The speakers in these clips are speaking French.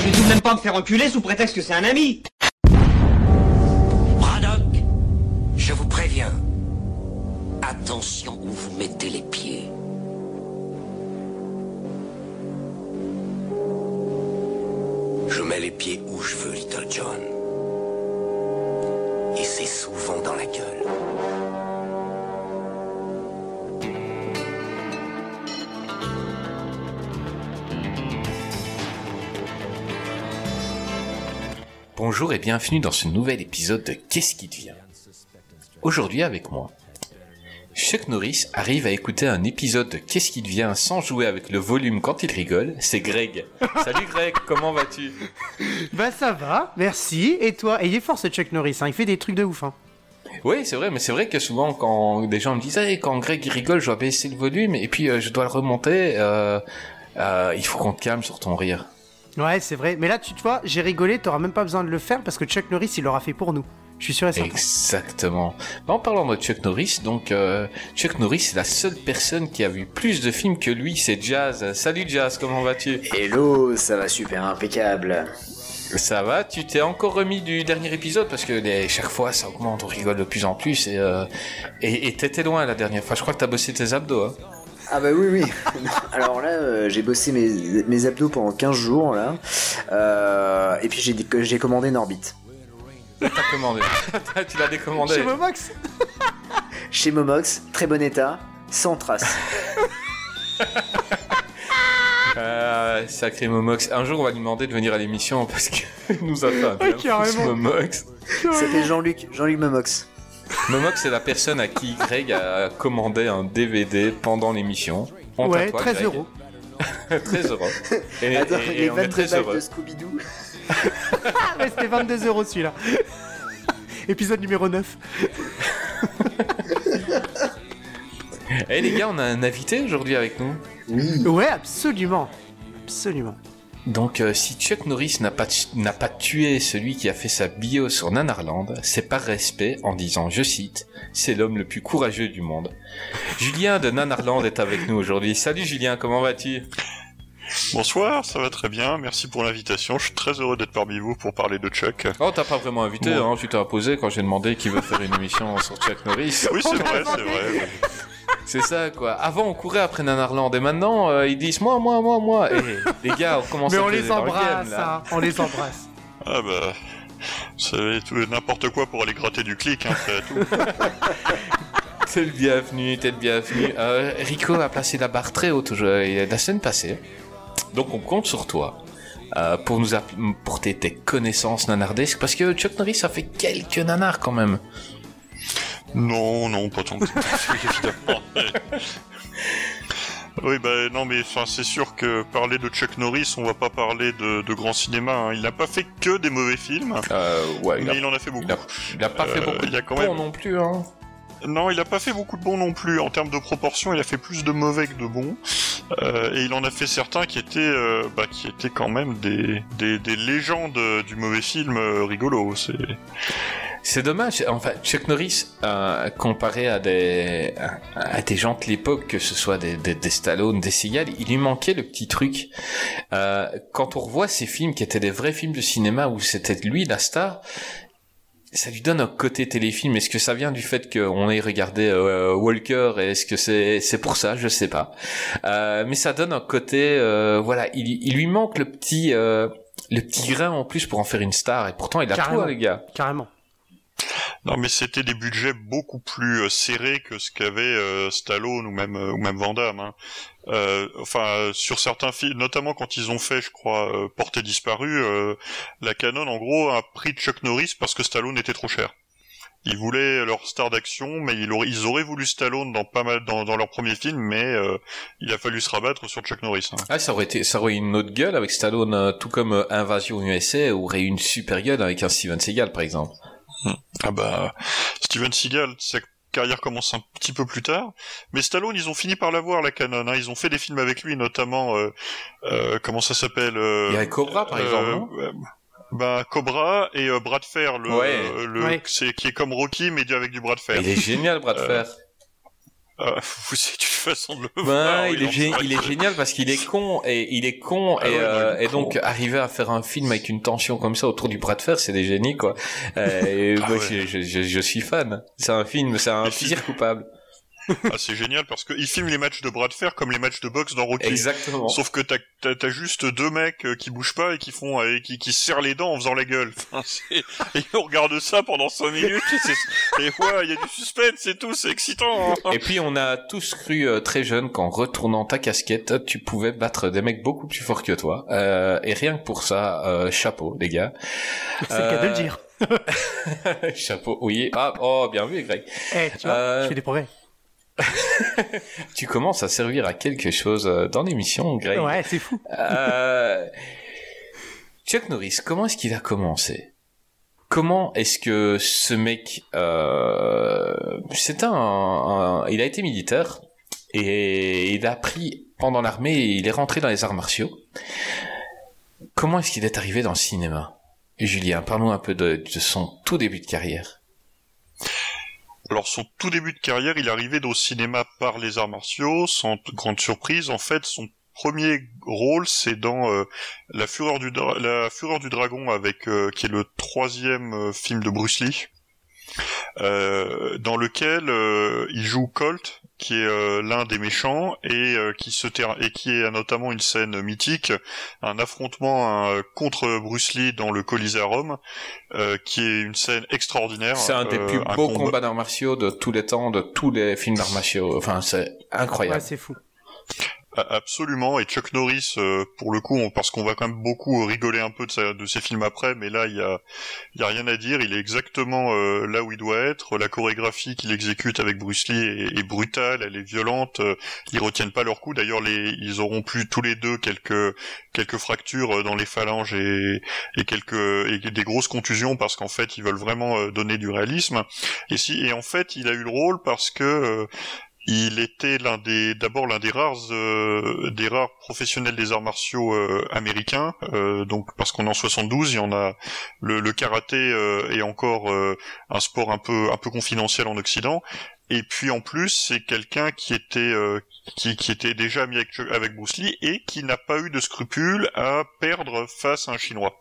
Je vais tout même pas me faire enculer sous prétexte que c'est un ami Braddock, je vous préviens. Attention où vous mettez les pieds. Je mets les pieds où je veux, Little John. Et c'est souvent dans la gueule. Bonjour et bienvenue dans ce nouvel épisode de Qu'est-ce qui devient Aujourd'hui avec moi, Chuck Norris arrive à écouter un épisode de Qu'est-ce qui devient sans jouer avec le volume quand il rigole, c'est Greg. Salut Greg, comment vas-tu Bah ça va, merci. Et toi? Et il est fort ce Chuck Norris, hein, il fait des trucs de ouf. Hein. Oui, c'est vrai, mais c'est vrai que souvent quand des gens me disent hey, quand Greg il rigole, je dois baisser le volume et puis euh, je dois le remonter, euh, euh, il faut qu'on te calme sur ton rire. Ouais, c'est vrai. Mais là, tu tu vois, j'ai rigolé, t'auras même pas besoin de le faire parce que Chuck Norris, il l'aura fait pour nous. Je suis sûr et certain. Exactement. Bah, en parlant de Chuck Norris, donc euh, Chuck Norris c'est la seule personne qui a vu plus de films que lui, c'est Jazz. Salut Jazz, comment vas-tu? Hello, ça va super impeccable. Ça va? Tu t'es encore remis du dernier épisode? Parce que les- chaque fois ça augmente, on rigole de plus en plus et euh, et et t'étais loin la dernière fois. Je crois que t'as bossé tes abdos. Hein. Ah bah oui oui. Alors là, euh, j'ai bossé mes, mes abdos pendant 15 jours là. Euh, et puis j'ai j'ai commandé une orbite. T'as commandé. tu l'as décommandé. Chez Momox Chez Momox, très bon état, sans trace. Euh, sacré Momox. Un jour on va lui demander de venir à l'émission parce que nous a fait un Momox. S'appelle Jean-Luc, Jean-Luc Momox. Momox c'est la personne à qui Greg a commandé un DVD pendant l'émission. Honte à Ouais, toi, 13 Greg. euros. 13 euros. Et, Attends, et- et les on est 22 très balles heureux. de Scooby-Doo. Ah, mais c'était 22 euros celui-là. Épisode numéro 9. Eh les gars, on a un invité aujourd'hui avec nous. Ouais, absolument. Absolument. Donc euh, si Chuck Norris n'a pas, n'a pas tué celui qui a fait sa bio sur Nanarland, c'est par respect en disant, je cite, c'est l'homme le plus courageux du monde. Julien de Nanarland est avec nous aujourd'hui. Salut Julien, comment vas-tu? Bonsoir, ça va très bien, merci pour l'invitation, je suis très heureux d'être parmi vous pour parler de Chuck. Oh, t'as pas vraiment invité, Bon. hein, tu t'es imposé quand j'ai demandé qui veut faire une émission sur Chuck Norris. Oui, c'est vrai, c'est vrai. C'est ça, quoi. Avant, on courait après Nanarland, et maintenant, euh, ils disent moi, moi, moi, moi. Eh, les gars, on commence Mais à on les le game, embrasse, là. hein. On les embrasse. Ah bah, c'est n'importe quoi pour aller gratter du clic, hein, c'est tout. T'es le bienvenu, t'es le bienvenu. Euh, Rico a placé la barre très haute aujourd'hui, la semaine passée. Donc on compte sur toi euh, pour nous apporter tes connaissances nanardesques. Parce que Chuck Norris a fait quelques nanars quand même. Non, non, pas tant que évidemment. Oui, bah non, mais enfin, c'est sûr que parler de Chuck Norris, on va pas parler de, de grand cinéma. hein. Il n'a pas fait que des mauvais films, Euh, ouais, il a, il en a fait beaucoup. il a, il a pas fait Euh, beaucoup il y a de quand bons non plus. Hein. Non, il a pas fait beaucoup de bons non plus. En termes de proportion, il a fait plus de mauvais que de bons. Euh, et il en a fait certains qui étaient, euh, bah, qui étaient quand même des, des, des légendes du mauvais film euh, rigolo. C'est C'est dommage. Enfin, Chuck Norris, euh, comparé à des, à, à des gens de l'époque, que ce soit des, des, des Stallone, des Seagal, il lui manquait le petit truc. Euh, quand on revoit ces films qui étaient des vrais films de cinéma où c'était lui la star, ça lui donne un côté téléfilm. Est-ce que ça vient du fait qu'on ait regardé euh, Walker et est-ce que c'est c'est pour ça? Je sais pas. Euh, mais ça donne un côté, euh, voilà, il, il lui manque le petit euh, le petit grain en plus pour en faire une star. Et pourtant, il a tout, hein, les gars. Carrément. Non, mais c'était des budgets beaucoup plus euh, serrés que ce qu'avait euh, Stallone ou même euh, ou même Van Damme. hein. Enfin, sur certains films, notamment quand ils ont fait, je crois, euh, Portée disparue, la Canon, en gros, a pris Chuck Norris parce que Stallone était trop cher. Ils voulaient leur star d'action, mais ils auraient, voulu Stallone dans pas mal dans, dans leur premier film, mais il a fallu se rabattre sur Chuck Norris. hein. Ah, ça aurait été, ça aurait une autre gueule avec Stallone, tout comme Invasion USA aurait eu une super gueule avec un Steven Seagal, par exemple. Ah bah, Steven Seagal, sa carrière commence un petit peu plus tard, mais Stallone, ils ont fini par l'avoir la canon. Hein. Ils ont fait des films avec lui, notamment euh, euh, comment ça s'appelle euh, Il y a Cobra, par exemple, non euh, bah, Cobra et euh, Bras de Fer, le, Ouais. euh, le Ouais. qui est comme Rocky mais avec du bras de fer. Il est génial, Brad Euh, Fer. Ah, c'est une façon de le Ben, voir. il, est gé- il génial parce qu'il est con et il est con Ah et, ouais, euh, et donc con. arriver à faire un film avec une tension comme ça autour du bras de fer, c'est des génies quoi. Euh, et Ah moi, ouais. je, je, je suis fan. C'est un film, c'est un plaisir coupable. Ah, c'est génial parce qu'il filme les matchs de bras de fer comme les matchs de boxe dans Rocky. Exactement. Sauf que t'as, juste deux mecs euh, qui bougent pas et qui font et qui, qui se serrent les dents en faisant la gueule. Enfin, c'est- et on regarde ça pendant cinq minutes et, et ouais, il y a du suspense c'est tout, c'est excitant. hein. Et puis on a tous cru euh, très jeune qu'en retournant ta casquette, tu pouvais battre des mecs beaucoup plus forts que toi. Euh, et rien que pour ça, euh, chapeau les gars. C'est le cas de le Euh, dire. chapeau, oui. Ah, oh, bien vu Greg. Eh, tu vois, euh, je fais des progrès. Tu commences à servir à quelque chose euh, dans l'émission, Greg. Ouais, c'est fou. Euh, Chuck Norris, comment est-ce qu'il a commencé? Comment est-ce que ce mec, euh, c'est un, un- il a été militaire et il a appris pendant l'armée, et il est rentré dans les arts martiaux. Comment est-ce qu'il est arrivé dans le cinéma? Julien, parle-nous un peu de, de son tout début de carrière. Alors son tout début de carrière, il est arrivé au cinéma par les arts martiaux, sans grande surprise. En fait, son premier rôle, c'est dans euh, la Fureur du dragon, avec euh, qui est le troisième euh, film de Bruce Lee, euh, dans lequel il joue Colt, qui est euh, l'un des méchants et euh, qui se ter- et qui est notamment une scène mythique, un affrontement euh, contre Bruce Lee dans le Colisée à Rome, euh, qui est une scène extraordinaire. C'est un des euh, plus un beaux combat- combats d'arts martiaux de tous les temps, de tous les films d'arts martiaux. Enfin, c'est Ouais, incroyable. c'est fou. Absolument, et Chuck Norris, euh, pour le coup, on- parce qu'on va quand même beaucoup rigoler un peu de, sa- de ses films après, mais là, il y a, y a rien à dire, il est exactement euh, là où il doit être, la chorégraphie qu'il exécute avec Bruce Lee est, est brutale, elle est violente, euh, ils retiennent pas leur coup, d'ailleurs, ils auront plus tous les deux quelques, quelques fractures euh, dans les phalanges et, et quelques, et des grosses contusions, parce qu'en fait, ils veulent vraiment euh, donner du réalisme, et si, et en fait, il a eu le rôle parce que, euh, il était d'abord l'un des rares, euh, des rares professionnels des arts martiaux euh, américains. euh, donc parce qu'on est en 72, il y en a le, le karaté euh, est encore un sport un peu un peu confidentiel en Occident. Et puis en plus, c'est quelqu'un qui était qui, qui était déjà ami avec, avec Bruce Lee et qui n'a pas eu de scrupules à perdre face à un Chinois.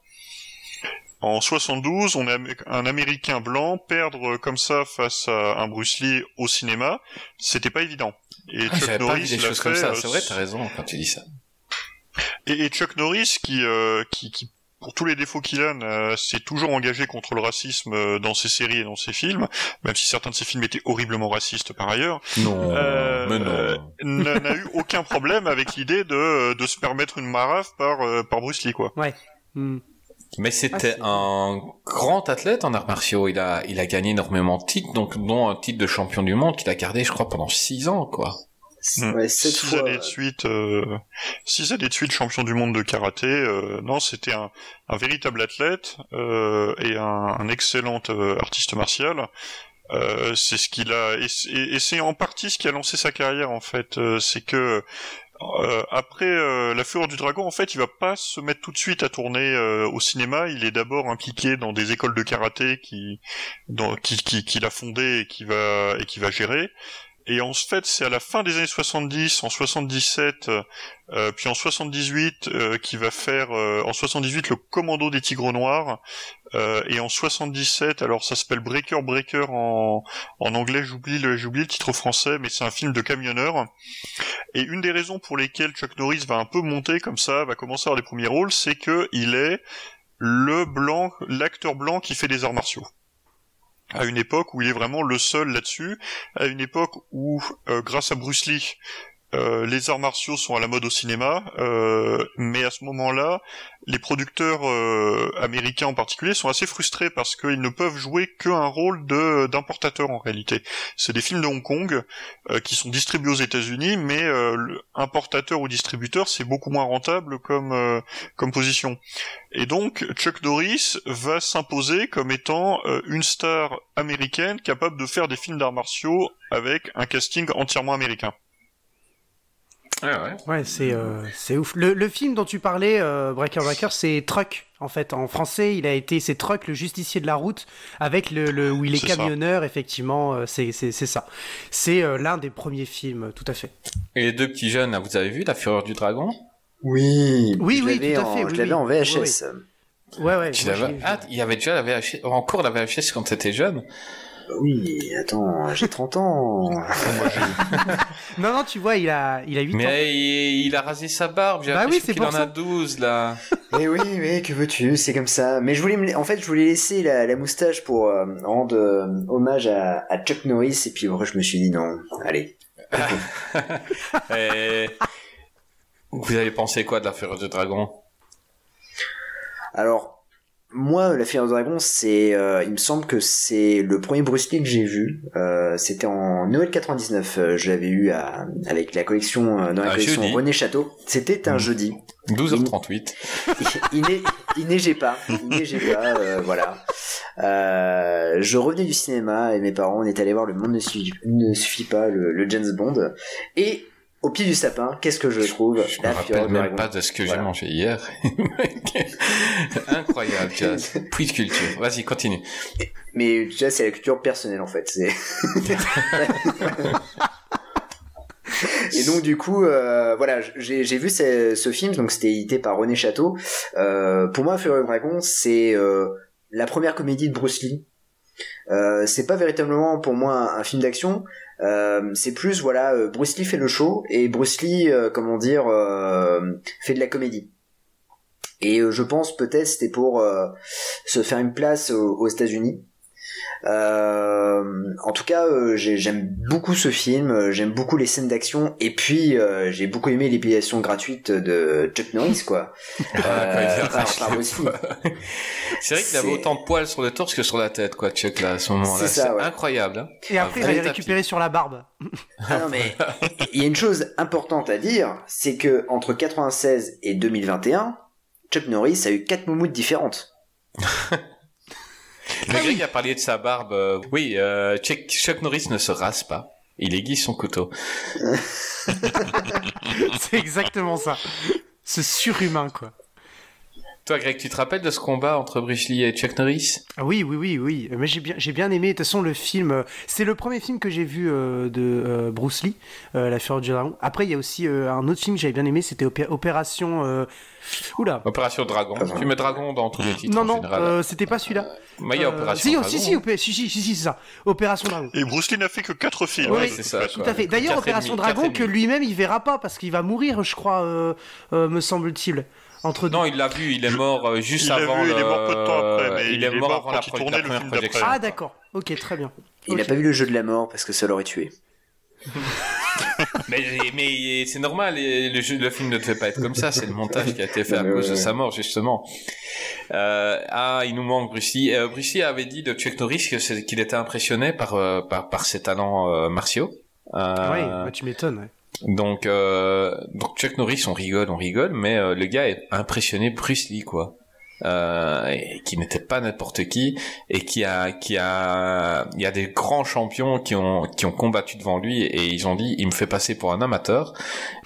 En 72, on a un Américain blanc perdre euh, comme ça face à un Bruce Lee au cinéma, c'était pas évident. Et Ah, pas vu des l'a choses comme fait, ça. euh, C'est vrai, t'as raison quand tu dis ça. et, et Chuck Norris, qui, euh, qui, qui, pour tous les défauts qu'il a, n'a- s'est toujours engagé contre le racisme euh, dans ses séries et dans ses films, même si certains de ses films étaient horriblement racistes par ailleurs, Non, Euh, mais non. euh, n'a n'a eu aucun problème avec l'idée de, de se permettre une marave par, euh, par Bruce Lee, quoi. Hmm. Mais c'était c'est- un grand athlète en arts martiaux. Il a, il a gagné énormément de titres, donc dont un titre de champion du monde qu'il a gardé, je crois, pendant six ans, quoi. Hmm. Ouais, sept six fois. années de suite, euh, six années de suite champion du monde de karaté. euh, non, c'était un, un véritable athlète euh, et un, un excellent euh, artiste martial. Euh, c'est ce qu'il a et, c'est- et c'est en partie ce qui a lancé sa carrière en fait. Euh, c'est que euh, après euh, la Fureur du Dragon, en fait, il va pas se mettre tout de suite à tourner euh, au cinéma. Il est d'abord impliqué dans des écoles de karaté qui, dans, qui, qui, qu'il a fondées et qui va et qui va gérer. Et en fait, c'est à la fin des années 70, en 77, euh, puis en 78, euh, qui va faire euh, en 78 le Commando des Tigres Noirs, euh, et en 77, alors ça s'appelle Breaker Breaker en, en anglais, j'oublie le j'oublie le titre français, mais c'est un film de camionneur. Et une des raisons pour lesquelles Chuck Norris va un peu monter comme ça, va commencer à avoir des premiers rôles, c'est que il est le blanc, l'acteur blanc qui fait des arts martiaux. À une époque où il est vraiment le seul là-dessus, à une époque où, euh, grâce à Bruce Lee, euh, les arts martiaux sont à la mode au cinéma, euh, mais à ce moment-là, les producteurs euh, américains en particulier sont assez frustrés parce qu'ils ne peuvent jouer qu'un rôle de d'importateur en réalité. C'est des films de Hong Kong euh, qui sont distribués aux États-Unis, mais importateur ou distributeur, c'est beaucoup moins rentable comme comme position. Et donc Chuck Norris va s'imposer comme étant une star américaine capable de faire des films d'arts martiaux avec un casting entièrement américain. Ouais, ouais. Ouais, c'est euh, c'est ouf. Le, le film dont tu parlais, euh, Breaker Breaker, c'est Truck. En fait, en français, il a été c'est Truck, le justicier de la route, avec le, le où il est, ça. camionneur. Effectivement, euh, c'est c'est c'est ça. C'est euh, l'un des premiers films, tout à fait. Et les deux petits jeunes, là, vous avez vu La Fureur du Dragon? Oui, Oui, oui, tout à en- fait, Je oui, l'avais oui. en VHS. Ouais, ouais. Tu moi. Ah, il y avait déjà la VHS, encore la VHS quand t'étais jeune Oui, attends, j'ai 30 ans. Non, non, tu vois, il a il a 8 ans. Mais il, il a rasé sa barbe, j'ai Bah oui, qu'il en a ça. 12 là. Mais oui, mais que veux-tu, c'est comme ça. Mais je voulais, me... en fait, je voulais laisser la, la moustache pour euh, rendre euh, hommage à, à Chuck Norris, et puis après, je me suis dit non, allez. Et... Vous avez pensé quoi de La Fureur du Dragon? Alors, moi, La Fille au Dragon, c'est, euh, il me semble que c'est le premier Bruce Lee que j'ai vu. Euh, c'était en Noël 99. euh, je l'avais eu à, avec la collection, euh, dans la Un collection jeudi. René Château. C'était un Mhm. jeudi. 12h38. il, il, nei- il neigeait pas, il neigeait pas, euh, voilà. Euh, je revenais du cinéma et mes parents, on est allés voir Le Monde ne suffit, ne suffit pas, le, le James Bond. Et au pied du sapin, qu'est-ce que je trouve Je me La rappelle même pas de ce que Voilà. j'ai mangé hier. Incroyable, Jazz. Puis de culture. Vas-y, continue. Mais tu vois, c'est la culture personnelle en fait. C'est. Et donc du coup, euh, voilà, j'ai vu ce, ce film, donc c'était édité par René Château. Euh, pour moi, Fureur du Dragon, c'est euh, la première comédie de Bruce Lee. C'est pas véritablement pour moi un, un film d'action. Euh, c'est plus voilà, euh, Bruce Lee fait le show et Bruce Lee, euh, comment dire, fait de la comédie. Et je pense peut-être c'était pour se faire une place aux, aux États-Unis. Euh, en tout cas, euh, j'ai- j'aime beaucoup ce film, euh, j'aime beaucoup les scènes d'action, et puis euh, j'ai beaucoup aimé l'épilation gratuite de Chuck Norris, quoi. Ah, Euh. C'est vrai qu'il avait autant de poils sur le torse que sur la tête, quoi, Chuck, là, à ce moment-là. C'est ouais. incroyable, hein. Et après, il va les récupérer sur la barbe. Ah non mais il y a une chose importante à dire, c'est que entre 96 et 2021, Chuck Norris a eu quatre moumoutes différentes. Le Greg a parlé de sa barbe. euh, Oui, euh, Chuck, Chuck Norris ne se rase pas. Il aiguise son couteau. c'est exactement ça. Ce surhumain, quoi. Toi, Greg, tu te rappelles de ce combat entre Bruce Lee et Chuck Norris? Ah oui, oui, oui, oui. Mais j'ai bien, j'ai bien aimé. De toute façon, le film, euh, c'est le premier film que j'ai vu euh, de euh, Bruce Lee, euh, La Fureur du Dragon. Après, il y a aussi euh, un autre film que j'avais bien aimé, c'était Opé- Opération. euh, Oula. Opération Dragon. Tu mets Dragon dans tous les titres Non, en non, général. euh, c'était pas celui-là. Mais il y a Euh, Opération si, oh, Dragon. si, si, opé- si, si, si, si, c'est ça. Opération Dragon. Et Bruce Lee n'a fait que quatre films. Oui, hein, c'est ça. Tout à fait. D'ailleurs, Opération demi, Dragon, que lui-même, il verra pas parce qu'il va mourir, je crois, euh, euh, me semble-t-il. Entre Non, il l'a vu, il est mort euh, juste Il l'a avant. vu, il est mort peu de temps après, mais il est mort avant quand la, il pro- tournait la le première film d'après. projection. Ah, d'accord. Ok, très bien. Il n'a pas vu le jeu de la mort parce que ça l'aurait tué. Mais, mais c'est normal, et le, jeu, le film ne devait pas être comme ça, c'est le montage qui a été fait à cause de sa mort, justement. Euh, ah, il nous manque Bruce Lee. Euh, Bruce Lee avait dit de Chuck Norris que c'est- qu'il était impressionné par, par, par ses talents euh, martiaux. Euh, Oui, bah, tu m'étonnes. ouais. Donc, euh, donc Chuck Norris, on rigole, on rigole, mais euh, le gars est impressionné Bruce Lee, quoi. Euh, et qui n'était pas n'importe qui et qui a qui a il y a des grands champions qui ont qui ont combattu devant lui et ils ont dit il me fait passer pour un amateur.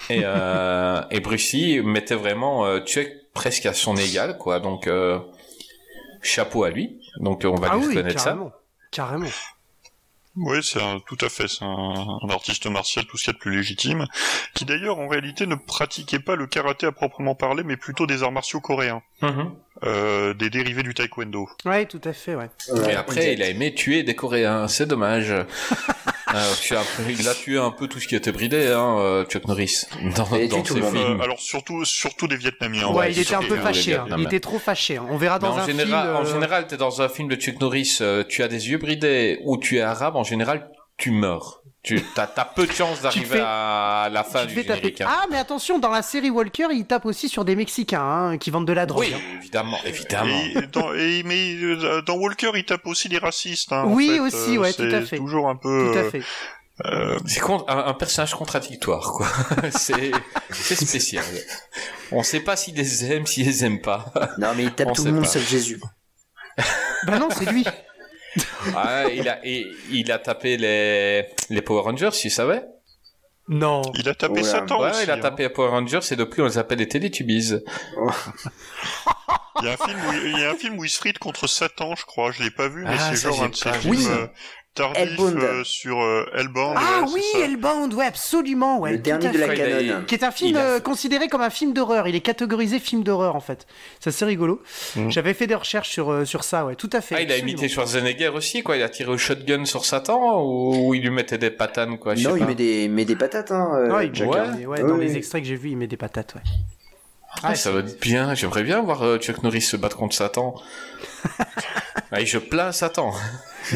Et euh, et Bruce Lee mettait vraiment euh, Chuck presque à son égal quoi. Donc euh, chapeau à lui. Donc on va Ah lui oui, reconnaître ça. carrément. Oui, c'est un- tout à fait, c'est un, un artiste martial tout ce qu'il y a de plus légitime, qui d'ailleurs en réalité ne pratiquait pas le karaté à proprement parler, mais plutôt des arts martiaux coréens, Mhm. euh, des dérivés du taekwondo. Ouais, tout à fait, ouais. Et après, il a aimé tuer des Coréens. C'est dommage. Euh, tu as- il a tué un peu tout ce qui était bridé, hein, euh, Chuck Norris, dans, ses films. Euh, alors surtout, surtout des Vietnamiens. Ouais, ouais, il était un peu fâché. hein. Il était trop fâché. hein. On verra Mais dans en un général, film. en euh, général, t'es dans un film de Chuck Norris, euh, tu as des yeux bridés ou tu es arabe, en général, tu meurs. Tu as, peu de chances d'arriver à la fin du générique. Hein. Ah, mais attention, dans la série Walker, il tape aussi sur des Mexicains hein, qui vendent de la drogue. Oui, hein. évidemment, évidemment. dans, mais euh, dans Walker, il tape aussi les racistes. oui, aussi, ouais, tout à fait. Toujours un peu. Tout à fait. Euh, c'est un, personnage contradictoire, quoi. c'est spécial. On sait pas s'il les aime, s'il les aime pas. Non, mais il tape tout le monde sauf Jésus. bah non, c'est lui. Ah, il a, il, a tapé les, les Power Rangers, tu savais? Non. Il a tapé Satan ouais, il a tapé les Power Rangers et depuis on les appelle les Teletubbies. il, y a un film où, il y a un film où il se frite contre Satan, je crois. Je l'ai pas vu, mais ah, c'est genre un de ces films. Euh, tardif euh, sur euh, Hellbound. Ah oui, Hellbound, ouais, absolument, ouais. Le dernier de la canon. Qui est un film euh, considéré comme un film d'horreur. Il est catégorisé film d'horreur en fait. Ça c'est rigolo. Mm. J'avais fait des recherches sur sur ça, ouais, tout à fait. Ah, il a imité Schwarzenegger aussi, quoi. Il a tiré au shotgun sur Satan ou, il lui mettait des patates, quoi. non, il met des met des patates, hein. ouais, ouais, dans les extraits que j'ai vus, il met des patates, ouais. Ah, ça va être bien. J'aimerais bien voir Chuck Norris se battre contre Satan. ah, je plains Satan.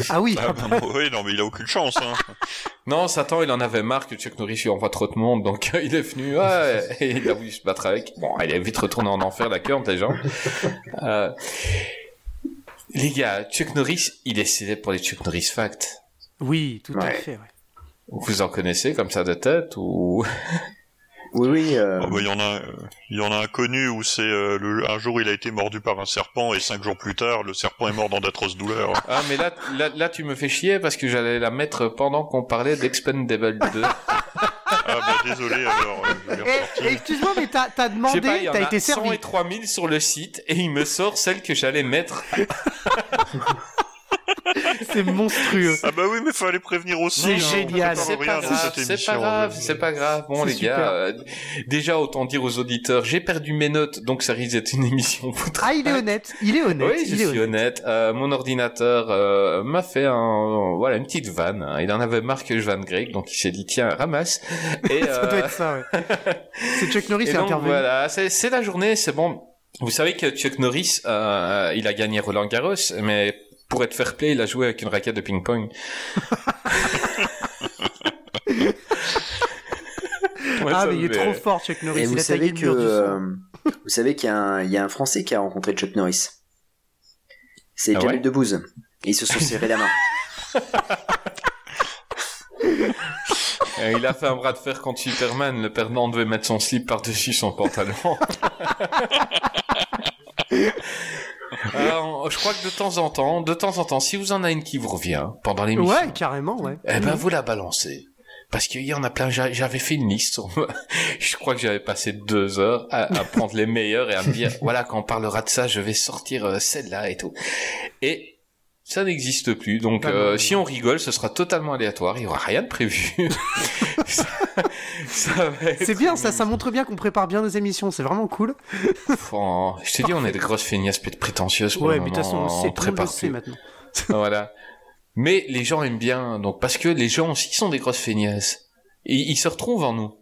Ah oui. Ah, bah, oui, non, mais il a aucune chance. Hein. non, Satan, il en avait marre que Chuck Norris lui envoie trop de monde, donc il est venu, ouais, et il a voulu se battre avec. Bon, il est vite retourné en enfer, d'accord, les gens. Euh, les gars, Chuck Norris, il est célèbre pour les Chuck Norris Facts. Oui, tout à fait. Ouais. Vous en connaissez comme ça de tête ou? Oui, oui. Euh... Ah bah, il y en a, il y en a un connu où c'est euh, le, un jour il a été mordu par un serpent et cinq jours plus tard le serpent est mort dans d'atroces douleurs. Ah mais là, là, là, tu me fais chier parce que j'allais la mettre pendant qu'on parlait d'Expendable 2. ah bah désolé alors. Euh, eh, excuse-moi mais t'as, t'as demandé, t'as été servi. 100 et 3000 sur le site et il me sort celle que j'allais mettre. c'est monstrueux. Ah bah oui, mais fallait prévenir aussi. C'est hein. génial. C'est pas, grave, c'est pas grave, c'est pas grave. Bon les gars, euh, déjà autant dire aux auditeurs, j'ai perdu mes notes, donc ça risque d'être une émission. Ah, il est honnête. Il est honnête. Oui, je suis honnête. Euh, mon ordinateur euh, m'a fait un, voilà, une petite vanne. Hein. Il en avait marre que je vanne Greg, donc il s'est dit tiens, ramasse. Et, ça doit être ça. Ouais. c'est Chuck Norris qui intervenu. Voilà, c'est la journée, c'est bon. Vous savez que Chuck Norris, euh, il a gagné Roland Garros, mais pour être fair play, il a joué avec une raquette de ping-pong. ah, mais il est trop fort, Chuck Norris. Et vous, savez que, euh, vous savez qu'il y, y, a un Français qui a rencontré Chuck Norris. C'est ah Jamel Debbouze. Et ils se sont serrés la main. il a fait un bras de fer contre Superman. Le perdant devait mettre son slip par-dessus son pantalon. Euh, je crois que de temps en temps, de temps en temps, si vous en avez une qui vous revient pendant l'émission. Ouais, carrément, ouais. Eh ben, vous la balancez. Parce qu'il y en a plein, j'avais fait une liste. je crois que j'avais passé deux heures à, prendre les meilleurs et à me dire, voilà, quand on parlera de ça, je vais sortir euh, celle-là et tout. Et ça n'existe plus. Donc, euh, si on rigole, ce sera totalement aléatoire. Il y aura rien de prévu. c'est bien, ça, ça montre bien qu'on prépare bien nos émissions. C'est vraiment cool. je t'ai dit, on est des grosses feignasses prétentieuses. Pour ouais, mais de toute façon, c'est prépare maintenant. voilà. Mais les gens aiment bien, donc parce que les gens aussi sont des grosses feignasses. Et ils se retrouvent en nous.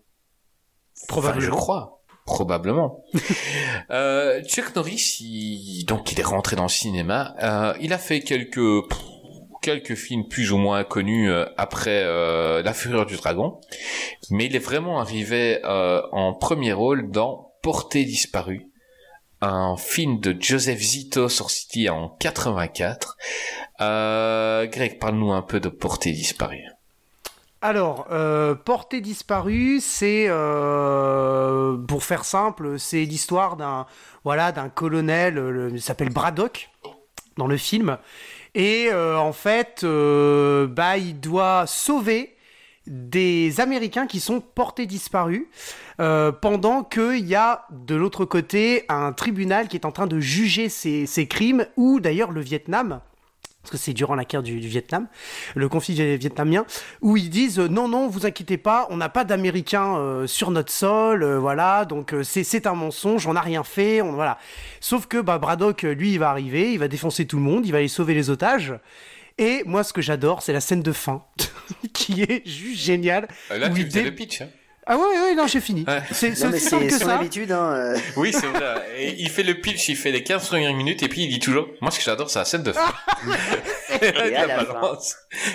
Probablement. je crois. Probablement. euh, Chuck Norris, il, donc il est rentré dans le cinéma. Euh, il a fait quelques quelques films plus ou moins connus euh, après euh, La Fureur du Dragon, mais il est vraiment arrivé en premier rôle dans Portée disparue, un film de Joseph Zito sorti en 84. Greg, parle-nous un peu de Portée disparue. Alors, euh, Portée c'est, euh, pour faire simple, c'est l'histoire d'un voilà, colonel, il s'appelle Braddock dans le film. Et euh, en fait, bah, il doit sauver des Américains qui sont portés disparus pendant qu'il y a de l'autre côté un tribunal qui est en train de juger ces, ces crimes, ou d'ailleurs le Vietnam parce que c'est durant la guerre du, Vietnam, le conflit vietnamien, où ils disent euh, non, non, vous inquiétez pas, on n'a pas d'Américains euh, sur notre sol, euh, voilà, donc c'est un mensonge, on n'a rien fait, on, voilà. Sauf que bah, Braddock, lui, il va arriver, il va défoncer tout le monde, il va aller sauver les otages. Et moi, ce que j'adore, c'est la scène de fin, qui est juste géniale. Là, tu faisais le pitch. Hein. Ah ouais, ouais, non, j'ai fini. Ouais. C'est aussi simple que son ça. habitude, hein. euh. Oui, c'est vrai. Et il fait le pitch, il fait les 15 premières minutes et puis il dit toujours Moi, ce que j'adore, c'est la scène de fin. Et La la fin.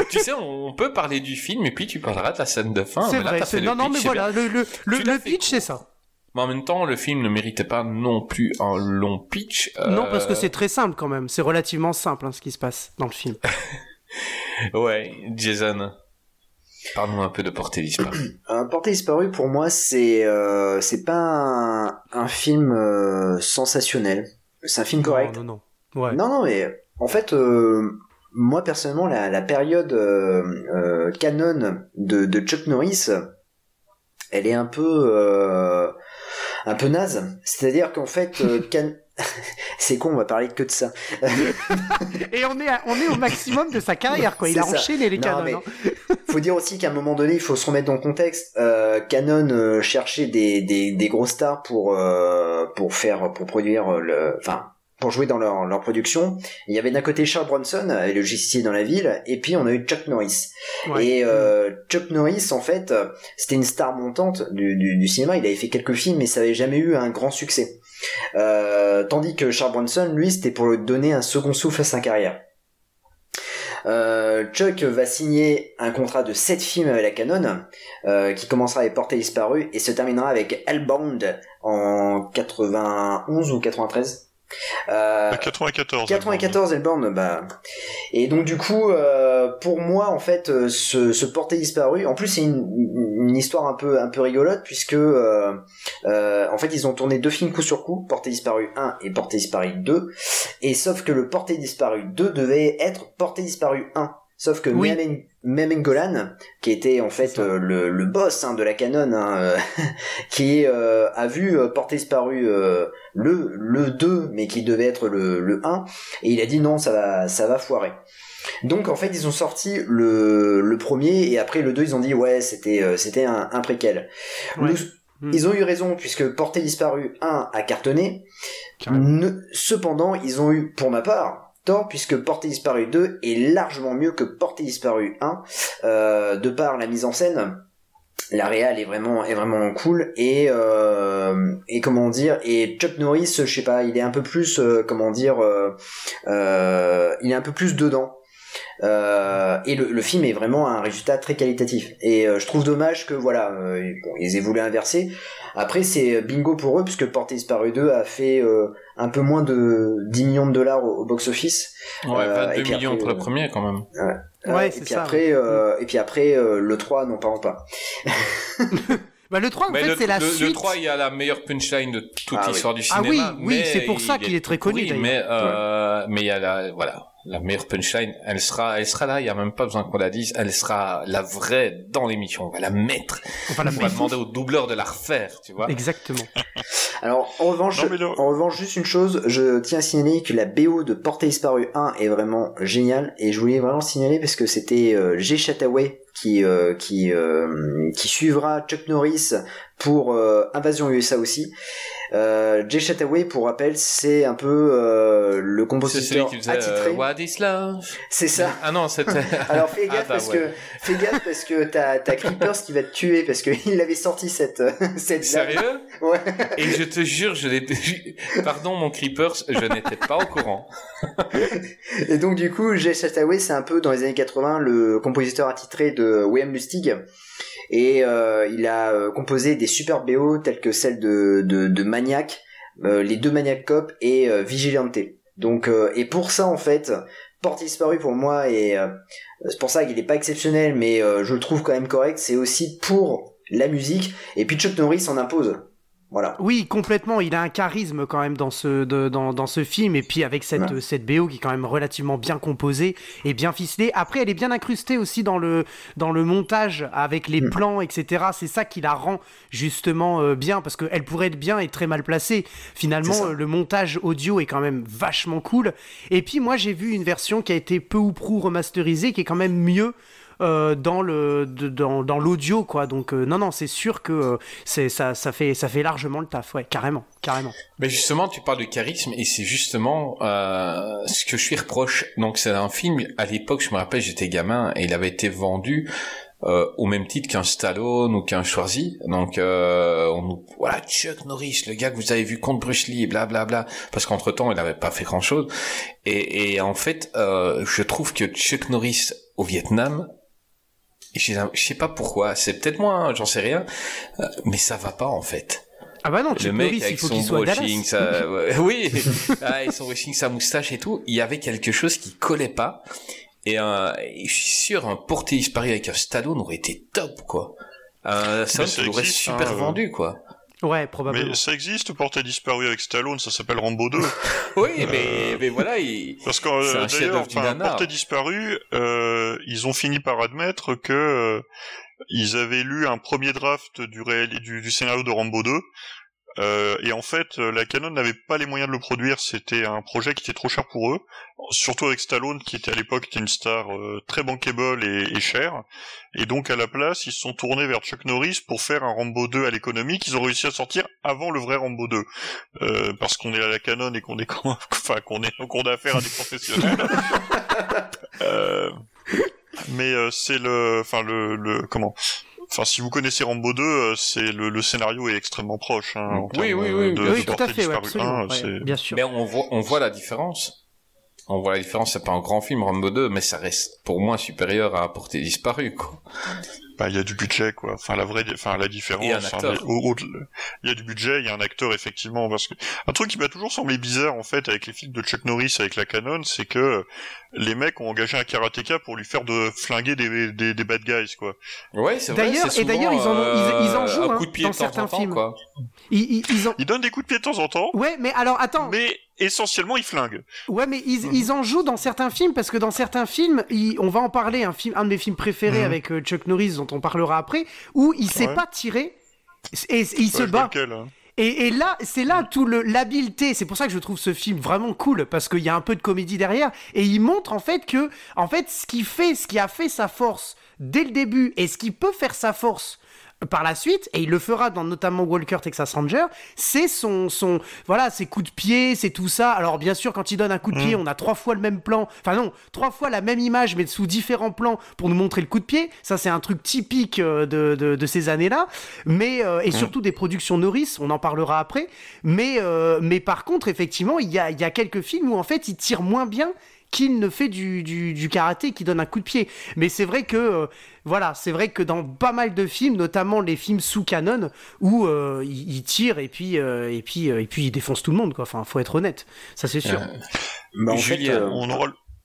Tu sais, on peut parler du film et puis tu parleras de la scène de fin. C'est mais là, vrai. le Non, non, pitch, mais voilà, le, le, le, le pitch, c'est ça. Mais en même temps, le film ne méritait pas non plus un long pitch. Non, parce que Euh, c'est très simple quand même. C'est relativement simple hein, ce qui se passe dans le film. Ouais, Jason. Parle-nous un peu de Portée disparue. Un Portée disparue, pour moi, c'est euh, c'est pas un, un film euh, sensationnel. C'est un film correct. Non, non, non. Ouais. Non, non, mais en fait, euh, moi personnellement, la, la période euh, euh, canon de, de Chuck Norris, elle est un peu euh, un peu naze. C'est-à-dire qu'en fait, euh, Can- c'est con, on va parler que de ça. Et on est, à- on est au maximum de sa carrière, quoi. Il a ça. enchaîné les Non, canons. mais hein. faut dire aussi qu'à un moment donné, il faut se remettre dans le contexte. Euh, Canon euh, cherchait des, des, des gros stars pour euh, pour faire pour produire le, enfin pour jouer dans leur, leur production. Il y avait d'un côté Charles Bronson, le justicier dans la ville, et puis on a eu Chuck Norris. Ouais. Et euh, Chuck Norris, en fait, c'était une star montante du, du, du cinéma. Il avait fait quelques films, mais ça avait jamais eu un grand succès. Euh, tandis que Charles Bronson, lui, c'était pour lui donner un second souffle à sa carrière. Euh, Chuck va signer un contrat de 7 films avec la Canon, euh, qui commencera avec Portée disparue et se terminera avec Hellbound en 91 ou 93. Euh, 94. 94 Hellbound, bah. Et donc du coup, euh, pour moi, en fait, euh, ce, ce porté disparu, en plus c'est une, une histoire un peu un peu rigolote puisque euh, en fait ils ont tourné deux films coup sur coup, Porté disparu 1 et Porté disparu 2, et sauf que le Porté disparu 2 devait être Porté disparu 1. Sauf que Oui. Mehmet Mehmet Golan, qui était en fait euh, le, le boss hein, de la Canon, hein, euh, qui euh, a vu euh, Porté disparu euh, le le 2 mais qui devait être le, le 1 et il a dit non ça va ça va foirer donc en fait ils ont sorti le, le premier et après le 2 ils ont dit ouais c'était euh, c'était un, un préquel Ouais. Nous- Mm. ils ont eu raison puisque Portée disparu 1 a cartonné. Ne- cependant ils ont eu pour ma part puisque Portée disparu 2 est largement mieux que Portée disparu 1 euh, de par la mise en scène la réal est vraiment est vraiment cool. Et euh, et comment dire et Chuck Norris je sais pas il est un peu plus euh, comment dire il est un peu plus dedans euh, et le, le film est vraiment un résultat très qualitatif et euh, je trouve dommage que voilà euh, bon, ils aient voulu inverser après c'est bingo pour eux puisque Portée disparu 2 a fait euh, un peu moins de 10 millions de dollars au, au box office Ouais, Euh, 22 et puis millions après, pour le premier quand même. Euh, Ouais, et c'est puis ça, après euh, et puis après euh, le 3 non parlons pas Bah, le 3, en Mais fait, le, c'est la le- le suite. 3, il y a la meilleure punchline de toute Ah oui. l'histoire du Ah cinéma. oui, oui, mais c'est pour ça il qu'il est très connu. Mais, euh, mais il y a la, voilà, la meilleure punchline, elle sera, elle sera là, il y a même pas besoin qu'on la dise, elle sera la vraie dans l'émission, on va la mettre. La On va demander au doubleur de la refaire, tu vois. Exactement. Alors, en revanche, Non, en revanche, juste une chose, je tiens à signaler que la BO de Portée disparue 1 est vraiment géniale et je voulais vraiment signaler parce que c'était euh, Jay Chataway qui euh, qui euh, qui suivra Chuck Norris pour euh, Invasion USA aussi. Euh, Jay Chataway, pour rappel, c'est un peu euh, le compositeur faisait attitré. euh, What is love? c'est ça. Ah non, c'était. Alors fais gaffe Attends, parce ouais. que fais gaffe parce que t'as t'as Creepers qui va te tuer parce qu'il avait sorti cette cette blague. Sérieux? Ouais. Et je te jure, je l'ai, pardon mon Creepers, je n'étais pas au courant. Et donc du coup, Jay Chataway, c'est un peu dans les années 80 le compositeur attitré de William Lustig. Et euh, il a euh, composé des super BO telles que celle de, de, de Maniac, euh, les deux Maniac Cop et Vigilante. Donc et pour ça en fait, Porte disparu pour moi et euh, c'est pour ça qu'il est pas exceptionnel, mais euh, je le trouve quand même correct. C'est aussi pour la musique et puis Chuck Norris en impose. Voilà. Oui, complètement. Il a un charisme quand même dans ce, de- dans, dans ce film. Et puis avec cette, Ouais. cette BO qui est quand même relativement bien composée et bien ficelée. Après, elle est bien incrustée aussi dans le, dans le montage avec les Mm. plans, etc. C'est ça qui la rend justement euh, bien parce qu'elle pourrait être bien et très mal placée. Finalement, le montage audio est quand même vachement cool. Et puis moi, j'ai vu une version qui a été peu ou prou remasterisée qui est quand même mieux. Euh, dans le dans, dans l'audio quoi donc euh, non non c'est sûr que euh, c'est ça ça fait ça fait largement le taf ouais carrément carrément Mais justement, tu parles de charisme et c'est justement euh, ce que je lui reproche. Donc c'est un film, à l'époque, je me rappelle, j'étais gamin et il avait été vendu euh, au même titre qu'un Stallone ou qu'un Schwarzy. Donc euh, on voilà Chuck Norris, le gars que vous avez vu contre Bruce Lee, blablabla. Bla, bla, parce qu'entre temps il n'avait pas fait grand chose. Et, et en fait, euh, je trouve que Chuck Norris au Vietnam, je sais pas pourquoi, c'est peut-être moi, hein, j'en sais rien, euh, mais ça va pas en fait. Ah bah non, le mec avec son brushing, sa... oui, ah, et son brushing, sa moustache et tout, il y avait quelque chose qui collait pas. Et, euh, je suis sûr, un porté disparu avec un Stallone aurait été top, quoi. Euh, ça, ça aurait super hein, vendu, quoi. Ouais, probablement. Mais ça existe, porté disparu avec Stallone, ça s'appelle Rambo 2. oui, mais, mais voilà, il... Parce que euh, d'ailleurs, porté disparu, euh, ils ont fini par admettre que euh, ils avaient lu un premier draft du, réel, du, du scénario de Rambo 2 euh, et en fait, euh, la Canon n'avait pas les moyens de le produire. C'était un projet qui était trop cher pour eux, surtout avec Stallone, qui était à l'époque une star euh, très bankable et, et chère. Et donc à la place, ils se sont tournés vers Chuck Norris pour faire un Rambo 2 à l'économie qu'ils ont réussi à sortir avant le vrai Rambo 2, euh, parce qu'on est à la Canon et qu'on est, enfin qu'on est, qu'on a affaire à des professionnels. mais c'est le, enfin le, le comment? Enfin, si vous connaissez Rambo 2, euh, c'est le, le, scénario est extrêmement proche. Hein, oui, oui, oui, de, oui, tout à fait, ouais, absolument, ouais, bien sûr. Mais on voit, on voit la différence. On voit la différence. C'est pas un grand film Rambo 2, mais ça reste pour moi supérieur à Portée disparue, quoi bah il y a du budget quoi. Enfin la vraie, enfin la différence. Il y, a du budget, il y a un acteur effectivement parce que un truc qui m'a toujours semblé bizarre en fait avec les films de Chuck Norris avec la Canon, c'est que les mecs ont engagé un karatéka pour lui faire de flinguer des, des, des bad guys quoi. Ouais c'est vrai. D'ailleurs et d'ailleurs ils en ils, ils, en jouent hein, dans certains films. Quoi. Ils, ils, ils, donnent des coups de pied de temps en temps. Ouais mais alors attends. Mais essentiellement ils flinguent. Ouais, mais ils, ils, en jouent dans certains films parce que dans certains films, on va en parler, un film, un de mes films préférés mhm. avec euh, Chuck Norris dont on parlera après, où il sait pas tirer et, il se bat. Hein. Et, et, là, c'est là tout le l'habileté. C'est pour ça que je trouve ce film vraiment cool parce qu'il y a un peu de comédie derrière et il montre en fait que, en fait, ce qui fait, ce qui a fait sa force dès le début et ce qui peut faire sa force par la suite, et il le fera dans notamment Walker Texas Ranger, c'est son, son, voilà, ses coups de pied, c'est tout ça. Alors bien sûr, quand il donne un coup de pied, mm. on a trois fois le même plan, enfin non, trois fois la même image, mais sous différents plans pour nous montrer le coup de pied. Ça, c'est un truc typique euh, de, de, ces années-là, mais euh, et mm. surtout des productions Norris, on en parlera après. Mais, euh, mais par contre, effectivement, il y a, y a quelques films où en fait, il tire moins bien qu'il ne fait du, du, karaté, qui donne un coup de pied. Mais c'est vrai que, euh, voilà, c'est vrai que dans pas mal de films, notamment les films sous canon, où euh, il, tire et puis, euh, et, puis, et puis il défonce tout le monde, quoi. Enfin, faut être honnête, ça c'est sûr. En Julien, on.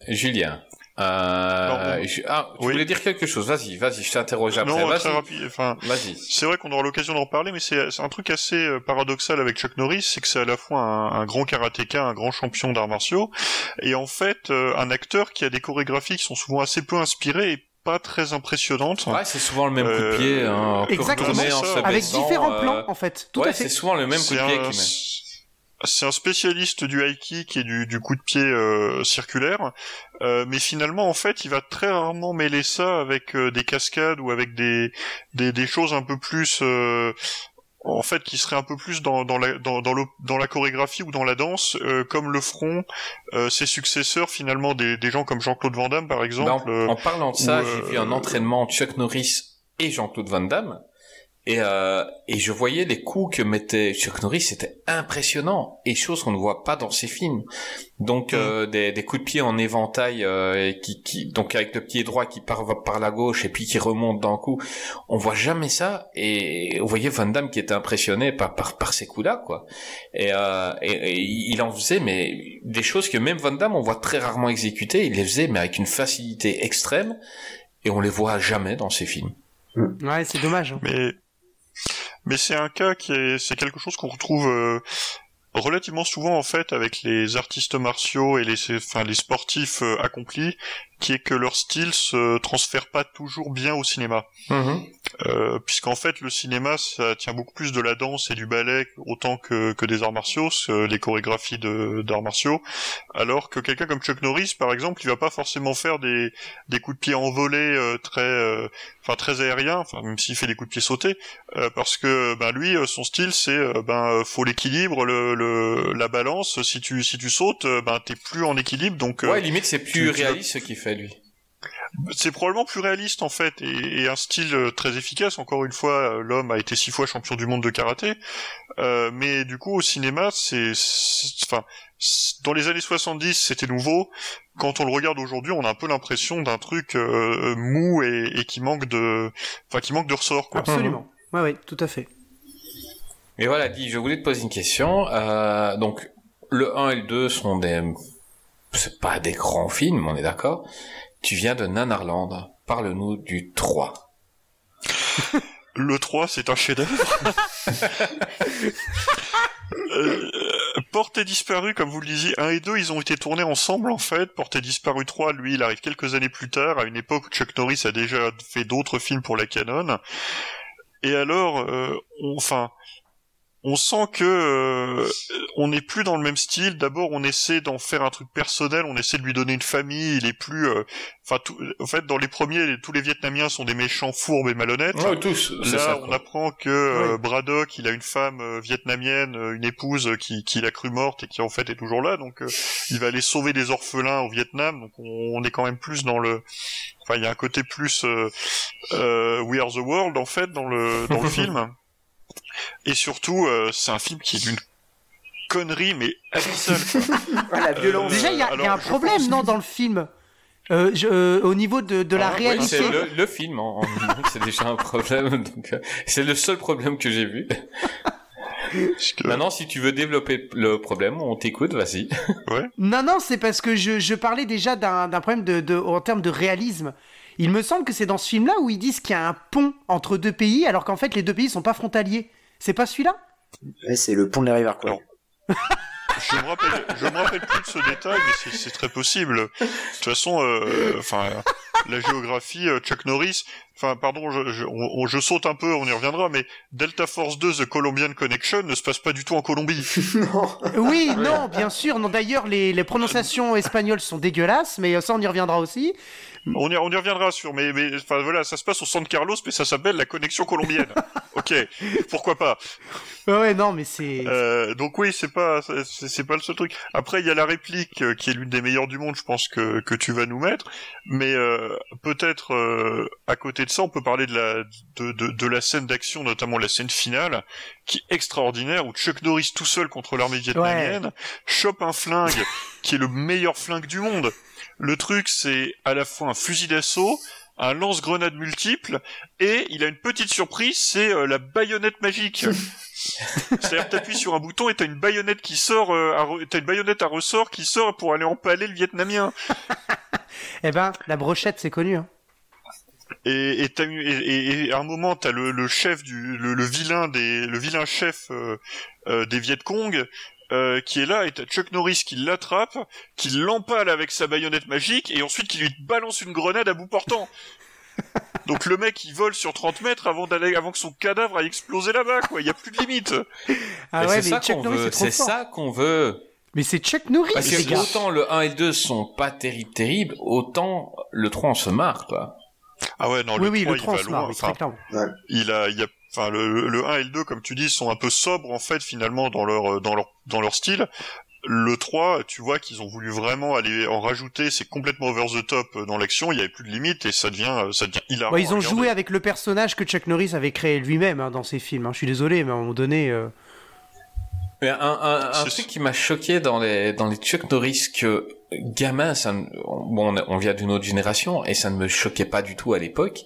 Julien, euh, Ah, tu voulais dire quelque chose Vas-y, vas-y, je t'interroge après. Non, très rapide. Enfin, vas-y. C'est vrai qu'on aura l'occasion d'en reparler, mais c'est un truc assez euh, paradoxal avec Chuck Norris, c'est que c'est à la fois un, un, grand karatéka, un grand champion d'arts martiaux, et en fait euh, un acteur qui a des chorégraphies qui sont souvent assez peu inspirées et pas très impressionnantes. Ouais, c'est souvent le même coup de pied. Hein, Exactement. Avec différents plans, en fait. Tout ouais, à fait. c'est souvent le même coup de pied qui met c'est un spécialiste du high kick et du, du coup de pied euh, circulaire, euh, mais finalement en fait il va très rarement mêler ça avec euh, des cascades ou avec des, des, des choses un peu plus en fait qui seraient un peu plus dans, dans, la, dans, dans, le, dans la chorégraphie ou dans la danse, comme le feront ses successeurs finalement des, des gens comme Jean-Claude Van Damme par bah, exemple. en, parlant de ça, j'ai vu un entraînement Chuck Norris et Jean-Claude Van Damme. Et, euh, et je voyais les coups que mettait Chuck Norris, c'était impressionnant et chose qu'on ne voit pas dans ses films. Donc mm. euh, des, des, coups de pied en éventail, euh, qui, qui, donc avec le pied droit qui part par la gauche et puis qui remonte d'un coup, on voit jamais ça. Et vous voyez Van Damme qui était impressionné par par, par ces coups-là, quoi. Et, euh, et, il en faisait mais des choses que même Van Damme on voit très rarement exécuter. Il les faisait mais avec une facilité extrême et on les voit jamais dans ses films. Ouais, c'est dommage. Hein. Mais mais c'est un cas qui est, c'est quelque chose qu'on retrouve euh, relativement souvent en fait avec les artistes martiaux et les, sportifs euh, accomplis, qui est que leur style se transfère pas toujours bien au cinéma. Mm-hmm. Euh, puisqu'en fait le cinéma ça tient beaucoup plus de la danse et du ballet autant que, que des arts martiaux, les chorégraphies d'arts martiaux, alors que quelqu'un comme Chuck Norris par exemple il va pas forcément faire des, des coups de pied envolés euh, très euh, enfin très aériens, enfin même s'il fait des coups de pied sautés, euh, parce que ben lui son style c'est ben faut l'équilibre, le, le, la balance, si tu si tu sautes ben t'es plus en équilibre donc ouais limite c'est plus réaliste ce qu'il fait lui. c'est probablement plus réaliste en fait et, et, un style euh, très efficace. Encore une fois, euh, l'homme a été six fois champion du monde de karaté, euh, mais du coup au cinéma, c'est, enfin, dans les années 70, c'était nouveau. Quand on le regarde aujourd'hui, on a un peu l'impression d'un truc euh, mou et, et, qui manque de, enfin, qui manque de ressort. Quoi. Absolument. Ouais, ouais, tout à fait. Et voilà, dit, je voulais te poser une question. Euh, donc, le 1 et le 2 sont des, c'est pas des grands films, on est d'accord. Tu viens de Nanarland. Parle-nous du 3. Le 3, c'est un chef-d'œuvre. euh, Porté disparu, comme vous le disiez, 1 et 2, ils ont été tournés ensemble en fait. Porté disparu 3, lui, il arrive quelques années plus tard, à une époque où Chuck Norris a déjà fait d'autres films pour la canon. Et alors, euh, on, enfin, on sent que euh, on n'est plus dans le même style. D'abord, on essaie d'en faire un truc personnel, on essaie de lui donner une famille. Il est plus, euh, enfin, en fait, dans les premiers, tous les Vietnamiens sont des méchants fourbes et malhonnêtes. Ouais, tous. Là, ça, on apprend que euh, Braddock, il a une femme euh, vietnamienne, une épouse qui, qui l'a cru morte et qui en fait est toujours là. Donc, il va aller sauver des orphelins au Vietnam. Donc, on, on est quand même plus dans le, enfin, il y a un côté plus We Are the World en fait dans le dans le film. Et surtout, euh, c'est un film qui est d'une connerie, mais abyssale. la violence. Déjà, il y, a, y a un problème, pense... non, dans le film euh, je, euh, au niveau de, de la ah, réalité. Le, le, film, en, en c'est déjà un problème. Donc, c'est le seul problème que j'ai vu. Que... Maintenant, si tu veux développer le problème, on t'écoute, vas-y. Ouais. Non, non, c'est parce que je, je parlais déjà d'un problème de, de, en termes de réalisme. Il me semble que c'est dans ce film-là où ils disent qu'il y a un pont entre deux pays, alors qu'en fait les deux pays sont pas frontaliers. C'est pas celui-là? Ouais, C'est le pont de la rivière, quoi. je me rappelle, je me rappelle plus de ce détail, mais c'est très possible. De toute façon, enfin, euh, la géographie, euh, Chuck Norris. Enfin, pardon, je, je, on, je, saute un peu, on y reviendra, mais Delta Force 2 The Colombian Connection ne se passe pas du tout en Colombie. non. Oui, non, bien sûr. Non, d'ailleurs, les, les prononciations espagnoles sont dégueulasses, mais ça, on y reviendra aussi. On y, on y reviendra sur, mais, mais enfin voilà, ça se passe au San Carlos, mais ça s'appelle la connexion colombienne. ok, pourquoi pas Ouais, non, mais c'est. Euh, donc oui, c'est pas, c'est pas le seul truc. Après, il y a la réplique euh, qui est l'une des meilleures du monde, je pense que que tu vas nous mettre, mais euh, peut-être euh, à côté de ça, on peut parler de la de de, de la scène d'action, notamment la scène finale, qui est extraordinaire, où Chuck Norris tout seul contre l'armée vietnamienne ouais. chope un flingue qui est le meilleur flingue du monde. Le truc, c'est à la fois un fusil d'assaut, un lance-grenade multiple, et il a une petite surprise, c'est euh, la baïonnette magique. C'est-à-dire t'appuies sur un bouton et t'as une baïonnette qui sort, euh, à, t'as une baïonnette à ressort qui sort pour aller empaler le Vietnamien. eh ben, la brochette, c'est connu. Hein. Et, et, as, et, et, à un moment, t'as le, le chef du, le, le, vilain des, le vilain chef euh, euh, des Viet Cong euh, qui est là, et t'as Chuck Norris qui l'attrape, qui l'empale avec sa baïonnette magique, et ensuite qui lui balance une grenade à bout portant. Donc le mec il vole sur 30 mètres avant d'aller avant que son cadavre aille exploser là-bas quoi, il y a plus de limite. Ah ouais, c'est ça qu'on veut, c'est ça qu'on veut. Mais c'est Chuck Norris Parce que autant le 1 et le 2 sont pas terribles terribles, autant le 3 on se marre quoi. Ah ouais, non, oui, le oui, 3, le 3 il va loin. Enfin, ouais. il a, il a, enfin, le, le 1 et le 2, comme tu dis, sont un peu sobres, en fait, finalement, dans leur, dans leur, dans leur style. Le 3, tu vois qu'ils ont voulu vraiment aller en rajouter, c'est complètement over the top dans l'action, il y avait plus de limite et ça devient, ça devient hilarant. Ouais, ils ont joué avec le personnage que Chuck Norris avait créé lui-même hein, dans ses films. Hein. Je suis désolé, mais à un moment donné. Euh... Mais un, un, un truc qui m'a choqué dans les, dans les Chuck Norris que gamin, ça, bon, on vient d'une autre génération et ça ne me choquait pas du tout à l'époque.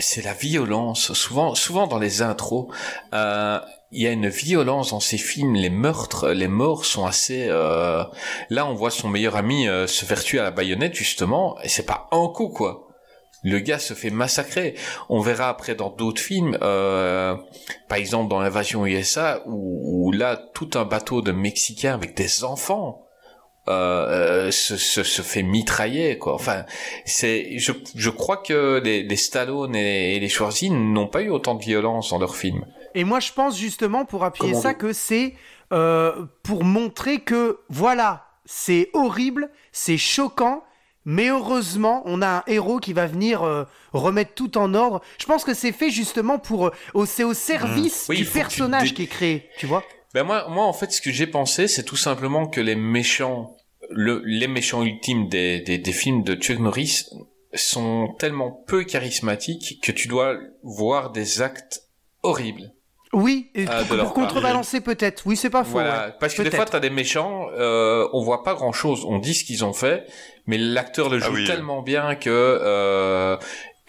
C'est la violence. Souvent, souvent dans les intros, euh, il y a une violence dans ces films. Les meurtres, les morts sont assez. Euh... Là, on voit son meilleur ami euh, se faire tuer à la baïonnette justement, et c'est pas un coup quoi. Le gars se fait massacrer. On verra après dans d'autres films, euh, par exemple dans l'invasion USA, où, où là tout un bateau de Mexicains avec des enfants euh, se, se, se, fait mitrailler quoi. Enfin, c'est je, je crois que les, les Stallone et, et les Schwarzy n'ont pas eu autant de violence dans leurs films. Et moi je pense justement pour appuyer Comment ça que c'est euh, pour montrer que voilà c'est horrible, c'est choquant. Mais heureusement, on a un héros qui va venir euh, remettre tout en ordre. Je pense que c'est fait justement pour, euh, c'est au service mmh. oui, du personnage qui est créé, tu vois. Ben moi, moi, en fait, ce que j'ai pensé, c'est tout simplement que les méchants, le, les méchants ultimes des, des, des films de Chuck Norris sont tellement peu charismatiques que tu dois voir des actes horribles. Oui, et de pour, contrebalancer peut-être. Oui, c'est pas faux. Voilà, ouais. parce que des fois t'as des méchants, euh, on voit pas grand chose, on dit ce qu'ils ont fait, mais l'acteur le Ah joue oui. tellement bien que euh,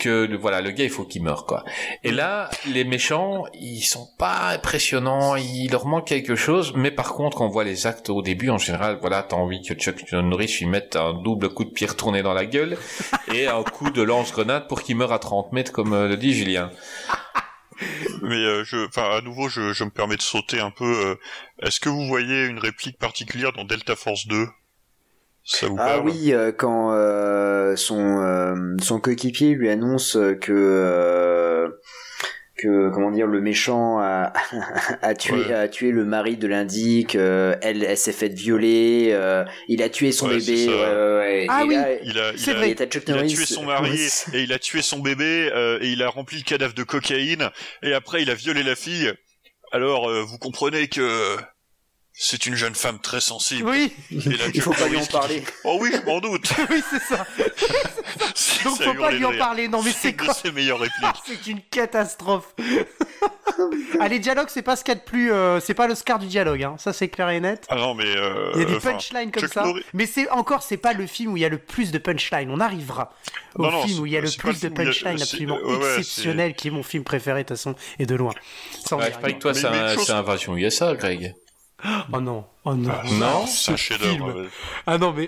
que le, voilà le gars il faut qu'il meure quoi. Et là les méchants ils sont pas impressionnants, il leur manque quelque chose, mais par contre quand on voit les actes au début en général voilà t'as envie que Chuck Norris lui mette un double coup de pied retourné dans la gueule et un coup de lance-grenade pour qu'il meure à 30 mètres comme euh, le dit Julien. Mais euh, je, enfin, à nouveau, je, je me permets de sauter un peu. euh, Est-ce que vous voyez une réplique particulière dans Delta Force 2 Ça vous Ah parle oui, euh, quand euh, son euh, son coéquipier lui annonce que euh, que comment dire le méchant a, a tué Ouais. a tué le mari de l'indique, euh, elle elle s'est faite violer, euh, il a tué son Ouais, bébé. Ouais. Ah Et oui. là, Il a, il C'est a, vrai. il tué son mari et il a tué son bébé euh, et il a rempli le cadavre de cocaïne et après il a violé la fille. Alors euh, vous comprenez que c'est une jeune femme très sensible. Oui, Et là, Il faut pas lui en parler. dit, Oh oui, je m'en doute. oui, c'est ça. Donc Ça faut a pas lui en parler. Non, mais c'est quoi ses meilleures répliques. Ah, C'est une catastrophe. ah, les dialogues, c'est pas ce qu'il y a de plus. euh, c'est pas l'Oscar du dialogue, hein. ça c'est clair et net. Ah non mais euh, Il y a des punchlines comme Chuck ça. Norris- Mais c'est encore, c'est pas le film où il y a le plus de punchlines. On arrivera au Non, non, film où il y a c'est- le c'est plus le de punchlines c'est- absolument ouais, ouais, exceptionnel, qui est mon film préféré de toute façon, et de loin. Ouais, je parie que toi c'est mais une un- chose- c'est Invasion USA Greg. Oh non, oh non. Non, c'est un film. ouais. Ah non, mais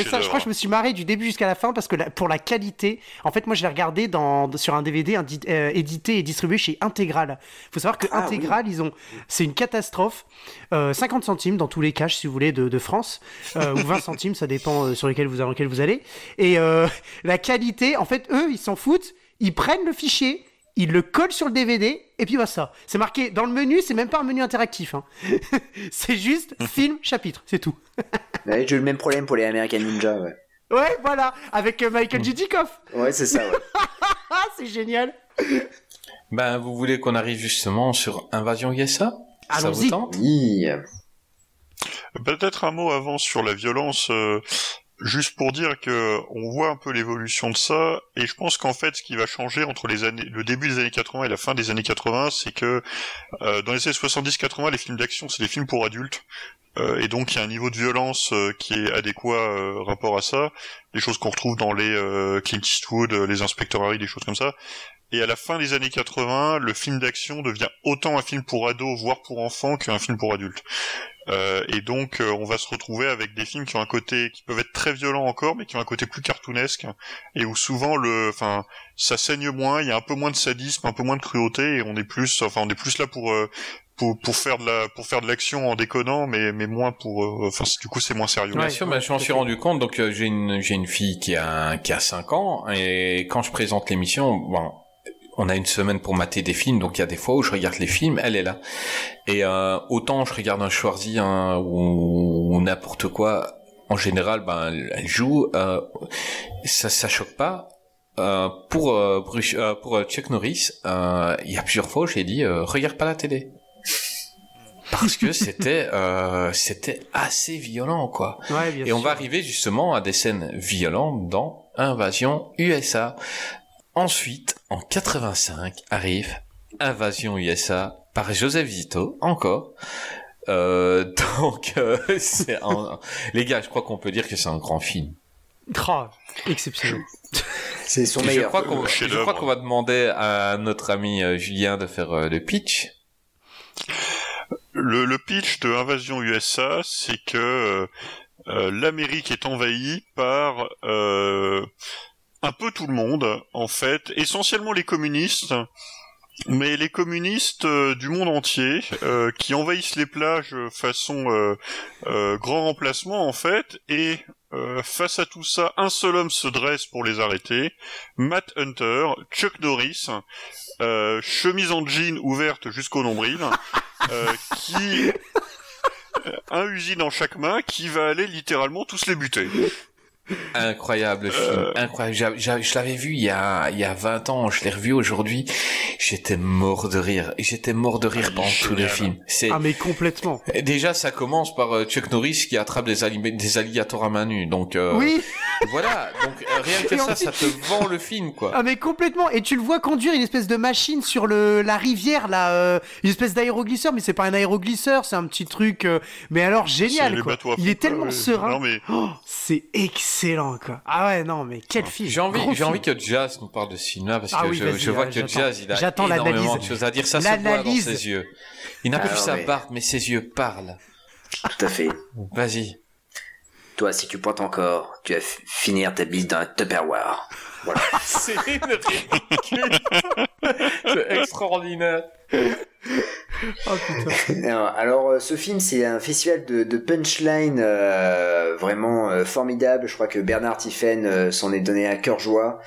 USA, je crois que je me suis marré du début jusqu'à la fin parce que la- pour la qualité, en fait, moi je l'ai regardé dans, sur un DVD euh, édité et distribué chez Intégral. faut savoir que Ah, Intégral, ils ont, c'est une catastrophe. Euh, 50 centimes dans tous les caches, si vous voulez, de, de France, euh, ou 20 centimes, ça dépend euh, sur lesquels vous, dans lesquels vous allez. Et euh, la qualité, en fait, eux, ils s'en foutent, ils prennent le fichier. Ils le collent sur le DVD et puis voilà ça. C'est marqué dans le menu, c'est même pas un menu interactif. hein. c'est juste film, chapitre, c'est tout. Ouais, J'ai eu le même problème pour les American Ninja. Ouais, Ouais, voilà, avec euh, Michael J. Dickoff. ouais c'est ça. Ouais. Ah, c'est génial. Ben, vous voulez qu'on arrive justement sur Invasion USA Allons-y. Oui. Peut-être un mot avant sur la violence, euh, juste pour dire que on voit un peu l'évolution de ça, et je pense qu'en fait, ce qui va changer entre les années, le début des années 80 et la fin des années 80, c'est que euh, dans les années 70-80, les films d'action, c'est des films pour adultes. Euh, et donc il y a un niveau de violence euh, qui est adéquat rapport à ça, des choses qu'on retrouve dans les Clint Eastwood, les Inspecteurs Harry, des choses comme ça. Et à la fin des années 80, le film d'action devient autant un film pour ados, voire pour enfants, qu'un film pour adultes. Euh, et donc euh, on va se retrouver avec des films qui ont un côté qui peuvent être très violents encore, mais qui ont un côté plus cartoonesque et où souvent le, enfin, ça saigne moins, il y a un peu moins de sadisme, un peu moins de cruauté, et on est plus, enfin, on est plus là pour euh, pour, pour faire de la pour faire de l'action en déconnant, mais mais moins pour, euh, enfin, du coup c'est moins sérieux. Bien sûr, ben, je m'en suis rendu compte. Donc euh, j'ai une j'ai une fille qui a qui a 5 ans et quand je présente l'émission, bon, on a une semaine pour mater des films, donc il y a des fois où je regarde les films, elle est là. Et euh, autant je regarde un Schwarzy hein, ou, ou n'importe quoi, en général, ben elle, joue, euh, ça ça choque pas. Euh, pour euh, Bruce- euh, pour euh, Chuck Norris, euh, il y a plusieurs fois où j'ai dit euh, regarde pas la télé parce que c'était euh, c'était assez violent quoi. Ouais, bien Et on sûr. va arriver justement à des scènes violentes dans Invasion USA. Ensuite, en 85, arrive Invasion USA par Joseph Zito, encore. Euh, donc, euh, c'est un- les gars, je crois qu'on peut dire que c'est un grand film. Oh, exceptionnel. C'est son je meilleur. crois qu'on, je crois qu'on va demander à notre ami euh, Julien de faire euh, le pitch. Le, le pitch de Invasion USA, c'est que l'Amérique est envahie par euh, un peu tout le monde, en fait, essentiellement les communistes, mais les communistes euh, du monde entier euh, qui envahissent les plages façon euh, euh, grand remplacement, en fait, et face à tout ça, un seul homme se dresse pour les arrêter, Matt Hunter, Chuck Norris, chemise en jean ouverte jusqu'au nombril, qui un usine en chaque main qui va aller littéralement tous les buter. Incroyable film, incroyable. J'a- j'a- je l'avais vu il y a il y a 20 ans, je l'ai revu aujourd'hui. J'étais mort de rire. J'étais mort de rire Ah, pendant tout le film. C'est Ah, mais complètement. Déjà, ça commence par euh, Chuck Norris qui attrape des, alli- des alligators à main nue. Donc, euh, Oui, Voilà, donc euh, rien que Et ça, ensuite- ça te vend le film, quoi. Ah mais complètement et tu le vois conduire une espèce de machine sur le la rivière là euh, une espèce d'aéroglisseur mais c'est pas un aéroglisseur c'est un petit truc euh, mais alors génial quoi il est tellement serein Non mais Oh, c'est excellent quoi ah ouais non mais quel film J'ai envie, j'ai envie que Jazz nous parle de ce film-là parce Ah que oui, je, vois euh, que. Jazz, il a J'attends énormément l'analyse. de choses à dire. Ça se voit dans L'analyse. ses yeux. Il n'a plus sa mais- barbe, mais ses yeux parlent. Tout à fait. Vas-y. Toi, si tu pointes encore, tu vas finir ta bise dans un Tupperware. Voilà. C'est ridicule. C'est extraordinaire. oh putain Alors, euh, ce film, c'est un festival de, de punchline euh, vraiment euh, formidable. Je crois que Bernard Tiffen euh, s'en est donné à cœur joie.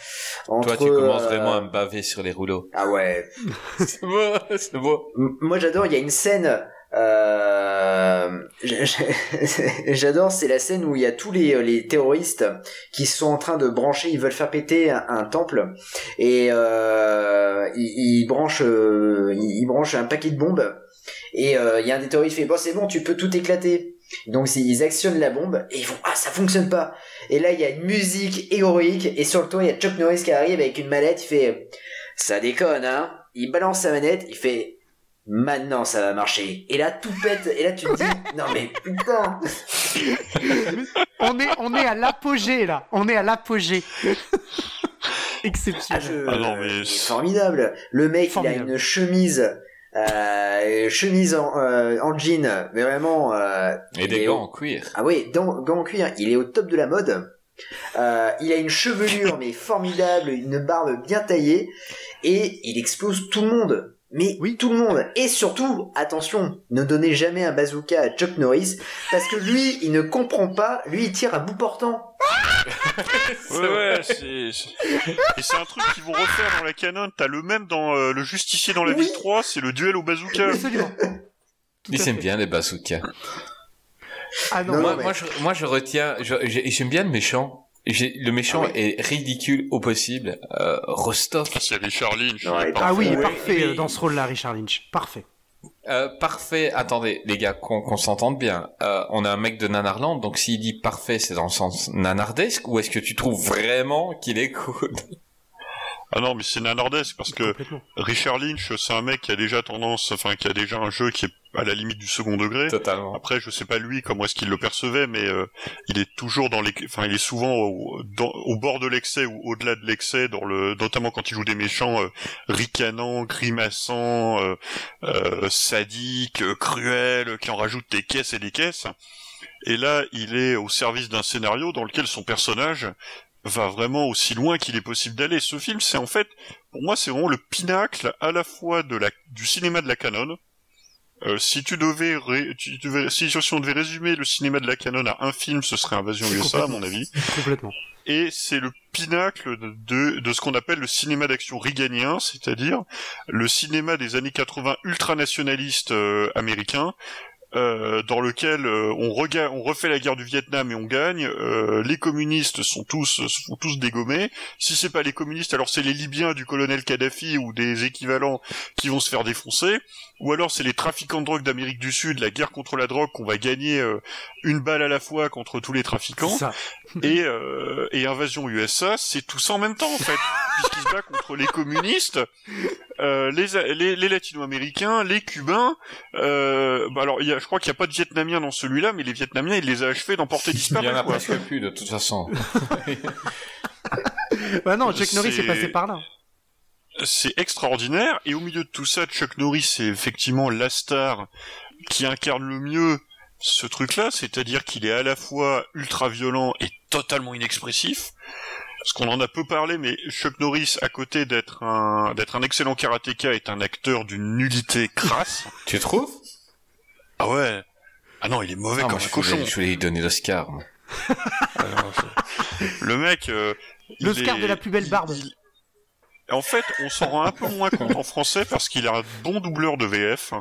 Entre, Toi, tu commences euh, vraiment à me baver sur les rouleaux. Ah ouais. C'est beau, c'est beau. M- Moi, j'adore. Il y a une scène. Euh... J'adore, c'est la scène où il y a tous les, les terroristes qui sont en train de brancher, ils veulent faire péter un, temple et euh, ils, branchent, euh, un paquet de bombes et euh, il y a un des terroristes qui fait bon c'est bon tu peux tout éclater. Donc ils actionnent la bombe et ils font ah ça fonctionne pas. Et là il y a une musique héroïque et sur le toit il y a Chuck Norris qui arrive avec une mallette il fait ça déconne hein. Il balance sa manette il fait Maintenant ça va marcher. Et là tout pète. Et là tu te dis non mais putain. on est on est à l'apogée là on est à l'apogée Ah, exceptionnel je- Ah non, mais formidable. Le mec Formidable. il a une chemise. Euh, chemise en, euh, en jean, mais vraiment. euh, Et des gants au- en cuir. Ah oui, gants, gants en cuir. Il est au top de la mode. Euh, il a une chevelure mais formidable, une barbe bien taillée, et il explose tout le monde. Mais Oui. tout le monde. Et surtout, attention, ne donnez jamais un bazooka à Chuck Norris, parce que lui, il ne comprend pas. Lui, il tire à bout portant. Ouais, ouais, c'est. Et c'est un truc qu'ils vont refaire dans la canon. T'as le même dans euh, Le Justicier dans la Oui. ville 3, c'est le duel au bazooka. absolument Ils aiment bien les bazookas. ah non, Non, moi, mais- moi, je, moi, je retiens, j'aime bien le méchant. J'ai- Le méchant Ah oui. est ridicule au possible. Euh, Rostov, Ah, c'est Richard Lynch. Non, ah oui il est Ouais, parfait dans ce rôle là Richard Lynch parfait euh, parfait. Attendez, les gars, qu'on qu'on s'entende bien. Euh, on a un mec de Nanarland, donc s'il dit parfait, c'est dans le sens nanardesque, ou est-ce que tu trouves vraiment qu'il est cool? Ah non, mais c'est nanardesque parce que Richard Lynch, c'est un mec qui a déjà tendance, enfin, qui a déjà un jeu qui est à la limite du second degré. Totalement. Après, je sais pas lui comment est-ce qu'il le percevait, mais euh, il est toujours dans les, enfin, il est souvent au, dans- au bord de l'excès ou au-delà de l'excès, dans le, notamment quand il joue des méchants euh, ricanants, grimaçants, euh, euh, sadiques, euh, cruels, qui en rajoutent des caisses et des caisses. Et là, il est au service d'un scénario dans lequel son personnage va vraiment aussi loin qu'il est possible d'aller. Ce film, c'est en fait, pour moi, c'est vraiment le pinacle à la fois de la, du cinéma de la canon, euh, si tu devais, ré- tu devais- si, si on devait résumer le cinéma de la canon à un film, ce serait Invasion USA, à mon avis. complètement Et c'est le pinacle de, de, de ce qu'on appelle le cinéma d'action reaganien, c'est-à-dire le cinéma des années 80 ultranationaliste euh, américain, euh, dans lequel euh, on, rega- on refait la guerre du Vietnam et on gagne. euh, les communistes sont tous se font tous dégommer. Si c'est pas les communistes, alors c'est les Libyens du colonel Kadhafi ou des équivalents qui vont se faire défoncer. Ou alors c'est les trafiquants de drogue d'Amérique du Sud, la guerre contre la drogue qu'on va gagner euh, une balle à la fois contre tous les trafiquants. Et, euh, et Invasion USA, c'est tout ça en même temps en fait, puisqu'il se bat contre les communistes, euh, les, les, les latino-américains, les cubains. Euh, bah alors, il y a, je crois qu'il n'y a pas de vietnamiens dans celui-là, mais les vietnamiens, il les a achevés d'emporter Il disparu. y en a presque plus de toute façon. bah non Chuck Norris est passé par là C'est extraordinaire. Et au milieu de tout ça, Chuck Norris, c'est effectivement la star qui incarne le mieux ce truc-là, c'est-à-dire qu'il est à la fois ultra violent et totalement inexpressif. Parce qu'on en a peu parlé, mais Chuck Norris, à côté d'être un d'être un excellent karatéka, est un acteur d'une nullité crasse. tu trouves? Ah ouais. Ah non, il est mauvais Ah, comme un je voulais, cochon. je voulais lui donner l'Oscar. moi. Le mec. euh, L'Oscar est- de la plus belle barbe. il- En fait, on s'en rend un peu moins compte en français parce qu'il a un bon doubleur de VF,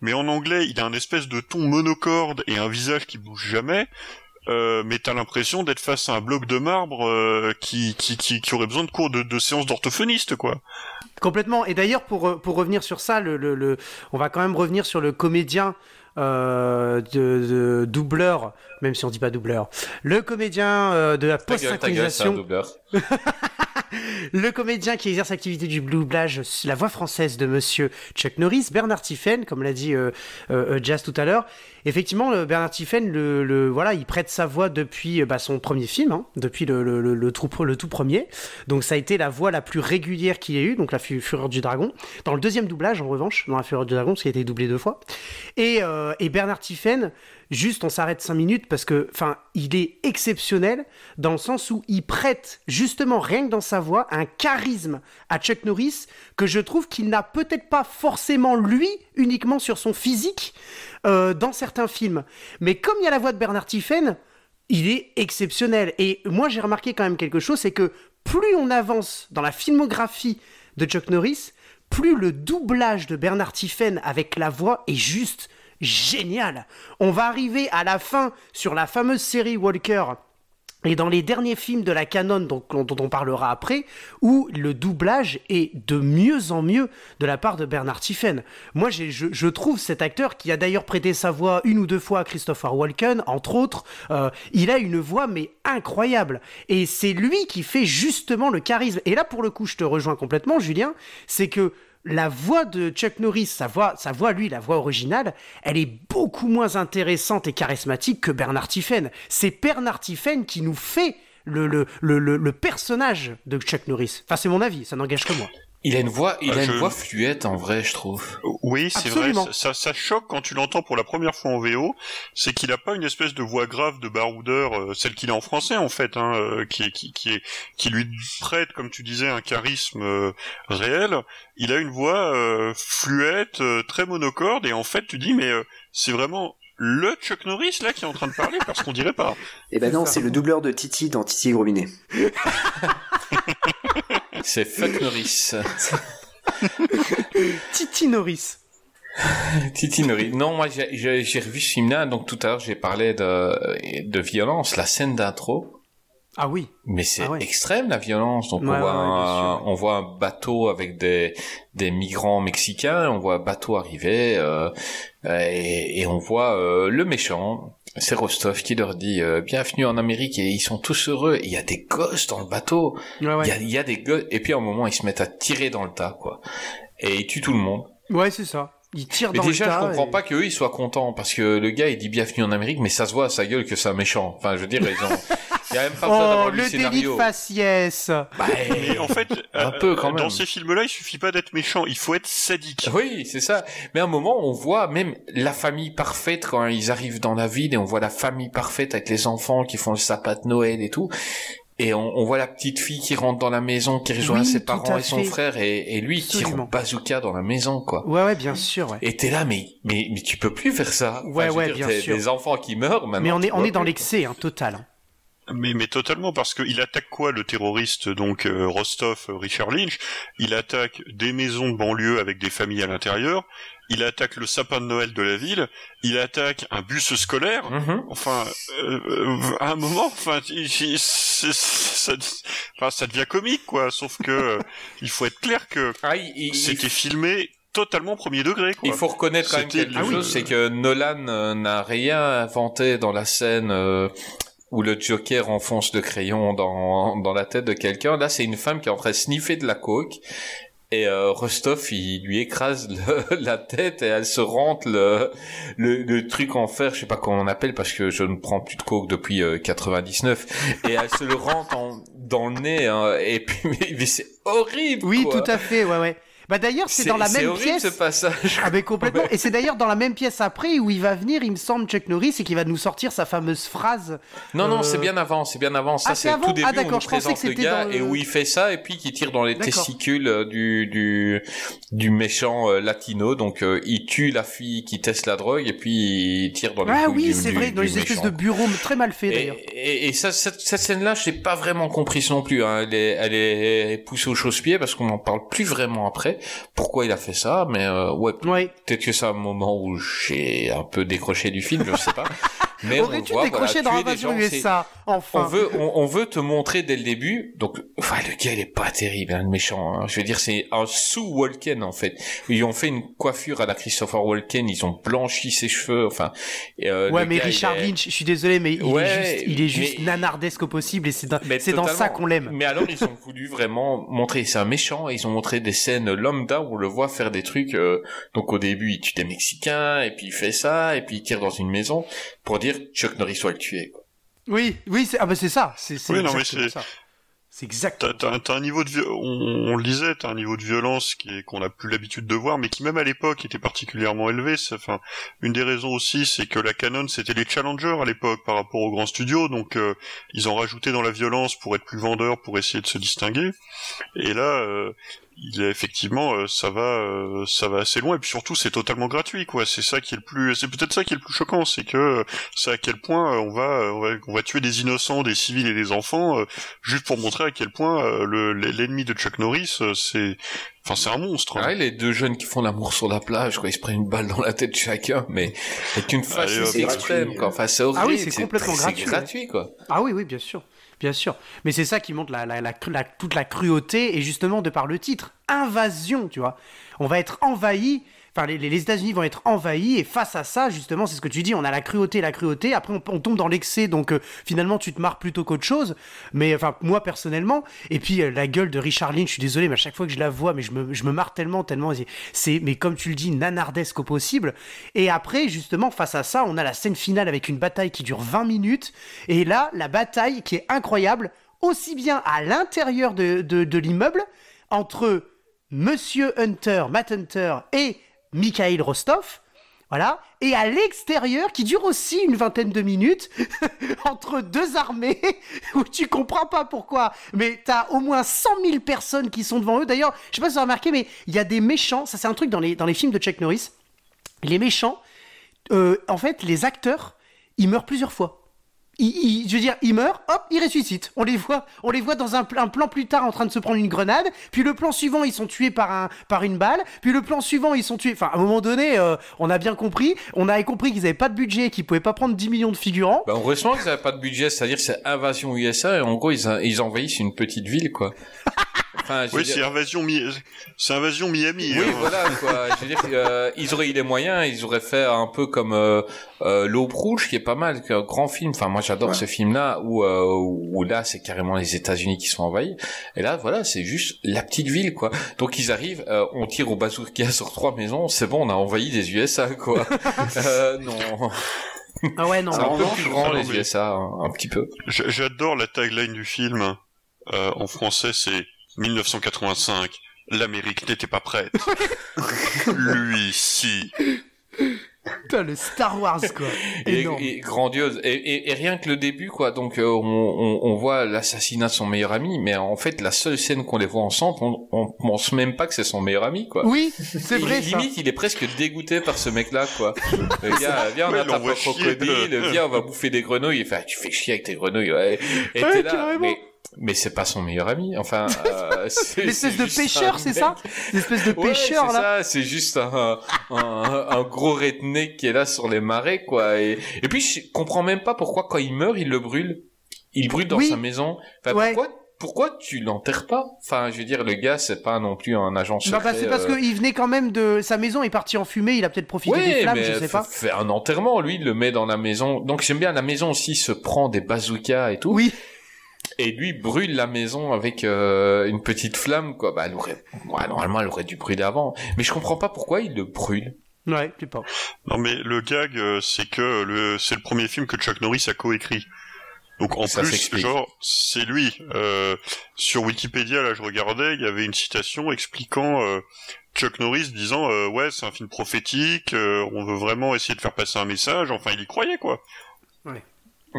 mais en anglais, il a un espèce de ton monocorde et un visage qui bouge jamais. Euh, mais t'as l'impression d'être face à un bloc de marbre euh, qui, qui, qui, qui aurait besoin de cours de, de séances d'orthophoniste, quoi. Complètement. Et d'ailleurs, pour, euh, pour revenir sur ça, le, le, le- on va quand même revenir sur le comédien euh, de, de doubleur, même si on dit pas doubleur, le comédien euh, de la post-synchronisation, le comédien qui exerce l'activité du doublage, la voix française de Monsieur Chuck Norris, Bernard Tiffen, comme l'a dit euh, euh, Jazz tout à l'heure. Effectivement, le Bernard Tiffen, le, le- voilà, il prête sa voix depuis bah, son premier film, hein, depuis le, le, le, tout, le tout premier. Donc ça a été la voix la plus régulière qu'il ait eu, donc la Fu- Fureur du Dragon. Dans le deuxième doublage, en revanche, dans la Fureur du Dragon, parce qu'il a été doublé deux fois. Et, euh, et Bernard Tiffen, juste on s'arrête cinq minutes parce que, enfin, il est exceptionnel dans le sens où il prête justement rien que dans sa voix un charisme à Chuck Norris que je trouve qu'il n'a peut-être pas forcément lui uniquement sur son physique euh, dans certains films. Mais comme il y a la voix de Bernard Tiffen, il est exceptionnel. Et moi j'ai remarqué quand même quelque chose, c'est que plus on avance dans la filmographie de Chuck Norris, plus le doublage de Bernard Tiffen avec la voix est juste génial. On va arriver à la fin sur la fameuse série Walker et dans les derniers films de la canon dont, on parlera après, où le doublage est de mieux en mieux de la part de Bernard Tiffen. Moi, je trouve cet acteur qui a d'ailleurs prêté sa voix une ou deux fois à Christopher Walken, entre autres, euh, il a une voix mais incroyable. Et c'est lui qui fait justement le charisme. Et là, pour le coup, je te rejoins complètement, Julien, c'est que la voix de Chuck Norris, sa voix, sa voix, lui, la voix originale, elle est beaucoup moins intéressante et charismatique que Bernard Tiffen. C'est Bernard Tiffen qui nous fait le, le, le, le, le personnage de Chuck Norris. Enfin, c'est mon avis, ça n'engage que moi. Il a une voix, il a une je- voix fluette en vrai, je trouve. Oui, c'est vrai. Ça, ça choque quand tu l'entends pour la première fois en VO. C'est qu'il a pas une espèce de voix grave de baroudeur, euh, celle qu'il a en français en fait, hein, euh, qui, est, qui, qui, est, qui lui prête, comme tu disais, un charisme euh, réel. Il a une voix euh, fluette, euh, très monocorde, et en fait, tu dis mais euh, c'est vraiment le Chuck Norris là qui est en train de parler parce qu'on dirait pas. Et ben non, c'est le doubleur de Titi dans Titi et. C'est Fuck Norris. Titi Norris. Titi Norris. Non, moi j'ai- revu ce film-là, donc tout à l'heure j'ai parlé de, de violence, la scène d'intro. Ah oui. Mais c'est Ah ouais. extrême la violence. Donc Ouais, on, voit ouais, un, on voit un bateau avec des, des migrants mexicains, on voit un bateau arriver euh, et, et on voit euh, le méchant, c'est Rostov qui leur dit euh, bienvenue en Amérique et ils sont tous heureux. Il y a des gosses dans le bateau, Ouais, il y, a, il y a des gosses et puis à un moment ils se mettent à tirer dans le tas quoi et ils tuent tout le monde. Ouais, c'est ça. Il tire Mais dans déjà, le je tas comprends et- pas qu'eux ils soient contents parce que le gars il dit bienvenue en Amérique, mais ça se voit à sa gueule que c'est un méchant. Enfin, je veux dire, ils ont. Il y a même pas besoin Oh, lu le délit de faciès. Bah, Mais en fait, Un euh, peu, quand dans même. ces films-là, il suffit pas d'être méchant, il faut être sadique. Oui, c'est ça. Mais à un moment, on voit même la famille parfaite quand ils arrivent dans la ville et on voit la famille parfaite avec les enfants qui font le sapin de Noël et tout. Et on, on voit la petite fille qui rentre dans la maison, qui rejoint Oui, ses parents et son frère et, et lui qui tire bazooka dans la maison, quoi. Ouais, ouais, bien sûr, ouais. Et t'es là, mais, mais, mais tu peux plus faire ça. Ouais, ouais, dire, bien sûr. Des enfants qui meurent maintenant. Mais on est, on est dans l'excès, hein, total. hein. Mais, mais totalement, parce qu'il attaque quoi le terroriste, donc euh, Rostov, euh, Richard Lynch? Il attaque des maisons de banlieue avec des familles à l'intérieur, il attaque le sapin de Noël de la ville, il attaque un bus scolaire, Mhm. enfin, euh, à un moment, enfin, il- il- ça, enfin, ça devient comique, quoi, sauf que il faut être clair que Ah, c'était filmé totalement premier degré, quoi. Il faut reconnaître quand même quelque chose, c'est que Nolan euh, n'a rien inventé dans la scène euh, où le Joker enfonce le crayon dans, dans la tête de quelqu'un. Là, c'est une femme qui est en train de sniffer de la coke. Et euh, Rostov, il lui écrase le- la tête et elle se rentre le, le, le truc en fer, je sais pas comment on appelle parce que je ne prends plus de coke depuis euh, 99. Et elle se le rentre en- dans le nez. hein, et puis, mais, mais c'est horrible. Oui, quoi. tout à fait, ouais, ouais. Bah d'ailleurs, c'est dans la même horrible, pièce. ce passage. Ah mais complètement. Et c'est d'ailleurs dans la même pièce après où il va venir, il me semble, Chuck Norris, et qui va nous sortir sa fameuse phrase. Non, non, Euh, c'est bien avant, c'est bien avant. Ça, Ah, c'est tout avant début Ah, où on je pensais présente que le c'était gars dans le- et où il fait ça et puis qui tire dans les testicules euh, du, du, du méchant euh, latino. Donc, euh, il tue la fille qui teste la drogue et puis il tire dans les Ah oui, c'est du- vrai, dans les espèces de bureaux très mal faits Et, d'ailleurs. et, et ça, cette, cette scène-là, je n'ai pas vraiment comprise non plus. Hein. Elle, est, elle est poussée au chausse-pied parce qu'on n'en parle plus vraiment après. Pourquoi il a fait ça Mais euh, ouais, Ouais. peut-être que c'est un moment où j'ai un peu décroché du film, je sais pas. Mais on Aurais-tu décroché voilà, dans Invasion USA On Enfin. veut, on, on veut te montrer dès le début. Donc, enfin, le gars, il est pas terrible, hein, le méchant. hein. Je veux dire, c'est un sous-Walken en fait. Ils ont fait une coiffure à la Christopher Walken. Ils ont blanchi ses cheveux. Enfin, euh, Ouais, mais gars, Richard est- Lynch, je suis désolé, mais il Ouais, est juste, il est juste mais- nanardesque au possible et c'est dans, c'est dans ça qu'on l'aime. Mais alors, ils ont voulu vraiment montrer, c'est un méchant, et ils ont montré des scènes lambda où on le voit faire des trucs, euh, donc au début, il tue des Mexicains, et puis il fait ça, et puis il tire dans une maison, pour dire Chuck Norris soit le tuer, quoi. Oui, oui, c'est, ah bah c'est ça, c'est, Oui, non, mais exactement c'est- ça. C'est exact. T'as, un niveau de, on, on le disait, t'as un niveau de violence qui est, qu'on a plus l'habitude de voir, mais qui même à l'époque était particulièrement élevé. C'est, enfin, une des raisons aussi, c'est que la Canon c'était les challengers à l'époque par rapport aux grands studios, donc euh, ils ont rajouté dans la violence pour être plus vendeurs, pour essayer de se distinguer. Et là, euh, il est effectivement, euh, ça va, euh, ça va assez loin, et puis surtout c'est totalement gratuit, quoi. C'est ça qui est le plus, c'est peut-être ça qui est le plus choquant, c'est que euh, c'est à quel point euh, on va, euh, on va, on va tuer des innocents, des civils et des enfants. euh, juste pour montrer à quel point euh, le l'ennemi de Chuck Norris, euh, c'est, enfin, c'est un monstre. hein. Ouais, les deux jeunes qui font l'amour sur la plage, quoi, ils se prennent une balle dans la tête chacun, mais avec une Allez, facilité hop, extrême, gratuit. quoi. Enfin, c'est horrible. Ah oui, c'est complètement gratuit, quoi. Ah oui, oui, bien sûr. Bien sûr. Mais c'est ça qui montre toute la cruauté, et justement, de par le titre, invasion, tu vois. On va être envahi, les, États-Unis vont être envahis, et face à ça, justement, c'est ce que tu dis, on a la cruauté, la cruauté, après on, tombe dans l'excès, donc euh, finalement, tu te marres plutôt qu'autre chose. Mais enfin, moi, personnellement, et puis euh, la gueule de Richard Lynch, je suis désolé, mais à chaque fois que je la vois, mais je me, marre tellement, tellement, c'est, mais comme tu le dis, nanardesque au possible. Et après, justement, face à ça, on a la scène finale avec une bataille qui dure 20 minutes. Et là, la bataille qui est incroyable, aussi bien à l'intérieur de, de, de l'immeuble, entre Monsieur Hunter, Matt Hunter et Mikhail Rostov. Voilà. Et à l'extérieur, qui dure aussi une vingtaine de minutes, entre deux armées, où tu comprends pas pourquoi. Mais t'as au moins 100 000 personnes qui sont devant eux. D'ailleurs, je sais pas si vous avez remarqué, mais il y a des méchants. Ça, c'est un truc dans les, films de Chuck Norris. Les méchants, euh, en fait, les acteurs, ils meurent plusieurs fois. Ils, ils- je veux dire, ils meurent, hop, ils ressuscitent. On les voit, on les voit dans un, pl- un plan plus tard en train de se prendre une grenade. Puis le plan suivant, ils sont tués par un, par une balle. Puis le plan suivant, ils sont tués. Enfin, à un moment donné, euh, on a bien compris. On avait compris qu'ils avaient pas de budget, qu'ils pouvaient pas prendre 10 millions de figurants. Bah, heureusement qu'ils n'avaient pas de budget, c'est-à-dire c'est invasion USA, et en gros, ils, ils envahissent une petite ville, quoi. Enfin, Oui, dire- c'est invasion, Mi- c'est invasion Miami. Oui, hein. voilà, quoi. Je veux dire, euh, ils auraient eu les moyens, ils auraient fait un peu comme euh, euh, L'Aube Rouge, qui est pas mal, qui est un grand film. Enfin, moi, j'adore ce film-là, où, euh, où là, c'est carrément les États-Unis qui sont envahis. Et là, voilà, c'est juste la petite ville, quoi. Donc, ils arrivent, euh, on tire au bazooka sur trois maisons, c'est bon, on a envahi des USA, quoi. euh, non, Ah ouais, non. c'est un peu plus grand, les USA, un, un petit peu. J'adore la tagline du film. Euh, en français, c'est 1985. L'Amérique n'était pas prête. Lui, si. Putain, le Star Wars, quoi. Et, et grandiose. Et, et- et rien que le début, quoi. Donc, euh, on, on, on voit l'assassinat de son meilleur ami, mais en fait, la seule scène qu'on les voit ensemble, on, on pense même pas que c'est son meilleur ami, quoi. Oui, c'est Il- vrai, ça. limite, il est presque dégoûté par ce mec-là, quoi. Le gars, viens, on a il ta propre crocodile, viens, on va bouffer des grenouilles. Il fait, ah, tu fais chier avec tes grenouilles, ouais. Et Ouais, t'es là, carrément. mais, mais c'est pas son meilleur ami. Enfin, euh, c'est- L'espèce de pêcheur, c'est ça L'espèce de pêcheur, c'est là. ça, c'est juste un, un, un gros redneck qui est là sur les marais, quoi. Et, et puis, je comprends même pas pourquoi, quand il meurt, il le brûle. Il brûle dans Oui. sa maison. Enfin, Ouais. pourquoi, pourquoi tu l'enterres pas? Enfin, je veux dire, le gars, c'est pas non plus un agent Non, secret. bah, c'est parce euh, qu'il venait quand même de. Sa maison est partie en fumée, il a peut-être profité des flammes, mais je sais pas. fait un enterrement, lui, il le met dans la maison. Donc j'aime bien, la maison aussi se prend des bazookas et tout. Oui, Et lui brûle la maison avec euh, une petite flamme, quoi. Bah, elle aurait... ouais, normalement, elle aurait dû brûler avant. Mais je comprends pas pourquoi il le brûle. ouais, sais pas. Non mais le gag, euh, c'est que le, c'est le premier film que Chuck Norris a coécrit. Donc en Ça plus, genre, c'est lui. Euh, sur Wikipédia, là, je regardais, il y avait une citation expliquant euh, Chuck Norris disant euh, ouais, c'est un film prophétique, euh, on veut vraiment essayer de faire passer un message. Enfin, il y croyait quoi.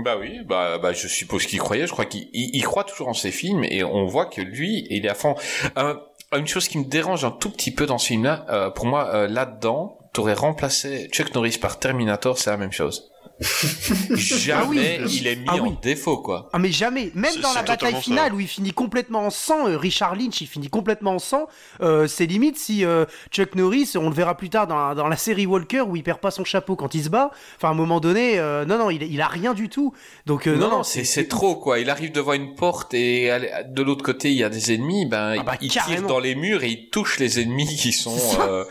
Bah oui, bah, bah je suppose qu'il croyait. Je crois qu'il il, croit toujours en ses films et on voit que lui, il est à fond. Euh, une chose qui me dérange un tout petit peu dans ce film-là, euh, pour moi, euh, là-dedans, t'aurais remplacé Chuck Norris par Terminator, c'est la même chose. Jamais Ah oui. il est mis Ah oui. en défaut, quoi. Ah mais jamais, même dans la bataille finale ça. où il finit complètement en sang, euh, Richard Lynch il finit complètement en sang, euh, c'est limite si euh, Chuck Norris, on le verra plus tard dans, la- dans la série Walker où il perd pas son chapeau quand il se bat, enfin à un moment donné, euh, non non il, il a rien du tout, donc euh, non, non, c'est c'est trop, quoi. Il arrive devant une porte et de l'autre côté, il y a des ennemis, ben, Ah bah, il tire dans les murs et il touche les ennemis qui sont, euh,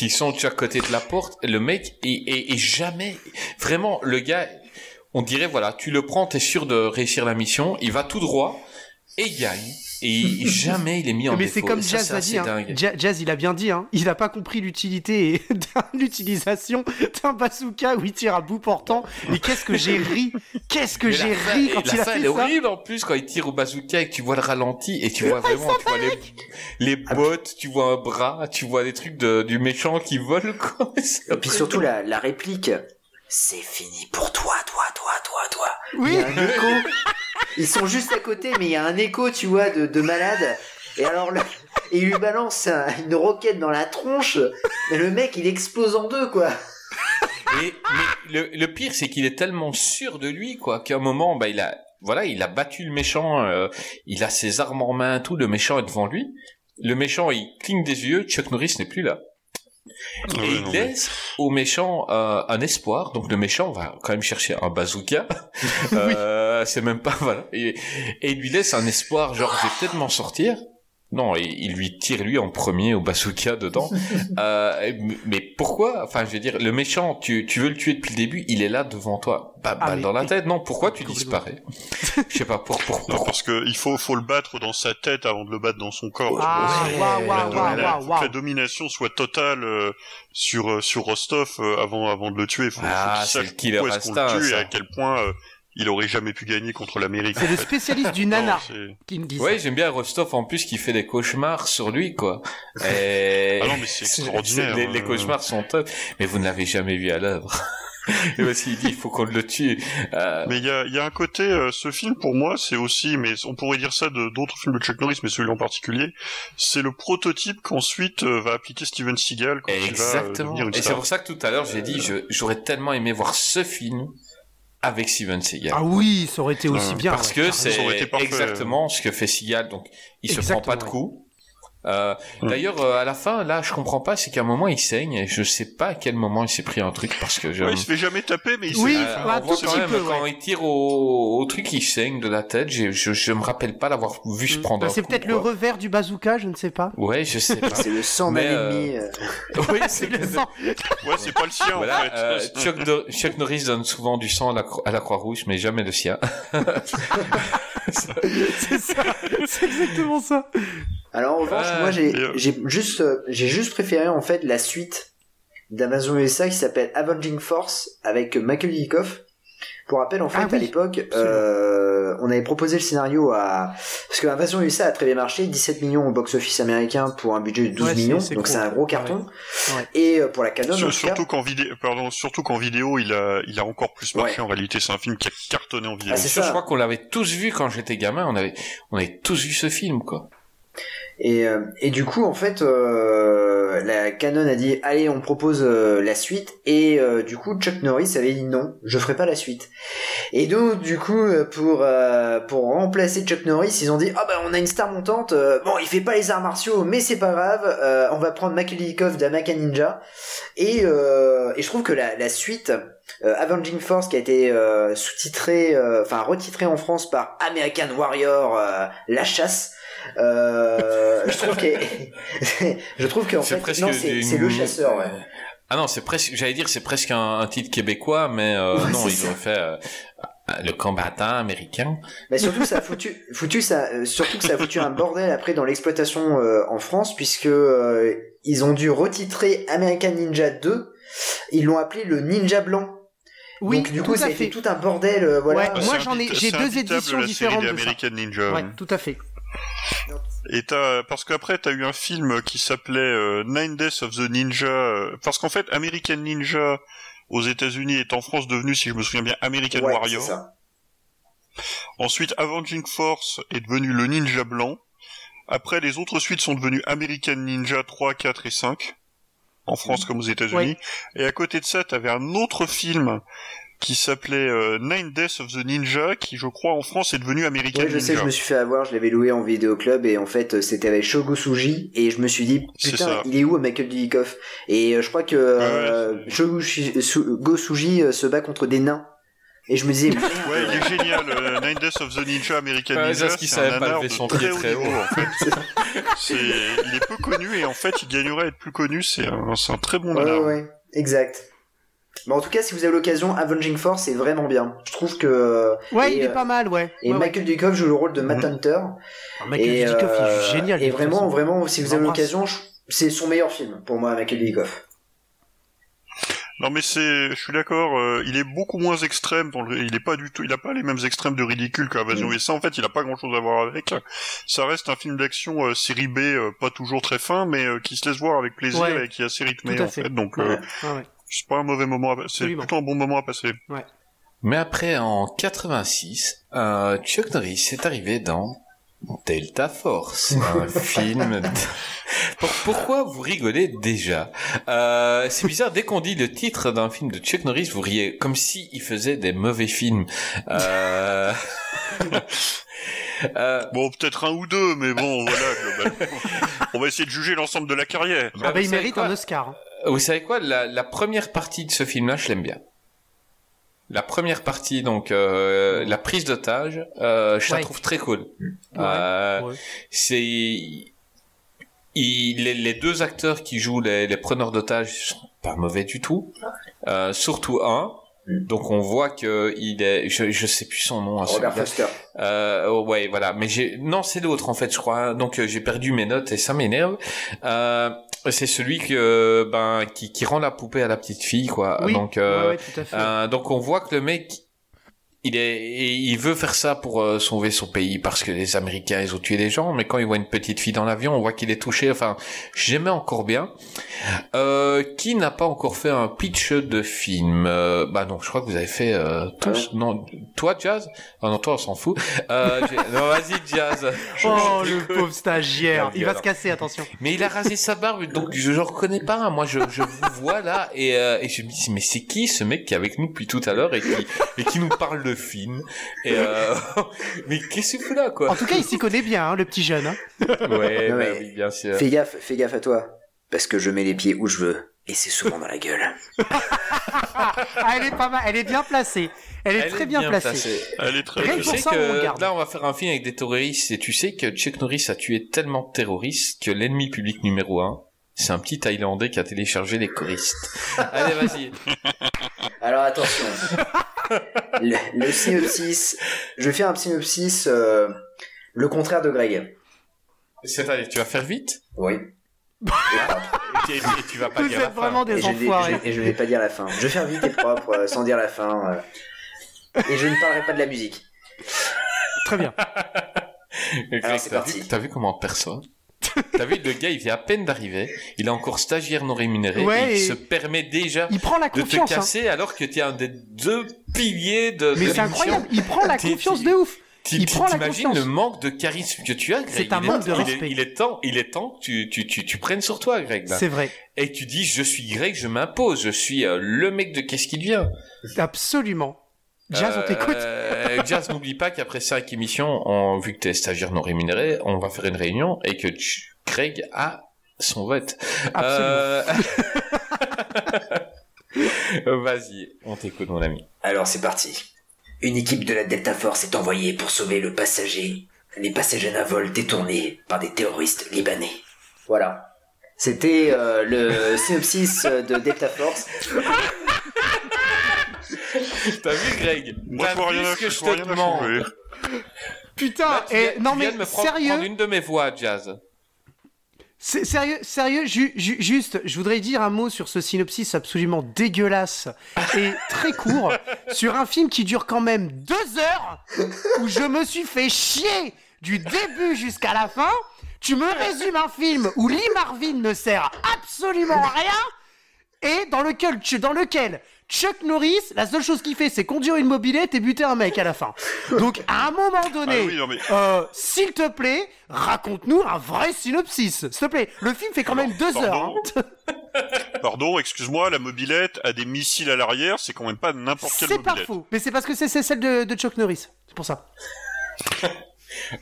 qui sont de chaque côté de la porte. Le mec, et, jamais, vraiment, le gars, on dirait, voilà, tu le prends, t'es sûr de réussir la mission, il va tout droit et gagne. Et jamais il est mis en Mais défaut. c'est comme ça, Jazz c'est a assez dit, hein. Jazz il a bien dit, hein. il a pas compris l'utilité et de l'utilisation d'un bazooka où il tire à bout portant. Et qu'est-ce que j'ai ri, qu'est-ce que Mais j'ai la ri quand la il a fin, fait elle est ça? horrible en plus quand il tire au bazooka et que tu vois le ralenti et tu vois vraiment, tu vois les, les bottes, tu vois un bras, tu vois des trucs de, du méchant qui vole quoi. Et puis surtout la, la réplique. C'est fini pour toi, toi, toi, toi, toi. Il Oui. y a un écho. Ils sont juste à côté, mais il y a un écho, tu vois, de, de malade. Et alors, le- il lui balance un- une roquette dans la tronche. Mais le mec, il explose en deux, quoi. Et mais le, le pire, c'est qu'il est tellement sûr de lui, quoi, qu'à un moment, bah, il a, voilà, il a battu le méchant, euh, il a ses armes en main, tout, le méchant est devant lui. Le méchant, il cligne des yeux, Chuck Norris n'est plus là. Ouais, Et il mais- laisse au méchant euh, un espoir. Donc le méchant va quand même chercher un bazooka. Euh, c'est même pas voilà. Et, et il lui laisse un espoir, genre je vais peut-être m'en sortir. Non, et il lui tire lui en premier au bazooka dedans. euh, mais pourquoi? Enfin, je veux dire, le méchant, tu, tu veux le tuer depuis le début, il est là devant toi, bah, Ah, balle dans la tête. Non, pourquoi tu disparais? Je sais pas pour, pour, Non, parce que il faut, faut le battre dans sa tête avant de le battre dans son corps. Ah, la, faut que la domination soit totale euh, sur euh, sur Rostov euh, avant avant de le tuer. Faut, Ah, faut qu'il sache pourquoi est-ce qu'on le tue et à quel point euh, il aurait jamais pu gagner contre l'Amérique. C'est le fait. spécialiste du Non, nana c'est- qui me dit ça. Ouais, j'aime bien Rostov en plus qui fait des cauchemars sur lui, quoi. Et... Ah non, mais c'est extraordinaire, Les, les euh. cauchemars sont top, mais vous ne l'avez jamais vu à l'œuvre. Et parce qu'il dit, il faut qu'on le tue. Euh, Mais il y a, il y a un côté, euh, ce film pour moi, c'est aussi, mais on pourrait dire ça de d'autres films de Chuck Norris, mais celui en particulier, c'est le prototype qu'ensuite euh, va appliquer Steven Seagal quand il va euh, Exactement. devenir une Et c'est star. pour ça que tout à l'heure, j'ai dit, j'aurais tellement aimé voir ce film avec Steven Seagal. Ah oui, ça aurait été aussi Ouais, bien. Parce ouais, que été c'est exactement ce que fait Seagal. Donc, il se prend pas de Exactement, coups. Euh, Mm. D'ailleurs, euh, à la fin, là, je comprends pas, c'est qu'à un moment, il saigne, et je sais pas à quel moment il s'est pris un truc, parce que je... Ouais, il se fait jamais taper, mais il Oui, se Euh, bah, on quand petit même, peu, quand ouais. il tire au, au truc, il saigne de la tête. Je, je me rappelle pas l'avoir vu se prendre Bah, c'est peut-être le revers du bazooka, je ne sais pas. Ouais, je sais pas. C'est le sang d'un Mais, euh, ennemi. euh. oui, c'est le sang. Ouais, c'est pas le sien, Voilà, en fait. euh, Chuck, Nor- Chuck Norris donne souvent du sang à la, Cro- à la Croix-Rouge, mais jamais le sien. C'est ça. C'est exactement ça. Alors en revanche, moi j'ai euh, j'ai juste euh, j'ai juste préféré en fait la suite d'Amazon USA qui s'appelle Avenging Force avec Michael Dudikoff. Pour rappel, en fait, Ah oui, à l'époque, euh, on avait proposé le scénario à parce que Invasion USA a très bien marché, 17 millions au box-office américain pour un budget de 12 Ouais, c'est- millions, c'est donc c'est un gros carton. Ouais. Et euh, pour la Canon, en Sur- tout cas, surtout qu'en vidéo, pardon, surtout qu'en vidéo, il a, il a encore plus marché. Ouais. En réalité, c'est un film qui a cartonné en vidéo. Ah, c'est sûr, je crois qu'on l'avait tous vu quand j'étais gamin. On avait, on avait tous vu ce film, quoi. Et, euh, et du coup, en fait, euh, la Canon a dit allez, on propose euh, la suite. Et du coup, Chuck Norris avait dit non, je ferai pas la suite. Et donc, du coup, pour remplacer Chuck Norris, ils ont dit ah bah on a une star montante. bon, il fait pas les arts martiaux, mais c'est pas grave. on va prendre Dudikoff d'American Ninja. Et je trouve que la suite. Avenging Force qui a été sous-titré, enfin retitré en France par American Warrior, La Chasse. Euh, je trouve que je trouve qu'en C'est fait presque non c'est une- c'est le chasseur ouais. Ah non, c'est presque, j'allais dire, c'est presque un, un titre québécois, mais euh, Ouais, non, ils ça. ont fait euh, le combattant américain. Mais surtout ça a foutu foutu ça euh, surtout que ça a foutu un bordel après dans l'exploitation euh, en France puisque euh, ils ont dû retitrer American Ninja 2 ils l'ont appelé le Ninja blanc Oui, donc du tout coup ça fait. tout un bordel euh, voilà Ouais, Bah, moi, j'en ai- j'ai deux éditions la différentes de ça. Ninja. Ouais, tout à fait. Et t'as, parce qu'après t'as eu un film qui s'appelait euh, Nine Days of the Ninja, euh, parce qu'en fait American Ninja aux États-Unis est en France devenu, si je me souviens bien, American ouais, Warrior. ça. Ensuite, Avenging Force est devenu le Ninja Blanc. Après, les autres suites sont devenues American Ninja 3, 4 et 5. En France comme aux États-Unis. Et à côté de ça, t'avais un autre film qui s'appelait euh, Nine Deaths of the Ninja, qui je crois en France est devenu American Ouais, je sais, Ninja. je me suis fait avoir, je l'avais loué en vidéo club et en fait euh, c'était avec Shogo Suji et je me suis dit C'est putain ça. il est où Michael Dudikoff? Et euh, je crois que euh, Shogo Suji euh, se bat contre des nains et je me disais Ouais, il est génial. euh, Nine Deaths of the Ninja American Ouais, Ninja, parce qu'il c'est savait un pas lever son très pied haut très niveau, haut. en fait. C'est, il est peu connu et en fait, il gagnerait à être plus connu. C'est un, c'est un très bon ouais nanar. ouais exact mais en tout cas si vous avez l'occasion Avenging Force c'est vraiment bien je trouve que Ouais, et, il est euh, pas mal, ouais. et Ouais, ouais. Michael Dudikoff joue le rôle de Matt Mhm. Hunter Ah, Michael et, Dudikoff, il euh, est génial. et vraiment façon. vraiment si vous avez l'occasion c'est son meilleur film pour moi Michael Dudikoff Non mais c'est, je suis d'accord. euh, il est beaucoup moins extrême. Dans le, il est pas du tout. Il a pas les mêmes extrêmes de ridicule qu'Invasion Mm. et ça. En fait, il a pas grand chose à voir avec. Ça reste un film d'action euh, série B, euh, pas toujours très fin, mais euh, qui se laisse voir avec plaisir Ouais. et qui est assez rythmé Tout à en fait. fait. Donc Ouais. euh, Ouais, ouais. C'est pas un mauvais moment. À... C'est Absolument. plutôt un bon moment à passer. Mais après, en 86, euh, Chuck Norris est arrivé dans Delta Force, un film. de- pourquoi vous rigolez déjà? Euh, C'est bizarre. Dès qu'on dit le titre d'un film de Chuck Norris, vous riez comme si il faisait des mauvais films. Euh... euh, Bon, peut-être un ou deux, mais bon, voilà. globalement. On va essayer de juger l'ensemble de la carrière. Ah bah, il mérite un Oscar. Hein. Vous savez quoi la, la première partie de ce film-là, je l'aime bien. La première partie, donc euh, la prise d'otage, euh, je la trouve très cool. Ouais, Euh, ouais. C'est il- les, les deux acteurs qui jouent les, les preneurs d'otages sont pas mauvais du tout. Euh, surtout un. Mm. Donc on voit que il est, je, je sais plus son nom. à Robert. Foster Euh, oh, ouais, voilà. Mais j'ai, non, c'est l'autre en fait, je crois. Donc euh, j'ai perdu mes notes et ça m'énerve. Euh, c'est celui que, ben, qui, qui rend la poupée à la petite fille, quoi. Oui, Donc, euh, ouais, ouais, tout à fait. euh, donc on voit que le mec, il est, et il veut faire ça pour euh, sauver son pays parce que les Américains ils ont tué des gens, mais quand il voit une petite fille dans l'avion, on voit qu'il est touché. Enfin, j'aimais encore bien. Euh, qui n'a pas encore fait un pitch de film? Euh, Bah non, je crois que vous avez fait euh, tous. Non, toi Jazz? Ah non, toi on s'en fout. Euh, non, vas-y Jazz. Oh, le pauvre stagiaire. Il va se casser, attention. Mais il a rasé sa barbe, donc je ne reconnais pas. Moi, je, je vous vois là et, euh, et je me dis, mais c'est qui ce mec qui est avec nous depuis tout à l'heure et qui, et qui nous parle de film et euh, Mais qu'est-ce que là, En quoi tout cas, il s'y connaît bien, hein, le petit jeune. hein. Ouais, Non, bah mais- oui, bien sûr. Fais gaffe, fais gaffe à toi. Parce que je mets les pieds où je veux. Et c'est souvent dans la gueule. Ah, elle est pas mal, elle est bien placée. Elle est Elle très bien, placée. Elle est très tu sais on que regarde. là, on va faire un film avec des terroristes et tu sais que Chuck Norris a tué tellement de terroristes que l'ennemi public numéro un, c'est un petit Thaïlandais qui a téléchargé les choristes. Allez, vas-y. Alors attention. Le, le synopsis. Je vais faire un synopsis. euh, le contraire de Greg. C'est-à-dire, tu vas faire vite? Oui. et, et- et tu vas pas Vous dire la êtes fin. vraiment Et des je, vais, enfoirés. je- et je vais pas dire la fin. Je vais faire vite et propre, euh, sans dire la fin. euh. Et je ne parlerai pas de la musique. Très bien. Alors, c'est parti. t'as vu comment personne T'as vu, le gars, il vient à peine d'arriver, il est encore stagiaire non rémunéré, Ouais, et il et- se permet déjà Il prend la de te hein. casser alors que t'es un des deux piliers de, Mais c'est incroyable, il prend la confiance de ouf. Il prend la T'imagines confiance. le manque de charisme que tu as, Greg? C'est un manque de il est- respect. Il est temps, il est temps que tu, tu, tu, tu prennes sur toi, Greg. C'est vrai. Et tu dis, je suis Greg, je m'impose, je suis euh, le mec de qu'est-ce qui devient? Absolument. Jazz, on t'écoute. Euh, Jazz, n'oublie pas qu'après cinq émissions, on, vu que t'es stagiaire non rémunéré, on va faire une réunion et que tu- Greg a son vote. Absolument. Euh, Vas-y, on t'écoute, mon ami. Alors c'est parti. Une équipe de la Delta Force est envoyée pour sauver le passager, les passagers d'un vol détourné par des terroristes libanais. Voilà. C'était euh, le synopsis de Delta Force. T'as vu, Greg Moi, T'as je vois rien à- que je te demande. Putain, Là, tu et viens- non tu mais viens de me prendre, sérieux, prendre une de mes voix, Jazz. c'est- sérieux, sérieux, ju- ju- juste, je voudrais dire un mot sur ce synopsis absolument dégueulasse et très court sur un film qui dure quand même deux heures où je me suis fait chier du début jusqu'à la fin. Tu me résumes un film où Lee Marvin ne sert absolument à rien et dans lequel tu, dans lequel Chuck Norris, la seule chose qu'il fait, c'est conduire une mobilette et buter un mec à la fin. Donc, à un moment donné, Ah oui, non, mais- euh, s'il te plaît, raconte-nous un vrai synopsis. S'il te plaît, le film fait quand même deux heures. pardon hein. Pardon, excuse-moi, la mobilette a des missiles à l'arrière, c'est quand même pas n'importe quelle C'est pas mobilette. faux. Mais c'est parce que c'est c'est celle de, de Chuck Norris. C'est pour ça.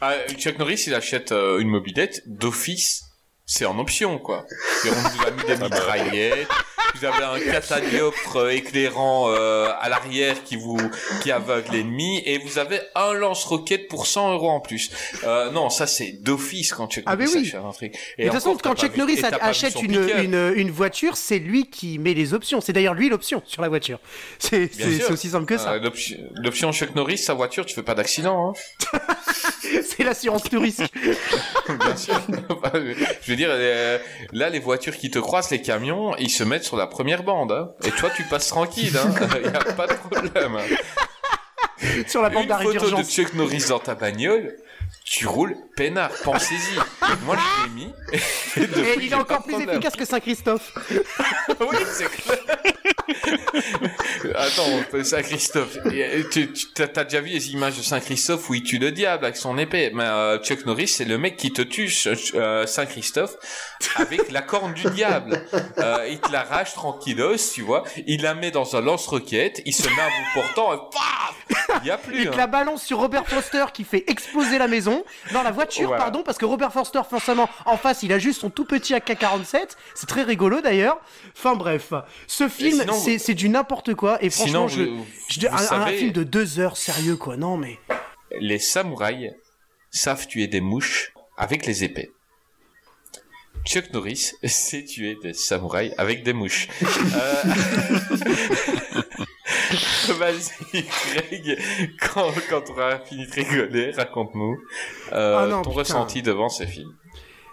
Ah, Chuck Norris, il achète euh, une mobilette d'office. C'est en option, quoi. Et on vous a mis des mitraillettes. Vous avez un catadioptre euh, éclairant euh, à l'arrière qui vous qui aveugle l'ennemi et vous avez un lance-roquette pour 100 euros en plus. Euh, non, ça c'est d'office quand Chuck Ah, Norris oui. achète un truc. Et de toute façon, quand Chuck Norris achète une, une, une voiture, c'est lui qui met les options. C'est d'ailleurs lui l'option sur la voiture. C'est aussi simple que ça. Euh, l'option- Chuck Norris, sa voiture, tu fais pas d'accident. Hein. c'est l'assurance tout risque. Bien sûr. Je dire, euh, là, les voitures qui te croisent, les camions, ils se mettent sur la première bande. hein. Et toi, tu passes tranquille. Il n'y a pas de problème. sur la bande Une photo de. Chuck Norris dans ta bagnole, tu roules peinard. Pensez-y. Moi, je l'ai mis. Et, Et il est encore plus efficace que Saint-Christophe. oui, c'est clair. Attends, Saint-Christophe, tu, tu déjà vu les images de Saint-Christophe où il tue le diable avec son épée? Mais euh, Chuck Norris, c'est le mec qui te tue, euh, Saint-Christophe, avec la corne du diable. Euh, il te l'arrache tranquillos, tu vois. Il la met dans un lance-roquette, il se met à bout portant, et paf Il y a plus. Il hein. te la balance sur Robert Foster qui fait exploser la maison. Dans la voiture, Voilà. pardon, parce que Robert Foster, forcément, en face, il a juste son tout petit AK-47. C'est très rigolo d'ailleurs. Enfin bref, ce film, sinon, c'est du n'importe quoi. Et franchement, Sinon, je, vous- je- vous un, film de deux heures, sérieux quoi. Non mais. les samouraïs savent tuer des mouches avec les épées. Chuck Norris sait tuer des samouraïs avec des mouches. Euh, Vas-y, Greg, quand, quand tu auras fini de rigoler, raconte-nous euh, Ah non, ton putain. ressenti devant ce film.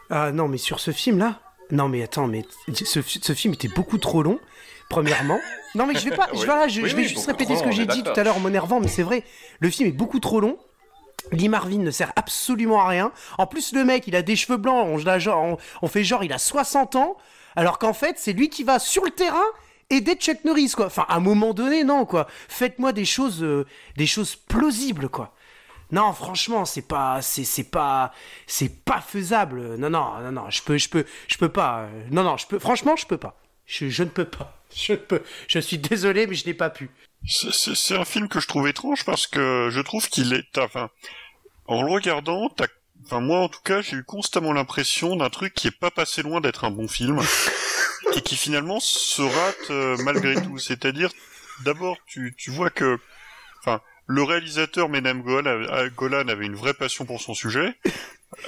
Ah non, mais sur ce film-là? Non, mais attends, mais ce, ce film était beaucoup trop long, premièrement. Non, mais je vais pas. je, Oui. voilà, je, Oui, je vais oui, juste répéter ce que j'ai dit tout à l'heure en m'énervant, mais c'est vrai. Le film est beaucoup trop long. Lee Marvin ne sert absolument à rien. En plus, le mec, il a des cheveux blancs. On, fait genre, il a 60 ans. Alors qu'en fait, c'est lui qui va sur le terrain aider Chuck Norris, quoi. Enfin, à un moment donné, non, quoi. Faites-moi des choses, euh, des choses plausibles, quoi. Non, franchement, c'est pas, c'est, c'est pas, c'est pas faisable. Non, non, non, non, je peux, je peux, je peux pas. Non, non, je peux. Franchement, je peux pas. Je, je ne peux pas. Je peux. Je suis désolé, mais je n'ai pas pu. C'est- un film que je trouve étrange parce que je trouve qu'il est, enfin, en le regardant, t'as, enfin moi en tout cas, j'ai eu constamment l'impression d'un truc qui est pas passé loin d'être un bon film et qui finalement se rate euh, malgré tout. C'est-à-dire, d'abord, tu, tu vois que, enfin, le réalisateur a- Golan avait une vraie passion pour son sujet,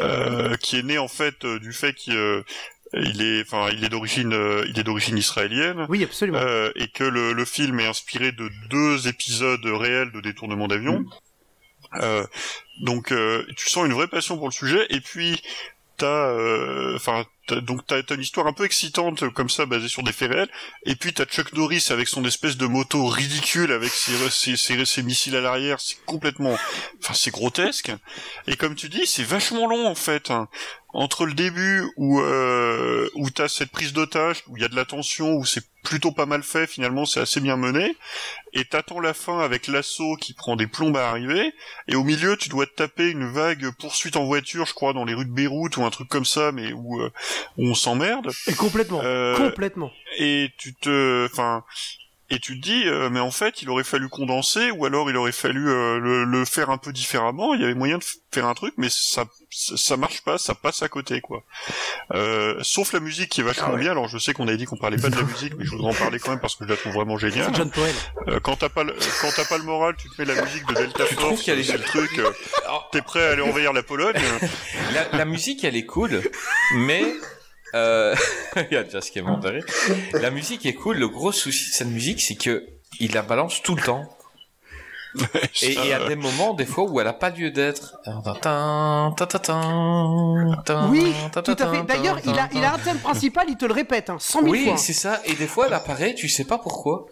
euh, qui est né en fait euh, du fait qu'il euh, il est, enfin, il est d'origine, euh, il est d'origine israélienne. Oui, absolument. Euh, et que le, le film est inspiré de deux épisodes réels de détournement d'avion. Euh, donc euh, tu sens une vraie passion pour le sujet et puis t'as euh, enfin donc t'as une histoire un peu excitante comme ça basée sur des faits réels. Et puis t'as Chuck Norris avec son espèce de moto ridicule avec ses, ses, ses, ses missiles à l'arrière. C'est complètement enfin c'est grotesque. Et comme tu dis c'est vachement long en fait hein. entre le début où euh, où t'as cette prise d'otage où il y a de la tension où c'est plutôt pas mal fait finalement c'est assez bien mené. Et t'attends la fin avec l'assaut qui prend des plombes à arriver. Et au milieu tu dois te taper une vague poursuite en voiture je crois dans les rues de Beyrouth ou un truc comme ça mais où, euh, on s'emmerde Et complètement. euh, Complètement. et tu te enfin et tu te dis euh, mais en fait il aurait fallu condenser ou alors il aurait fallu euh, le, le faire un peu différemment. Il y avait moyen de faire un truc mais ça ça marche pas ça passe à côté quoi. Euh, sauf la musique qui est vachement bien. Alors je sais qu'on avait dit qu'on parlait pas de la musique mais je voudrais en parler quand même parce que je la trouve vraiment géniale. John Powell. euh, quand t'as pas le, quand t'as pas le moral, tu te mets la musique de Delta Tu trouves Force, qu'il y a les- c'est le truc. euh, T'es prêt à aller envahir la Pologne La, la musique, elle est cool, mais euh, il y a déjà ce qui est mort de rire. La musique est cool. Le gros souci de cette musique, c'est que il la balance tout le temps. Et il y a des moments, des fois, où elle a pas lieu d'être. Oui, tout à fait. D'ailleurs, il a, il a un thème principal, il te le répète, hein, 100 000 Oui, fois. c'est ça. Et des fois, elle apparaît, tu sais pas pourquoi.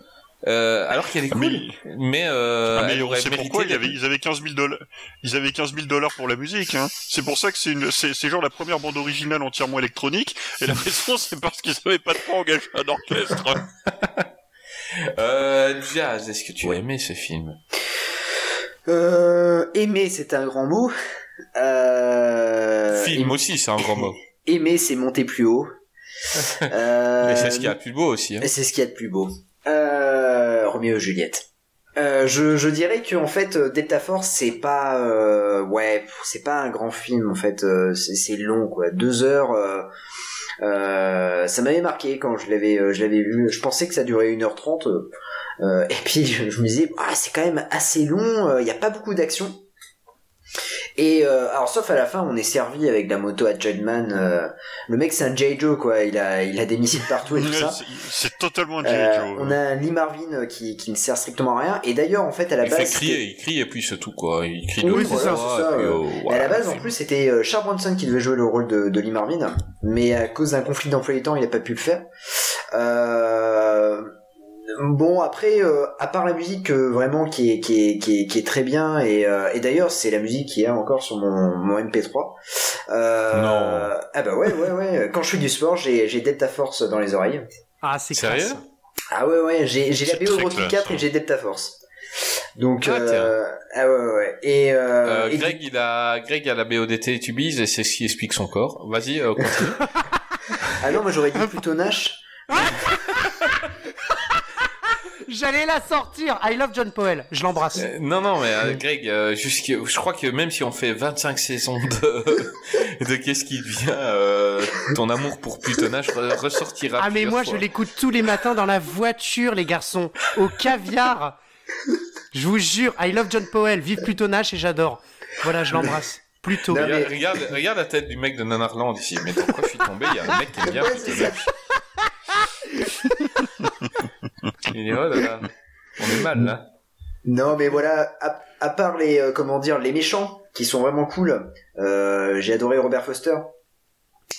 Euh, alors qu'elle est Ah, cool. mais- Mais, euh, Ah, mais on sait pourquoi ils avaient 15 000 dollars. Ils avaient 15 000 dollars pour la musique. Hein. C'est pour ça que c'est une, c'est, c'est genre la première bande originale entièrement électronique. Et la raison, c'est parce qu'ils avaient pas de quoi engager un orchestre. Euh, Jazz, est-ce que tu as aimé ce film? Euh, aimer, c'est un grand mot. Euh, Film aussi, c'est un grand mot. Aimer, c'est monter plus haut. Euh, Mais c'est ce qu'il y a de plus beau aussi. Hein. Et c'est ce qu'il y a de plus beau. Euh, Juliette. Euh, je, dirais que en fait euh, Delta Force c'est pas euh, ouais c'est pas un grand film en fait c'est long quoi. Deux heures ça m'avait marqué quand je l'avais vu. Je pensais que ça durait 1h30 euh, euh, et puis je, me disais ah c'est quand même assez long il y a pas beaucoup d'action et euh, alors sauf à la fin on est servi avec la moto à euh, le mec c'est un J. Joe quoi il a il a des missiles partout et tout ça c'est- totalement un euh. Joe. on a Lee Marvin euh, qui, qui ne sert strictement à rien. Et d'ailleurs, en fait, à la Il base. fait crier, il crie et puis c'est tout quoi. Il crie Oui, c'est ça, c'est ça, euh, oh, voilà, à la base, en plus, c'était euh, Charles Bronson qui devait jouer le rôle de, de Lee Marvin. Mais à cause d'un conflit d'emploi du temps, il n'a pas pu le faire. Euh, Bon après, euh, à part la musique euh, vraiment qui est qui est qui est, qui est très bien et, euh, et d'ailleurs c'est la musique qui est encore sur mon, mon MP3. Euh, Non. Ah bah ouais ouais ouais. Quand je fais du sport, j'ai j'ai Delta Force dans les oreilles. Ah, c'est Sérieux? Ah ouais ouais, j'ai j'ai la classe, 4 et hein. j'ai Delta Force. Donc Ah, euh, ah ouais ouais, ouais. et, euh, Euh, et Greg, il a, Greg a la BODT Tubize et c'est ce qui explique son corps. Vas-y, euh, continue. ah non moi j'aurais dit plutôt Nash. J'allais la sortir. I love John Powell. Je l'embrasse. Euh, non, non, mais euh, Greg, euh, je crois que même si on fait 25 saisons de, de qu'est-ce qui devient, euh, ton amour pour Plutonnage re- ressortira. Ah mais moi fois. je l'écoute tous les matins dans la voiture les garçons au caviar. Je vous jure, I love John Powell, vive Pluto Nash et j'adore. Voilà, je l'embrasse. Plutôt. Non, Regarde, mais- regarde, regarde la tête du mec de Nanarland ici. Mais pourquoi je suis tombé? Il y a un mec qui aime bien Ouais, Plutonnage. Il oh là là, on est mal là. Non mais voilà, à, à part les euh, comment dire les méchants qui sont vraiment cool, euh, j'ai adoré Robert Foster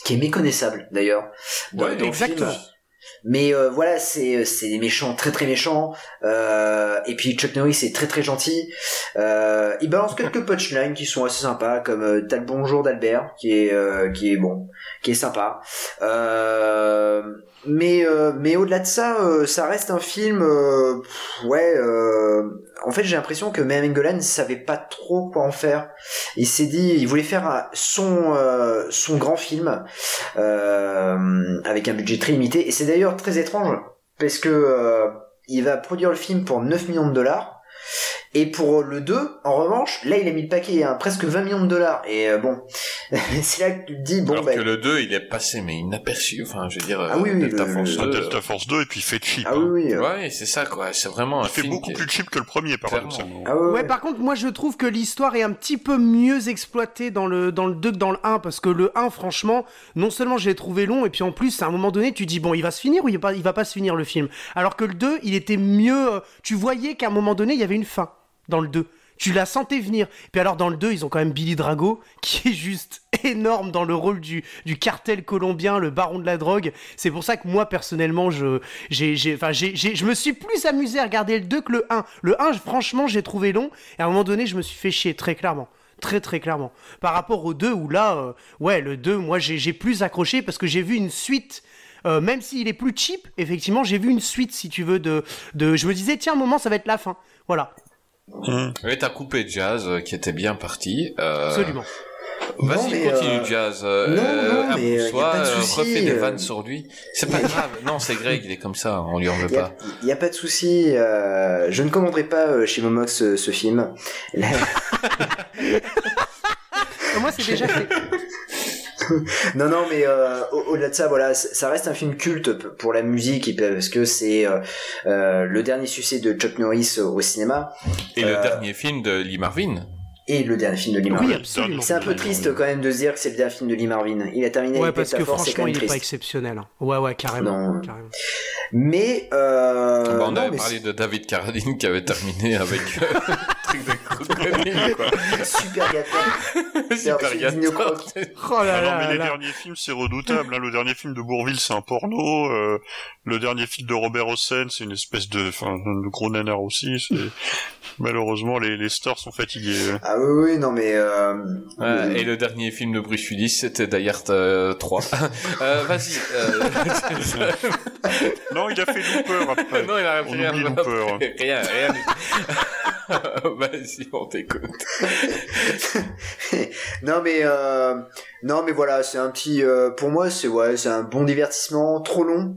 qui est méconnaissable d'ailleurs. dans- Ouais, dans le film. Mais euh, voilà, c'est c'est des méchants très très méchants. Euh, et puis Chuck Norris est très très gentil. Euh, il balance quelques punchlines qui sont assez sympas, comme T'as le bonjour d'Albert, qui est qui est bon, sympa. Euh, mais euh, mais au-delà de ça, euh, ça reste un film. ouais. en fait, j'ai l'impression que Mehmet Golan savait pas trop quoi en faire. Il s'est dit, il voulait faire son son grand film avec un budget très limité. Et c'est d'ailleurs très étrange parce que il va produire le film pour 9 millions de dollars. Et pour le 2, en revanche, là il a mis le paquet à presque 20 millions de dollars. Et euh, bon, c'est là que tu te dis, bon, Alors bah, que le 2, il est passé, mais inaperçu. Enfin, je veux dire, Ah oui, oui, Delta le- Force le- Ah, 2. Delta Force 2 et puis il fait cheap. ah hein. oui, oui. euh, Ouais, c'est ça, quoi. C'est vraiment un Il fait film beaucoup qui plus cheap que le premier, Clairement. paradoxalement. ah ouais, Ouais, ouais. par contre, moi je trouve que l'histoire est un petit peu mieux exploitée dans le, dans le 2 que dans le 1, parce que le 1, franchement, non seulement je l'ai trouvé long, et puis en plus, à un moment donné, tu dis, bon, il va se finir ou il va pas, il va pas se finir le film. Alors que le 2, il était mieux, euh, tu voyais qu'à un moment donné, il y avait une fin dans le 2. Tu la sentais venir. Puis alors dans le 2, ils ont quand même Billy Drago, qui est juste énorme dans le rôle du, du cartel colombien, le baron de la drogue. C'est pour ça que moi, personnellement, je, j'ai, j'ai, enfin, j'ai, j'ai- je me suis plus amusé à regarder le 2 que le 1. Le 1, franchement, j'ai trouvé long. Et à un moment donné, je me suis fait chier, très clairement. Très très clairement. Par rapport au 2, où là, euh, ouais, le 2, moi, j'ai, j'ai plus accroché parce que j'ai vu une suite. euh, même s'il est plus cheap, effectivement, j'ai vu une suite, si tu veux, de, de. Je me disais, tiens, un moment, ça va être la fin. Voilà, Hum. Ouais, t'as coupé Jazz, euh, qui était bien parti. Euh, absolument. Non, Vas-y, mais, continue euh, Jazz. Euh, non, non, euh, mais, euh, y a pas de souci, refais des vannes sur lui. C'est pas grave. Non, c'est Greg, il est comme ça, on lui en veut Il y a, pas. y a pas de souci. euh, je ne commanderai pas euh, chez Momox ce, ce film. Là- Moi, c'est déjà fait. non, non, mais euh, au- au-delà de ça, voilà, ça reste un film culte pour la musique parce que c'est euh, euh, le dernier succès de Chuck Norris au cinéma Et le dernier film de Lee Marvin. et le dernier film de Lee Oui, Marvin. absolument. C'est un peu triste quand même de se dire que c'est le dernier film de Lee Marvin. Il a terminé Ouais, avec parce que Force, quand franchement, même il est pas exceptionnel. hein. Ouais, ouais, carrément. Non. carrément. Mais euh, Bah, on non, avait mais parlé de David Carradine qui avait terminé avec euh, truc de. Super gâteau. Super Croc. Oh là Ah non, là mais les là. derniers films, c'est redoutable. Hein. Le dernier film de Bourville, c'est un porno. euh, le dernier film de Robert Hossein, c'est une espèce de, enfin, de gros nanar aussi. Malheureusement, les, les stars sont fatigués. Ah oui, oui, non mais... Euh, le- et le dernier film de Bruce Willis, c'était Die Hard euh, 3. euh, vas-y. euh, Non, il a fait Looper après. non, il a On rien. Looper. Rien, rien. du tout. Vas-y, on t'écoute. non mais euh, non mais voilà c'est un petit euh, pour moi c'est ouais c'est un bon divertissement trop long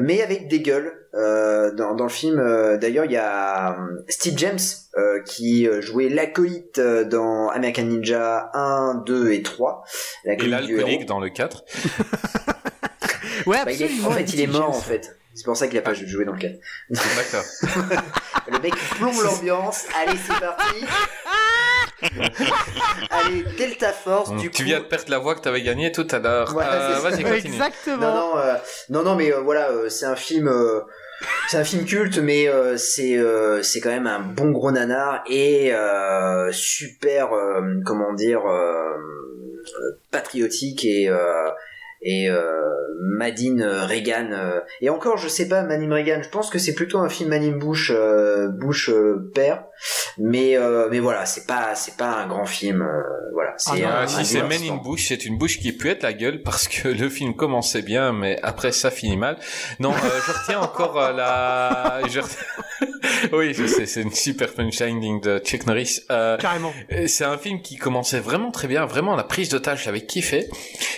mais avec des gueules euh, dans, dans le film euh, d'ailleurs il y a Steve James euh, qui jouait l'acolyte dans American Ninja 1 2 et 3 Et l'alcoolique dans le 4. Ouais, Bah, il est- absolument. en fait il est mort James. en fait c'est pour ça qu'il a pas joué dans le 4 D'accord. le mec plombe l'ambiance allez c'est parti allez Delta Force Donc, du tu coup viens de perdre la voix que t'avais gagnée tout à l'heure. Ouais, Euh. Vas-y, continue. Exactement. Non, non, euh, non, non, mais euh, voilà, euh, c'est un film, euh, c'est un film culte, mais euh, c'est, euh, c'est quand même un bon gros nanar et euh, super, euh, comment dire, patriotique et euh, et euh, Madine Reagan. euh, et encore, je sais pas, Madine Reagan. Je pense que c'est plutôt un film Madine Bush, euh, Bush euh, père. Mais euh, mais voilà, c'est pas c'est pas un grand film. euh, voilà, c'est Ah, un si c'est divertissement. Bush, c'est une bouche qui pue être la gueule parce que le film commençait bien, mais après ça finit mal. Non, euh, je retiens encore la. je retiens- oui, je sais, c'est une super punchline de Chuck Norris. Euh, Carrément. c'est un film qui commençait vraiment très bien, vraiment la prise de tâche, j'avais kiffé.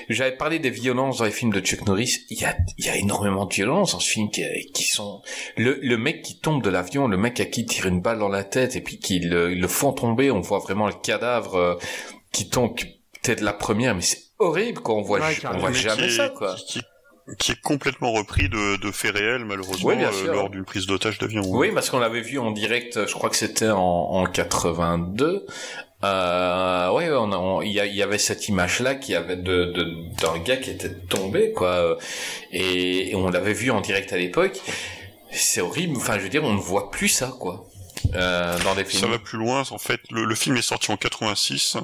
J'avais parlé des dans les films de Chuck Norris. Il y a, il y a énormément de violences dans ce film qui, qui sont le, le mec qui tombe de l'avion, le mec à qui il tire une balle dans la tête et puis qui le, le font tomber. On voit vraiment le cadavre euh, qui tombe peut-être la première, mais c'est horrible quand on voit, Ouais, on voit Mais jamais qui ça quoi. Qui, qui est complètement repris de, de faits réels, malheureusement, Oui, euh, lors d'une prise d'otage d'avion. Oui, parce qu'on l'avait vu en direct, je crois que c'était en, en 82. Euh, ouais, on on- il y, a- y avait cette image-là qui avait de de- d'un gars qui était tombé, quoi. Et, et on l'avait vu en direct à l'époque. C'est horrible. Enfin, je veux dire, on ne voit plus ça, quoi. Euh, dans des Ça films. va plus loin, en fait, le, le film est sorti en 86.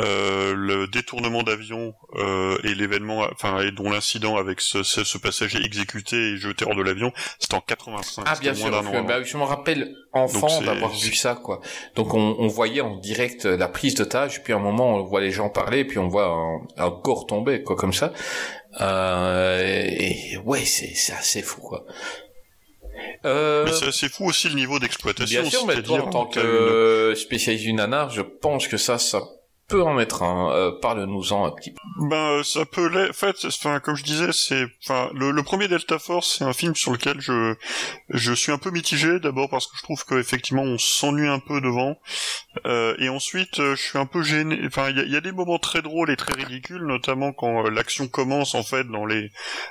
Euh, le détournement d'avion euh, et l'événement, enfin, et dont l'incident avec ce, ce, ce passager exécuté et jeté hors de l'avion, c'était en 85. Ah bien sûr, que- bah, je me rappelle enfant d'avoir vu ça quoi. Donc on, on voyait en direct la prise d'otage, puis à un moment on voit les gens parler, puis on voit un, un corps tomber quoi comme ça. Euh, et ouais c'est assez fou quoi. Euh, Mais c'est assez fou aussi le niveau d'exploitation. bien sûr, mais toi en tant une- que spécialiste du nanar, je pense que ça ça peut en mettre un. Euh, Parle-nous-en un petit peu. Ben euh, ça peut l'être. En fait, enfin comme je disais, c'est enfin le, premier Delta Force, c'est un film sur lequel je je suis un peu mitigé. D'abord parce que je trouve qu'effectivement on s'ennuie un peu devant, Euh, et ensuite euh, je suis un peu gêné. Enfin il y y a des moments très drôles et très ridicules, notamment quand euh, l'action commence en fait dans les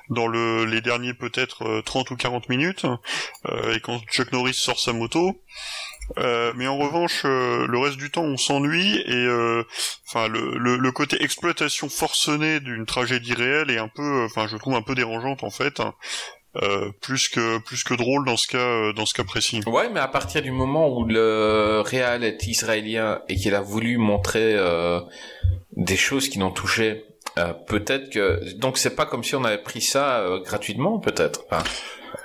dans le les derniers peut-être euh, 30 ou 40 minutes, euh, et quand Chuck Norris sort sa moto. Euh, mais en revanche, euh, le reste du temps, on s'ennuie et euh, enfin le, le, le côté exploitation forcenée d'une tragédie réelle est un peu, euh, enfin je trouve un peu dérangeante en fait, hein. Euh, plus que plus que drôle dans ce cas euh, dans ce cas précis. Ouais, mais à partir du moment où le réal est israélien et qu'il a voulu montrer euh, des choses qui n'ont touché, euh, peut-être que donc c'est pas comme si on avait pris ça euh, gratuitement, peut-être. Enfin,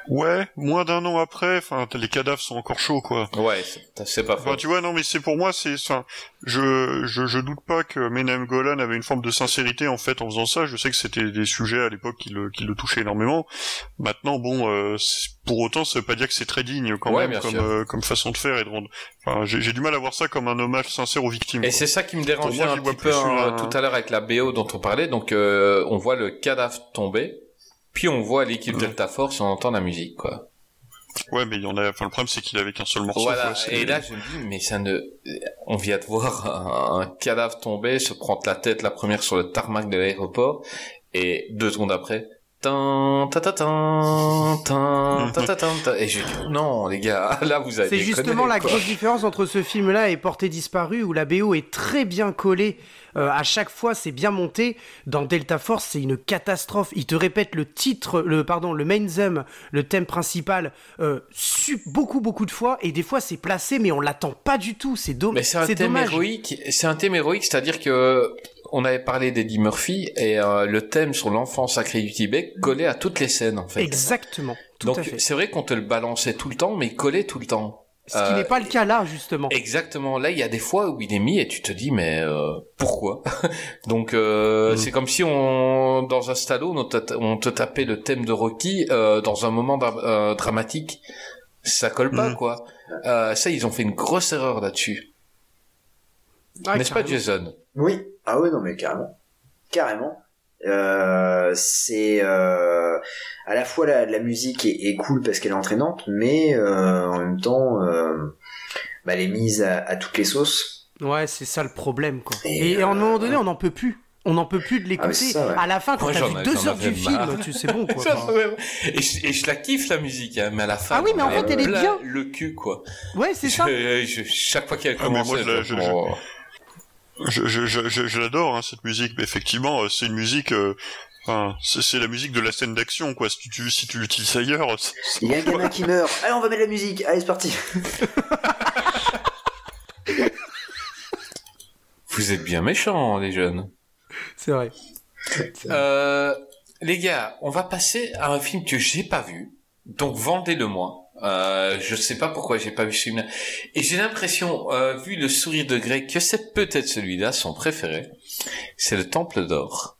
Ouais, moins d'un an après, enfin les cadavres sont encore chauds quoi. ouais, c'est- pas faux. Enfin tu vois non mais c'est pour moi c'est enfin je, je je doute pas que Menem Golan avait une forme de sincérité en fait en faisant ça. Je sais que c'était des sujets à l'époque qui le qui le touchaient énormément. Maintenant bon euh, pour autant ça veut pas dire que c'est très digne quand Ouais, même comme euh, comme façon de faire et de rendre. Enfin j'ai du mal à voir ça comme un hommage sincère aux victimes. Et c'est ça qui me dérangeait un petit peu un- tout à l'heure avec la BO dont on parlait. Donc euh, on voit le cadavre tomber, puis on voit l'équipe Ouais. Delta Force on entend la musique, quoi. Ouais, mais il y en a. Enfin, le problème, c'est qu'il avait qu'un seul morceau. Voilà. quoi, Et là, je me dis, mais ça ne, on vient de voir un, un cadavre tomber, se prendre la tête la première sur le tarmac de l'aéroport, et deux secondes après, Tan, ta, ta, tan, tan, ta, ta, tan, ta. Et je dis, non, les gars, là, vous avez C'est justement la quoi. grosse différence entre ce film-là et Portée disparue, où la BO est très bien collée. Euh, à chaque fois, c'est bien monté. Dans Delta Force, c'est une catastrophe. Il te répète le titre, le pardon, le main theme, le thème principal, euh, beaucoup beaucoup de fois. Et des fois, c'est placé, mais on l'attend pas du tout. C'est dom- Mais c'est un thème dommage. héroïque. C'est un thème héroïque, c'est-à-dire que on avait parlé d'Eddie Murphy et euh, le thème sur l'enfant sacré du Tibet collait à toutes les scènes en fait. Exactement. Tout Donc c'est vrai qu'on te le balançait tout le temps, mais il collait tout le temps. Ce qui Euh, n'est pas le cas là, justement. Exactement. Là, il y a des fois où il est mis et tu te dis mais euh, pourquoi? Donc euh, c'est comme si on dans un Stallone on te, on te tapait le thème de Rocky euh, dans un moment dra- euh, dramatique. Ça colle pas Mhm. quoi. Euh, ça ils ont fait une grosse erreur là-dessus. Ah, N'est-ce pas. Jason? Oui. Ah oui, non, mais carrément. Carrément. Euh, c'est euh, à la fois la, la musique est, est cool parce qu'elle est entraînante, mais euh, en même temps, euh, bah, elle est mise à, à toutes les sauces. Ouais, c'est ça le problème, quoi. Et, Et, à un moment donné, on n'en peut plus. On n'en peut plus de Ah, l'écouter. À la fin, quand Moi, t'as vu deux heures du film, marre. tu sais bon, quoi. Ça, et, je, et je la kiffe la musique, hein, mais à la fin, Ah oui, mais en fait, elle est bien. Le cul, quoi. Ouais, c'est ça. je- chaque fois qu'elle Ah, moi, je la- je- je- je- l'adore hein, cette musique, mais effectivement, euh, c'est une musique. euh, Enfin, c'est la musique de la scène d'action, quoi. Si tu, si tu l'utilises ailleurs, Il y a un gamin qui meurt. Allez, on va mettre la musique. Allez, c'est parti. Vous êtes bien méchants, les jeunes. C'est vrai. Euh, les gars, on va passer à un film que j'ai pas vu, donc vendez-le-moi. Euh, je sais pas pourquoi j'ai pas vu ce film Et j'ai l'impression, euh, vu le sourire de Greg, que c'est peut-être celui-là, son préféré. C'est le Temple d'Or.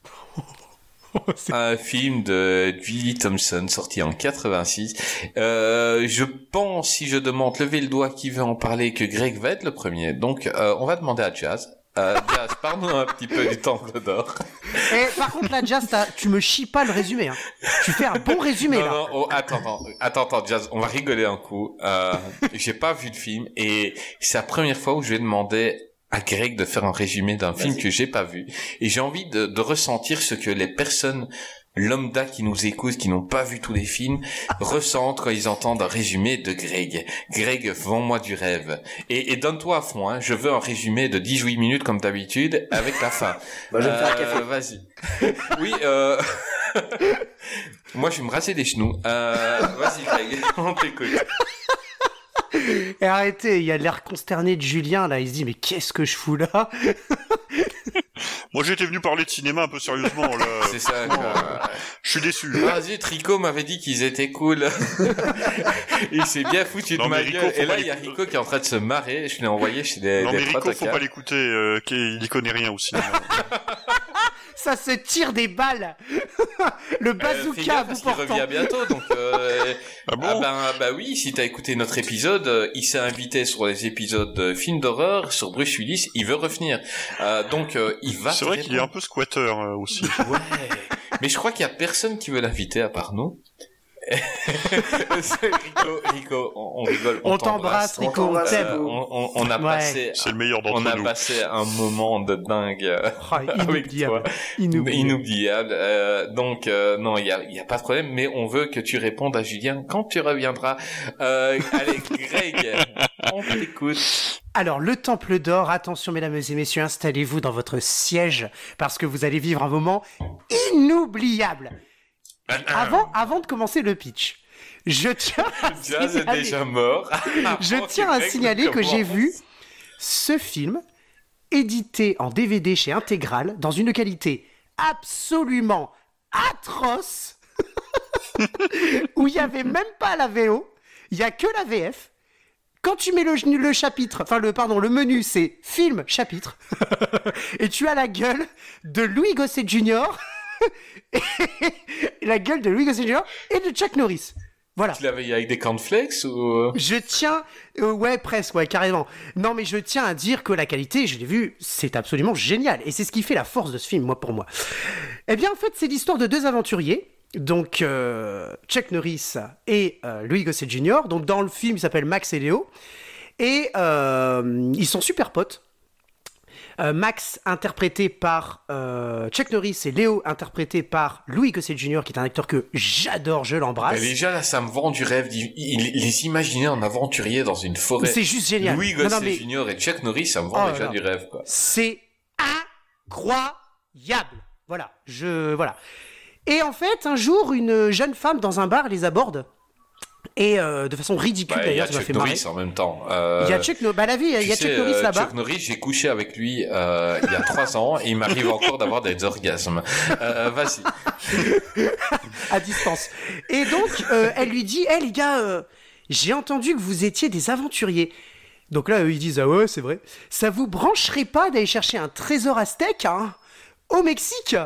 un film de Billy Thompson sorti en 86. Euh, je pense, si je demande, lever le doigt qui veut en parler, que Greg va être le premier. Donc, euh, on va demander à Jazz. Euh, Jazz, parle-nous un petit peu du Temple d'Or. Et par contre, là, Jazz, tu me chies pas le résumé. Hein. Tu fais un bon résumé, Non, là. non, oh, attends, attends, attends, attends, Jazz, on va rigoler un coup. Euh, j'ai pas vu le film et c'est la première fois où je vais demander à Greg de faire un résumé d'un film que j'ai pas vu. Et j'ai envie de, de ressentir ce que les personnes lambda qui nous écoutent, qui n'ont pas vu tous les films, ressentent quand ils entendent un résumé de Greg. Greg, vends-moi du rêve. Et, et donne-toi à fond, hein. Je veux un résumé de 18 minutes comme d'habitude, avec la fin. Moi, je vais faire un café. Euh, Vas-y. oui, euh... Moi, je vais me raser les genoux. Euh... Vas-y, Greg, on t'écoute. Et arrêtez, il y a l'air consterné de Julien, là. Il se dit, mais qu'est-ce que je fous là? Moi, j'étais venu parler de cinéma un peu sérieusement, là. C'est ça, quoi. Je suis déçu. Vas-y, Trico m'avait dit qu'ils étaient cool. Il s'est bien foutu de Non, ma Rico, gueule. Et là, il y a. Rico qui est en train de se marrer. Je l'ai envoyé chez des, non, des mais Rico, faut pas l'écouter, euh, il connaît rien au cinéma. Ça se tire des balles Le Euh, bazooka parce qu'il portant revient bientôt, donc euh, Ah bon ah ben bah oui, si t'as écouté notre épisode, euh, il s'est invité sur les épisodes de films d'horreur sur Bruce Willis, il veut revenir. Euh, donc euh, il va. C'est vrai qu'il est un peu squatter euh, aussi. Ouais. Mais je crois qu'il y a personne qui veut l'inviter à part nous. Rico, Rico, on, on rigole. On t'embrasse, Rico, on t'aime. On, on- on a Ouais. passé, C'est le meilleur on d'entre a nous. passé un moment de dingue. euh, Ah, Inoubliable. Inoubliable. Inoubliable. Euh, donc euh, non, il y a, y a pas de problème, mais on veut que tu répondes à Julien quand tu reviendras. Euh, allez, Greg, on t'écoute. Alors, le Temple d'Or, attention mesdames et messieurs, installez-vous dans votre siège parce que vous allez vivre un moment inoubliable. Avant, avant de commencer le pitch, je tiens à signaler- déjà mort. Je Avant tiens que à Greg signaler que j'ai vu ce film édité en DVD chez Intégral dans une qualité absolument atroce où il n'y avait même pas la VO, il y a que la VF. Quand tu mets le, le chapitre, enfin le pardon, le menu c'est film chapitre et tu as la gueule de Louis Gosset Jr. et la gueule de Louis Gosset Jr. et de Chuck Norris. Voilà. Tu l'avais avec des cornflakes ou Je tiens, euh, ouais, presque, ouais, carrément. Non, mais je tiens à dire que la qualité, je l'ai vu, c'est absolument génial. Et c'est ce qui fait la force de ce film, moi, pour moi. Eh bien, en fait, c'est l'histoire de deux aventuriers. Donc, euh, Chuck Norris et euh, Louis Gossett Jr. Donc, dans le film, il s'appelle Max et Léo. Et euh, ils sont super potes. Euh, Max interprété par euh, Chuck Norris et Léo interprété par Louis Gossett Jr. qui est un acteur que j'adore, je l'embrasse. Mais déjà là, ça me vend du rêve. il- Les imaginer en aventurier dans une forêt. C'est juste génial. Louis Non, non, Gossett mais Jr. et Chuck Norris, ça me Oh vend là déjà du rêve, c'est incroyable. Voilà, je voilà. Et en fait, un jour, une jeune femme dans un bar les aborde et euh, de façon ridicule Bah, d'ailleurs, ça m'a fait marrer. Norris en même temps. Euh, Il y a Chuck Norris, bah la vie, il y a Chuck Norris euh, là-bas. Chuck Norris, j'ai couché avec lui euh, il y a trois ans et il m'arrive encore d'avoir des orgasmes. Vas-y. à distance. Et donc, elle lui dit, hé les gars, j'ai entendu que vous étiez des aventuriers. Donc là, eux, ils disent, ah ouais, c'est vrai. Ça vous brancherait pas d'aller chercher un trésor aztèque hein, au Mexique?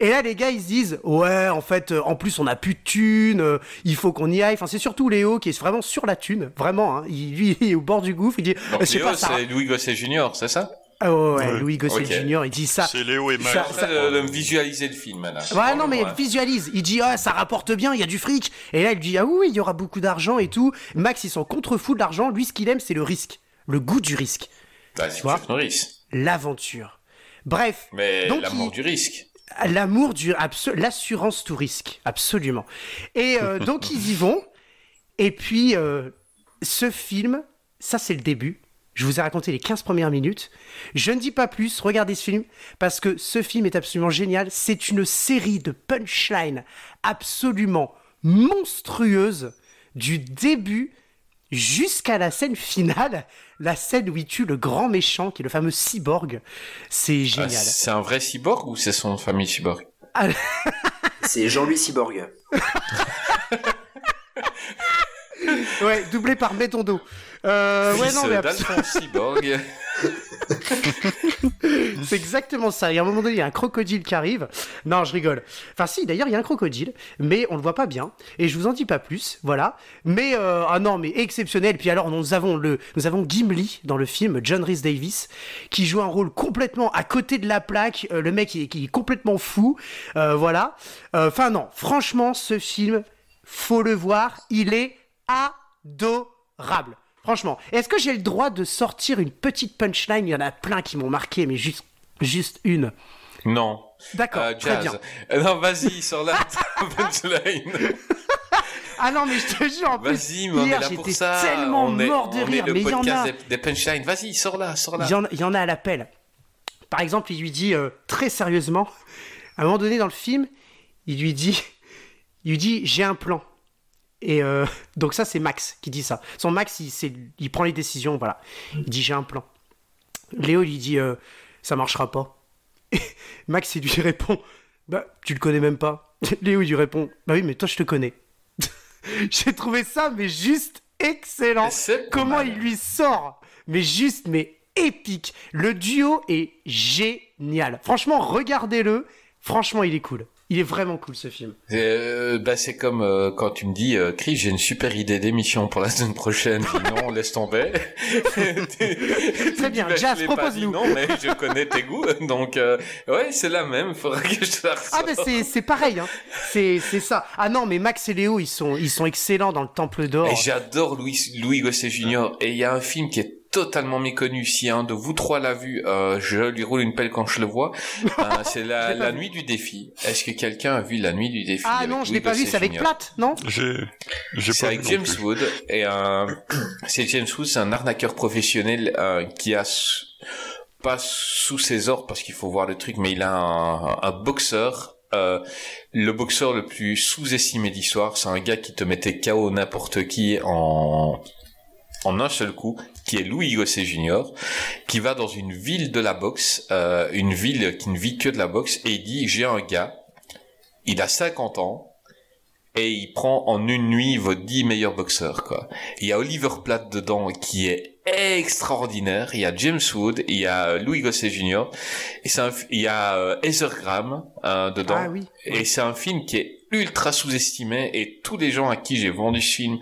Et là, les gars, ils se disent, ouais, en fait, euh, en plus, on a plus de thunes, euh, il faut qu'on y aille. Enfin, c'est surtout Léo qui est vraiment sur la thune, vraiment. Hein. Il, lui, il est au bord du gouffre, il dit, Donc je sais Léo, pas, ça... c'est Louis Gossett Jr., c'est ça? Ah ouais. Louis Gossett Ok. Jr., il dit ça. C'est Léo et Max. Ça- En train de, de visualiser le film, là. Ouais, non, mais Ouais. visualise. Il dit, ah, ça rapporte bien, il y a du fric. Et là, il dit, ah oui, il y aura beaucoup d'argent et tout. Max, ils sont contre-fous de l'argent. Lui, ce qu'il aime, c'est le risque. Le goût du risque. Bah, c'est Tu vois. L'aventure. Bref. Mais Donc, l'amour il- du risque. L'amour du. L'assurance tout risque. Absolument. Et euh, donc, ils y vont. Et puis, euh, ce film, ça, c'est le début. Je vous ai raconté les 15 premières minutes. Je ne dis pas plus, regardez ce film, parce que ce film est absolument génial. C'est une série de punchlines absolument monstrueuses du début jusqu'à la scène finale, la scène où il tue le grand méchant, qui est le fameux cyborg. C'est Ah, génial. c'est un vrai cyborg ou c'est son famille cyborg? C'est Jean-Louis Cyborg. Ouais, doublé par Métondo. Euh, ouais, non, mais Cyborg. c'est exactement ça. Et à un moment donné, il y a un crocodile qui arrive. Non, je rigole. Enfin, si, d'ailleurs, il y a un crocodile, mais on le voit pas bien. Et je vous en dis pas plus, voilà. Mais, euh, ah non, mais exceptionnel. Puis alors, nous avons le, nous avons Gimli dans le film, John Rhys Davis, qui joue un rôle complètement à côté de la plaque. Euh, le mec, qui est complètement fou. Euh, voilà. Enfin, non, franchement, ce film, faut le voir. Il est adorable. Franchement. Est-ce que j'ai le droit de sortir une petite punchline? Il y en a plein qui m'ont marqué, mais juste, juste une. Non. D'accord, Euh, très bien. Euh, Non, vas-y, sors là. punchline. Ah non, mais je te jure, en plus, hier, j'étais tellement on est, mort de on rire, est le mais il y en a. des, des punchlines. Vas-y, sors là, sors là. Il y, en, il y en a à l'appel. Par exemple, il lui dit euh, très sérieusement, à un moment donné dans le film, il lui dit, il lui dit, j'ai un plan. Et euh, donc ça, c'est Max qui dit ça. Son Max, il, il prend les décisions, voilà. Il dit, j'ai un plan. Léo lui dit, euh, ça marchera pas. Et Max, il lui répond, bah, tu le connais même pas. Léo, il lui répond, bah oui, mais toi, je te connais. j'ai trouvé ça, mais juste excellent. Comment mal. il lui sort Mais juste, mais épique. Le duo est génial. Franchement, regardez-le. Franchement, il est cool. Il est vraiment cool ce film. Euh, bah, c'est comme euh, quand tu me dis, euh, Chris, j'ai une super idée d'émission pour la semaine prochaine. Dis non, laisse tomber. Très bien, Bah, Jazz, propose-nous. Non, mais je connais tes goûts. Donc, euh, ouais, c'est la même. Il faudrait que je te la Ah ben c'est c'est pareil hein. C'est c'est ça. Ah non mais Max et Léo ils sont ils sont excellents dans le Temple d'or. Et j'adore Louis, Louis Gosset Jr. Et il y a un film qui est totalement méconnu. Si un de vous trois l'a vu, euh, je lui roule une pelle quand je le vois. Euh, c'est la, nuit du défi. Est-ce que quelqu'un a vu la nuit du défi Ah non je l'ai pas vu c'est avec. Platt non C'est avec James plus. Wood et c'est James Wood, c'est un arnaqueur professionnel euh, qui a pas sous ses ordres parce qu'il faut voir le truc, mais il a un, un boxeur, euh, le boxeur le plus sous-estimé de l'histoire. C'est un gars qui te mettait KO n'importe qui en en un seul coup, qui est Louis Gosset Jr., qui va dans une ville de la boxe, euh, une ville qui ne vit que de la boxe, et il dit j'ai un gars, il a 50 ans, et il prend en une nuit vos 10 meilleurs boxeurs, quoi. Il y a Oliver Platt dedans qui est extraordinaire. Il y a James Wood, il y a Louis Gosset Jr. Et c'est il y a euh, Heather Graham euh, dedans. Ah oui. Et c'est un film qui est ultra sous-estimé et tous les gens à qui j'ai vendu ce film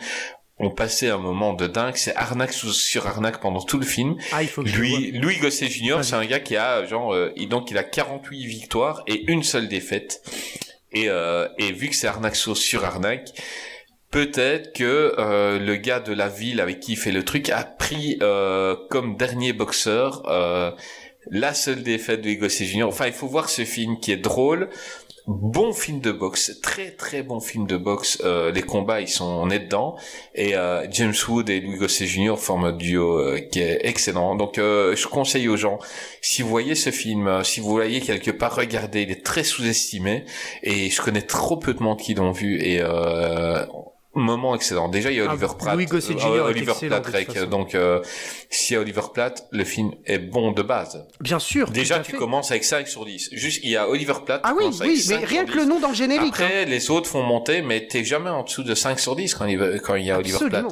ont passé un moment de dingue. C'est arnaque sur arnaque pendant tout le film. Ah il faut que je. Lui, Louis Gosset Jr., c'est un gars qui a genre, euh, donc il a 48 victoires et une seule défaite. Et, euh, et vu que c'est arnaque sur, arnaque, peut-être que euh, le gars de la ville avec qui il fait le truc a pris euh, comme dernier boxeur euh, la seule défaite de Hugo. Junior. Enfin, il faut voir ce film qui est drôle, bon film de boxe, très très bon film de boxe. Euh, les combats, ils sont on est dedans. Et euh, James Wood et Louis Gossett Jr. forment un duo euh, qui est excellent. Donc, euh, je conseille aux gens, si vous voyez ce film, euh, si vous voyez quelque part, regardez. Il est très sous-estimé et je connais trop peu de monde qui l'ont vu et euh, moment excellent. Déjà, il y a Ah, Oliver Platt. Louis Gossett euh, Oliver Platt, Rec. Donc, euh, s'il y a Oliver Platt, le film est bon de base. Bien sûr. Déjà, tu fait. commences avec 5 sur 10. Juste, il y a Oliver Platt. Ah oui, oui, mais 5 rien que le 10. nom dans le générique. hein. Après, les autres font monter, mais t'es jamais en dessous de 5 sur 10 quand il, va- quand il y a Oliver Platt.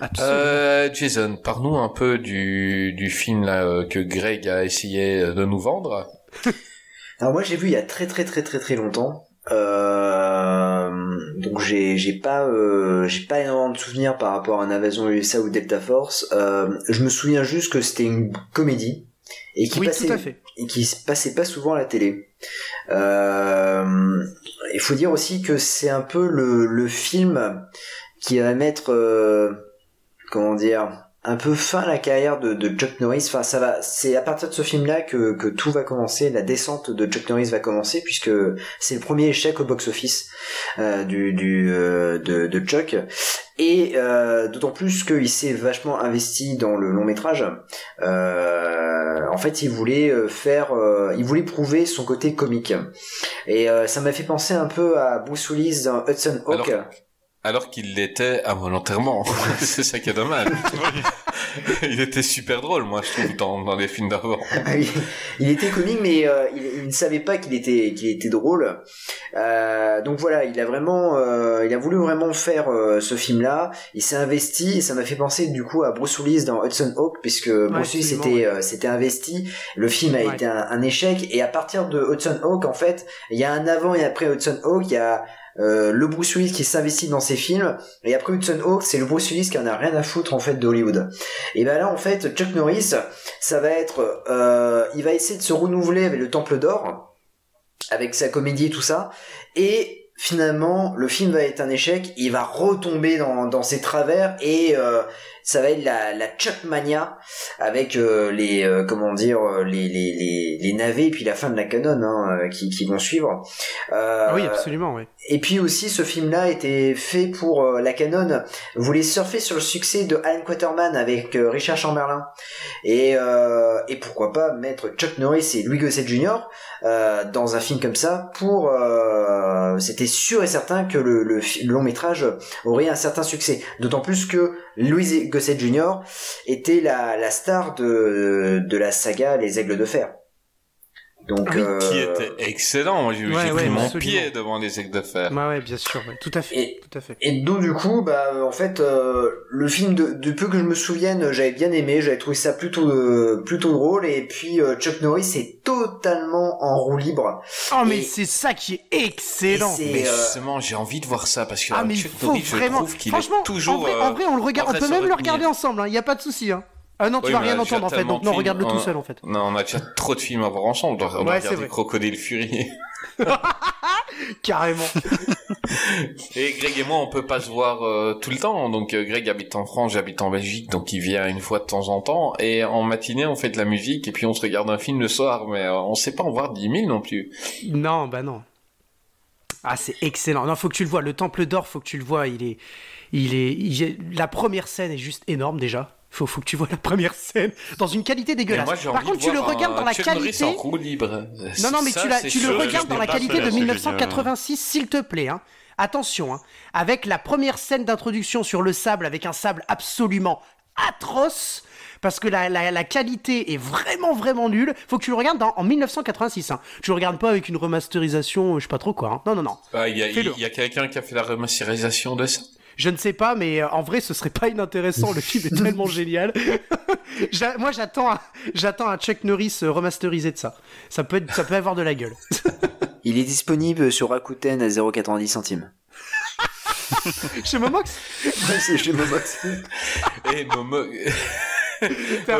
Absolument. Euh, Jason, parle-nous un peu du, du film là, euh, que Greg a essayé de nous vendre. Alors moi j'ai vu il y a très très très très très longtemps. Euh, donc j'ai j'ai pas euh, j'ai pas énormément de souvenirs par rapport à Invasion USA ou Delta Force. Euh, je me souviens juste que c'était une comédie et qui oui, passait et qui se passait pas souvent à la télé. Euh, il faut dire aussi que c'est un peu le, le film qui va mettre euh, comment dire un peu fin la carrière de, de Chuck Norris. Enfin, ça va. C'est à partir de ce film-là que, que tout va commencer. La descente de Chuck Norris va commencer puisque c'est le premier échec au box-office euh, du, du euh, de, de Chuck. Et euh, d'autant plus qu'il s'est vachement investi dans le long métrage. Euh, en fait, il voulait faire, euh, il voulait prouver son côté comique. Et euh, ça m'a fait penser un peu à Bruce Willis dans Hudson Hawk. Alors- Alors qu'il l'était involontairement. c'est ça qui est dommage. il était super drôle, moi, je trouve, dans, dans les films d'avant. il, il était comique, mais euh, il, il ne savait pas qu'il était qu'il était drôle. Euh, donc voilà, il a vraiment, euh, il a voulu vraiment faire euh, ce film-là. Il s'est investi et ça m'a fait penser du coup à Bruce Willis dans Hudson Hawk, puisque Bruce Willis s'était ouais. euh, investi. Le film a Ouais. été un, un échec et à partir de Hudson Hawk, en fait, il y a un avant et après Hudson Hawk. Il y a euh, le Bruce Willis qui s'investit dans ses films et après Hudson Hawk c'est le Bruce Willis qui en a rien à foutre en fait d'Hollywood. Et ben là en fait Chuck Norris ça va être euh, il va essayer de se renouveler avec le Temple d'Or avec sa comédie et tout ça et finalement le film va être un échec il va retomber dans, ses travers et euh, ça va être la, la Chuck Mania avec euh, les euh, comment dire euh, les, les, les, les navets et puis la fin de la canon hein, qui, qui vont suivre Euh, oui, absolument, oui. et puis aussi, ce film-là était fait pour la Canon voulait surfer sur le succès de Alan Quaterman avec Richard Chamberlain et et pourquoi pas mettre Chuck Norris et Louis Gossett Jr. dans un film comme ça pour c'était sûr et certain que le, le, fi- le long métrage aurait un certain succès. D'autant plus que Louis Gossett Jr. était la, star de la saga Les Aigles de Fer. Donc oui, euh, Qui était excellent. Moi, j'ai Ouais, ouais, pris mon absolument. pied devant les aigles de fer. Ouais, ouais, bien sûr, ouais. tout à fait, Et- tout à fait. Et donc du coup, bah en fait, euh, le film de, de peu que je me souvienne, j'avais bien aimé, j'avais trouvé ça plutôt euh, plutôt drôle. Et puis euh, Chuck Norris est totalement en roue libre. Oh, mais c'est ça qui est excellent. Et c'est- Mais euh, justement, j'ai envie de voir ça parce que Ah mais il Chuck faut Norris, je vraiment. trouve qu'il est Franchement, toujours. en, vrai, en vrai, on le regarde, on peut même le regarder ensemble. Il y a pas de souci. Hein. Ah non, tu Oui, vas rien a entendre en fait, donc non, de regarde-le tout seul en fait. Non, on a déjà trop de films à voir ensemble. On Ouais, vrai. Crocodile Fury. Carrément. Et Greg et moi, on peut pas se voir euh, tout le temps. Donc euh, Greg habite en France, j'habite en Belgique, donc il vient une fois de temps en temps. Et en matinée, on fait de la musique et puis on se regarde un film le soir, mais euh, on sait pas en voir 10 000 non plus. non, bah non. Ah, c'est excellent. Non, faut que tu le vois. Le Temple d'Or, faut que tu le vois. Il est, il est, il est- La première scène est juste énorme déjà. Faut, faut que tu vois la première scène dans une qualité dégueulasse. moi, Par contre, tu le regardes dans la Chuck Norris qualité. libre. Non, non, mais Ça, tu, la- le regardes dans la qualité de c'est 1986, s'il te plaît. Hein. Attention, hein. avec la première scène d'introduction sur le sable, avec un sable absolument atroce, parce que la, la- la qualité est vraiment, vraiment nulle. Faut que tu le regardes dans- en 1986. Hein. Tu le regardes pas avec une remasterisation, euh, je sais pas trop quoi. hein. Non, non, non. Ah, y a, il y a quelqu'un qui a fait la remasterisation de ça? Je ne sais pas, mais euh, en vrai, ce serait pas inintéressant. Le film est tellement génial. Moi, j'attends, un- j'attends un Chuck Norris euh, remasterisé de ça. Ça peut, être- ça peut avoir de la gueule. il est disponible sur Rakuten à 0,90 centimes. Chez Momox, c'est chez Momox. Et Momo...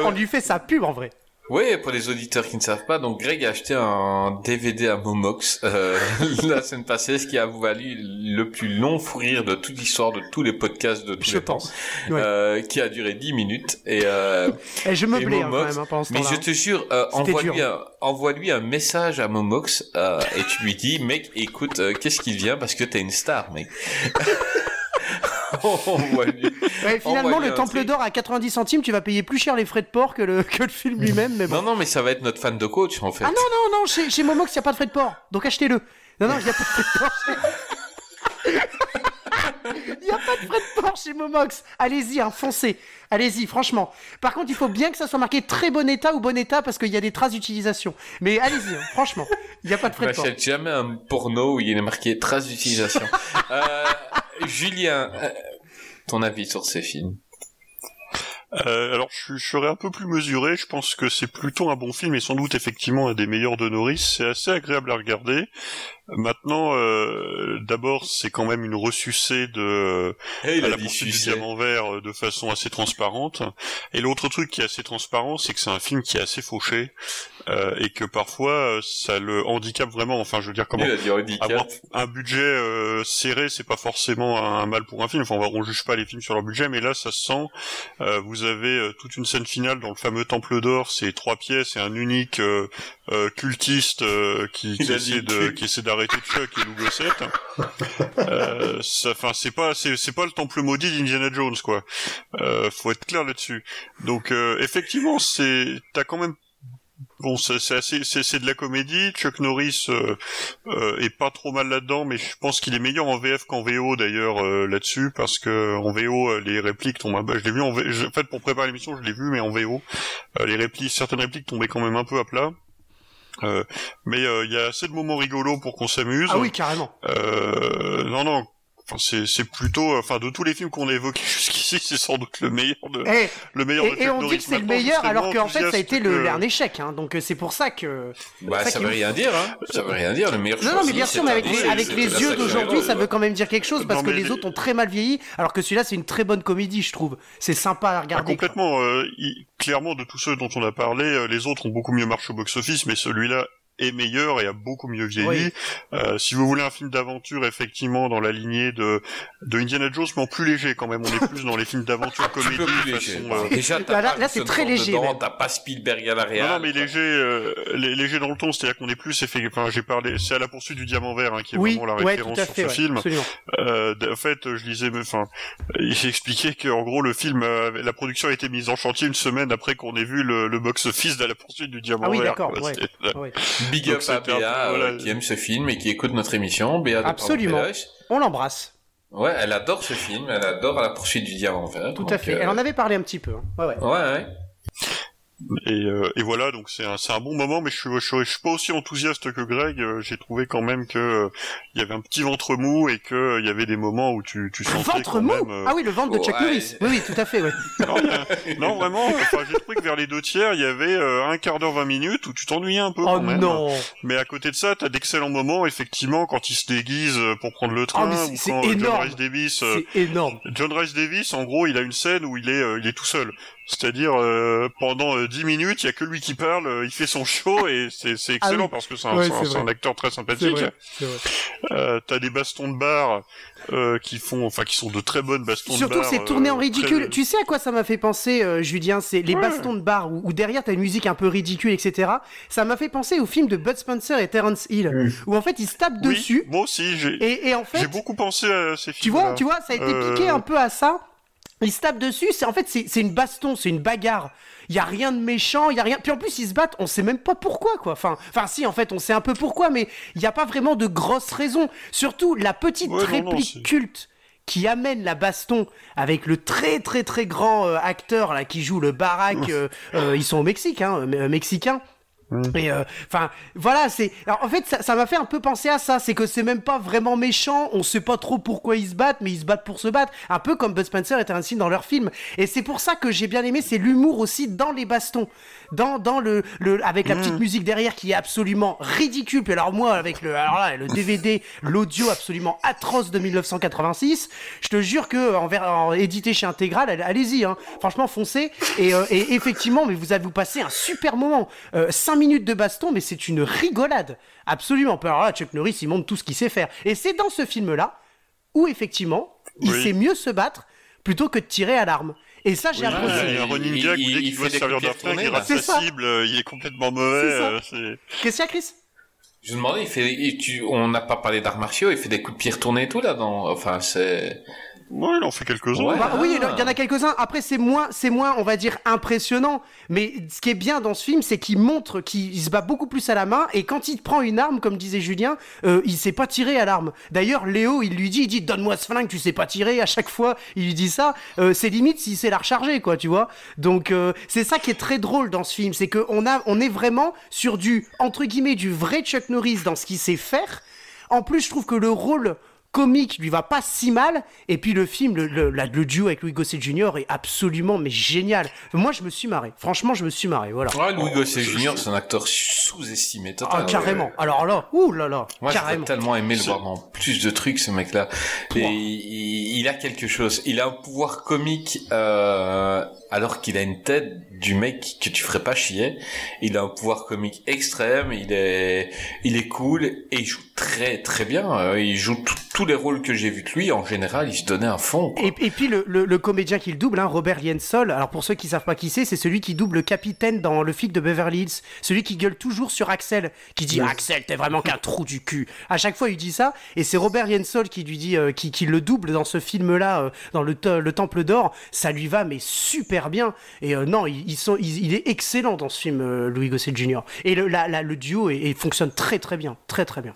on lui fait sa pub en vrai. Oui, pour les auditeurs qui ne savent pas, donc Greg a acheté un DVD à Momox euh, la semaine passée, ce qui a valu le plus long fou rire de toute l'histoire de tous les podcasts de tous Je les temps, pense. Ouais. euh, qui a duré 10 minutes. Et, euh, Eh, je me et blais hein, quand même hein, pendant ce mais je te jure, euh, envoie-lui un, envoie-lui un message à Momox euh, et tu lui dis, mec, écoute, euh, qu'est-ce qu'il vient parce que t'es une star, mec. Envoie-lui. Ouais, finalement, le Temple d'Or à 90 centimes, tu vas payer plus cher les frais de port que le, que le film lui-même, mais bon. Non, non, mais ça va être notre fan de coach en fait. Ah non, non, non, chez, chez Momox, il n'y a pas de frais de port. Donc achetez-le. Non, non, il n'y a pas de frais de port. Il n'y a pas de frais de port chez Momox. Allez-y, hein, foncez. Allez-y, franchement. Par contre, il faut bien que ça soit marqué très bon état ou bon état parce qu'il y a des traces d'utilisation. Mais allez-y, hein, franchement. Il n'y a pas de frais de port. N'achète jamais un porno où il est marqué trace d'utilisation. euh, Julien, euh, ton avis sur ces films? Euh, alors, je, je serais un peu plus mesuré. Je pense que c'est plutôt un bon film et sans doute effectivement un des meilleurs de Norris. C'est assez agréable à regarder. Maintenant, euh, d'abord, c'est quand même une ressucée de Eh, à la poursuite du diamant vert euh, de façon assez transparente. Et l'autre truc qui est assez transparent, c'est que c'est un film qui est assez fauché euh, et que parfois euh, ça le handicape vraiment. Enfin, je veux dire comment avoir un budget euh, serré, c'est pas forcément un, un mal pour un film. Enfin, on, on juge pas les films sur leur budget, mais là, ça se sent. Euh, vous avez euh, toute une scène finale dans le fameux Temple d'Or. C'est trois pièces et un unique euh, cultiste euh, qui, qui essaie de qui essaie d'arrêter Chuck et Lou Gossett. euh, enfin, c'est pas c'est c'est pas le Temple maudit d'Indiana Jones, quoi. Euh, faut être clair là-dessus. Donc, euh, effectivement, c'est t'as quand même Bon, c'est c'est assez, c'est de la comédie. Chuck Norris euh, euh, est pas trop mal là-dedans, mais je pense qu'il est meilleur en VF qu'en VO d'ailleurs euh, là-dessus, parce que en VO euh, les répliques tombent. peu- Je l'ai vu en, V- en fait pour préparer l'émission, je l'ai vu, mais en VO, euh, les répliques, certaines répliques tombaient quand même un peu à plat. Euh, mais euh, il y a assez de moments rigolos pour qu'on s'amuse. Ah oui, carrément. Euh, non, non. Enfin, c'est c'est plutôt, enfin, de tous les films qu'on a évoqués jusqu'ici, c'est sans doute le meilleur de Eh, le meilleur de et, Chuck et on Norris. dit que c'est le meilleur alors qu'en fait ça a été le, que- un échec. Hein. Donc euh, c'est pour ça que... Bah, ça ça veut rien dire, hein. Ça veut rien dire. Le meilleur Non, non, mais bien sûr, mais avec les, avec les yeux d'aujourd'hui, ça veut quand même dire quelque chose parce que les autres ont très mal vieilli, alors que celui-là c'est une très bonne comédie, je trouve. C'est sympa à Ah, regarder. quoi. complètement. euh, clairement, de tous ceux dont on a parlé, euh, les autres ont beaucoup mieux marché au box-office, mais celui-là est meilleur et a beaucoup mieux vieilli. Oui. Euh, si vous voulez un film d'aventure, effectivement, dans la lignée de, de Indiana Jones, mais en plus léger quand même. On est plus dans les films d'aventure comédie. peu plus léger. façon, euh, Déjà, t'as Là, là, c'est très léger. T'as pas Spielberg à la réal. Non, non, mais léger, euh, lé- léger dans le ton, c'est-à-dire qu'on est plus, enfin, j'ai parlé, c'est à la poursuite du diamant vert, hein, qui est Oui, vraiment la ouais, tout référence sur ce ouais, film. Euh, en fait, je lisais, mais, enfin, il expliquait qu'en gros, le film, euh, la production a été mise en chantier une semaine après qu'on ait vu le, le box-office de la poursuite du diamant Ah oui, vert. d'accord, quoi. ouais. Big up à Béa, peu, euh, voilà. qui aime ce film et qui écoute notre émission. Béa de Absolument. On l'embrasse, Ouais, elle adore ce film, elle adore la poursuite du diamant vert. tout à fait. euh, Elle en avait parlé un petit peu. hein. Ouais, ouais. Ouais, ouais. Et, euh, et voilà, donc c'est un, c'est un bon moment, mais je suis, je, suis- je suis pas aussi enthousiaste que Greg. euh, J'ai trouvé quand même que euh, il y avait un petit ventre mou et que euh, il y avait des moments où tu, tu Un sentais ventre quand mou même. euh, Ah oui, le ventre de Chuck Ouais. Norris. Oui, oui, tout à fait, ouais. non, non, vraiment. Enfin, j'ai trouvé que vers les deux tiers, il y avait euh, un quart d'heure, vingt minutes où tu t'ennuyais un peu Oh quand même. non Mais à côté de ça, t'as d'excellents moments, effectivement, quand il se déguise euh, pour prendre le train, mais c'est- ou quand John. Rice Davis. C'est énorme. John Rice Davis, en gros, il a une scène où il est, euh, il est tout seul. C'est-à-dire euh, pendant euh, 10 minutes, il y a que lui qui parle, euh, il fait son show et c'est c'est excellent Ah oui. parce que c'est un, Ouais, acteur très sympathique. Euh, T'as des bastons de bar euh, qui font, enfin qui sont de très bonnes bastons Surtout de que bar. c'est tourné euh, en ridicule. très- Tu sais à quoi ça m'a fait penser, euh, Julien C'est les Ouais. bastons de bar où, où derrière t'as une musique un peu ridicule, etc. Ça m'a fait penser au film de Bud Spencer et Terence Hill, Mm. où en fait ils se tapent Oui, dessus. Moi aussi, j'ai Et, et en fait, j'ai beaucoup pensé à ces films. tu vois, tu vois, ça a été Euh, piqué un peu à ça. Ils se tapent dessus. C'est en fait c'est c'est une baston, c'est une bagarre. Il y a rien de méchant, il y a rien. Puis en plus ils se battent, on sait même pas pourquoi quoi. Enfin, enfin si en fait on sait un peu pourquoi, mais il y a pas vraiment de grosses raisons. Surtout la petite Ouais, non, non, réplique culte qui amène la baston avec le très très très grand euh, acteur là qui joue le baraque. euh, euh, ils sont au Mexique, hein, euh, mexicain. Et euh, enfin, voilà, c'est. Alors en fait, ça m'a fait un peu penser à ça. C'est que c'est même pas vraiment méchant. On sait pas trop pourquoi ils se battent, mais ils se battent pour se battre. Un peu comme Bud Spencer et Hill dans leur film. Et c'est pour ça que j'ai bien aimé, c'est l'humour aussi dans les bastons, dans dans le le avec la petite musique derrière qui est absolument ridicule. Puis alors moi, avec le alors là, le DVD, l'audio absolument atroce de 1986, je te jure que en, ver- en édité chez Intégral, allez- allez-y. Hein. Franchement, foncez. Et, euh, et effectivement, mais vous avez vous passé un super moment. Euh, cinq minutes de baston, mais c'est une rigolade. Absolument. Alors là, Chuck Norris, il montre tout ce qu'il sait faire. Et c'est dans ce film-là où effectivement, il Oui. sait mieux se battre plutôt que de tirer à l'arme. Et ça, j'ai Oui, apprécié. il y a un running il- gag où il- dès il qu'il doit fait se des servir d'un flingue, il rate sa cible, euh, il est complètement mauvais. Euh, Qu'est-ce qu'il y a, Chris? Je me demandais, il fait, il- tu, on n'a pas parlé d'arts martiaux, il fait des coups de pied retournés et tout là, dans, enfin c'est. Ouais, il en fait quelques-uns. Ouais. Bah Ah. oui, il y en a quelques-uns. Après, c'est moins, c'est moins, on va dire, impressionnant. Mais ce qui est bien dans ce film, c'est qu'il montre qu'il il se bat beaucoup plus à la main. Et quand il prend une arme, comme disait Julien, euh, il sait pas tirer à l'arme. D'ailleurs, Léo, il lui dit, il dit, donne-moi ce flingue, tu sais pas tirer. À chaque fois, il lui dit ça. Euh, c'est limite s'il sait la recharger, quoi, tu vois. Donc, euh, c'est ça qui est très drôle dans ce film, c'est qu'on a, on est vraiment sur du, entre guillemets, du vrai Chuck Norris dans ce qu'il sait faire. En plus, je trouve que le rôle comique lui va pas si mal. Et puis le film le, le, la- le duo avec Louis Gossett Jr est absolument mais génial. Moi je me suis marré. Franchement je me suis marré voilà. Ouais, Louis Gossett Jr., c'est un acteur sous-estimé ah, carrément. Alors là ouh là là Moi, carrément. tellement aimé le voir dans plus de trucs, ce mec-là. Et il, il a quelque chose. Il a un pouvoir comique, euh, alors qu'il a une tête du mec que tu ferais pas chier. Il a un pouvoir comique extrême. Il est, il est cool et il joue très très bien. Euh, Il joue tous les rôles que j'ai vus de lui. En général, il se donnait un fond. et, et puis le, le, le comédien qui le double, hein, Robert Liensol, alors pour ceux qui savent pas qui c'est, c'est celui qui double le capitaine dans le flic de Beverly Hills, celui qui gueule toujours sur Axel, qui dit Axel, t'es vraiment qu'un trou du cul. À chaque fois, il dit ça, et c'est Robert Liensol qui lui dit, euh, qui, qui le double dans ce film-là, euh, dans le, le Temple d'Or. Ça lui va, mais super bien. Et euh, non, ils, ils sont, ils- il est excellent dans ce film, euh, Louis Gossett Jr. Et le, la- la- le duo est- et fonctionne très très bien, très très bien.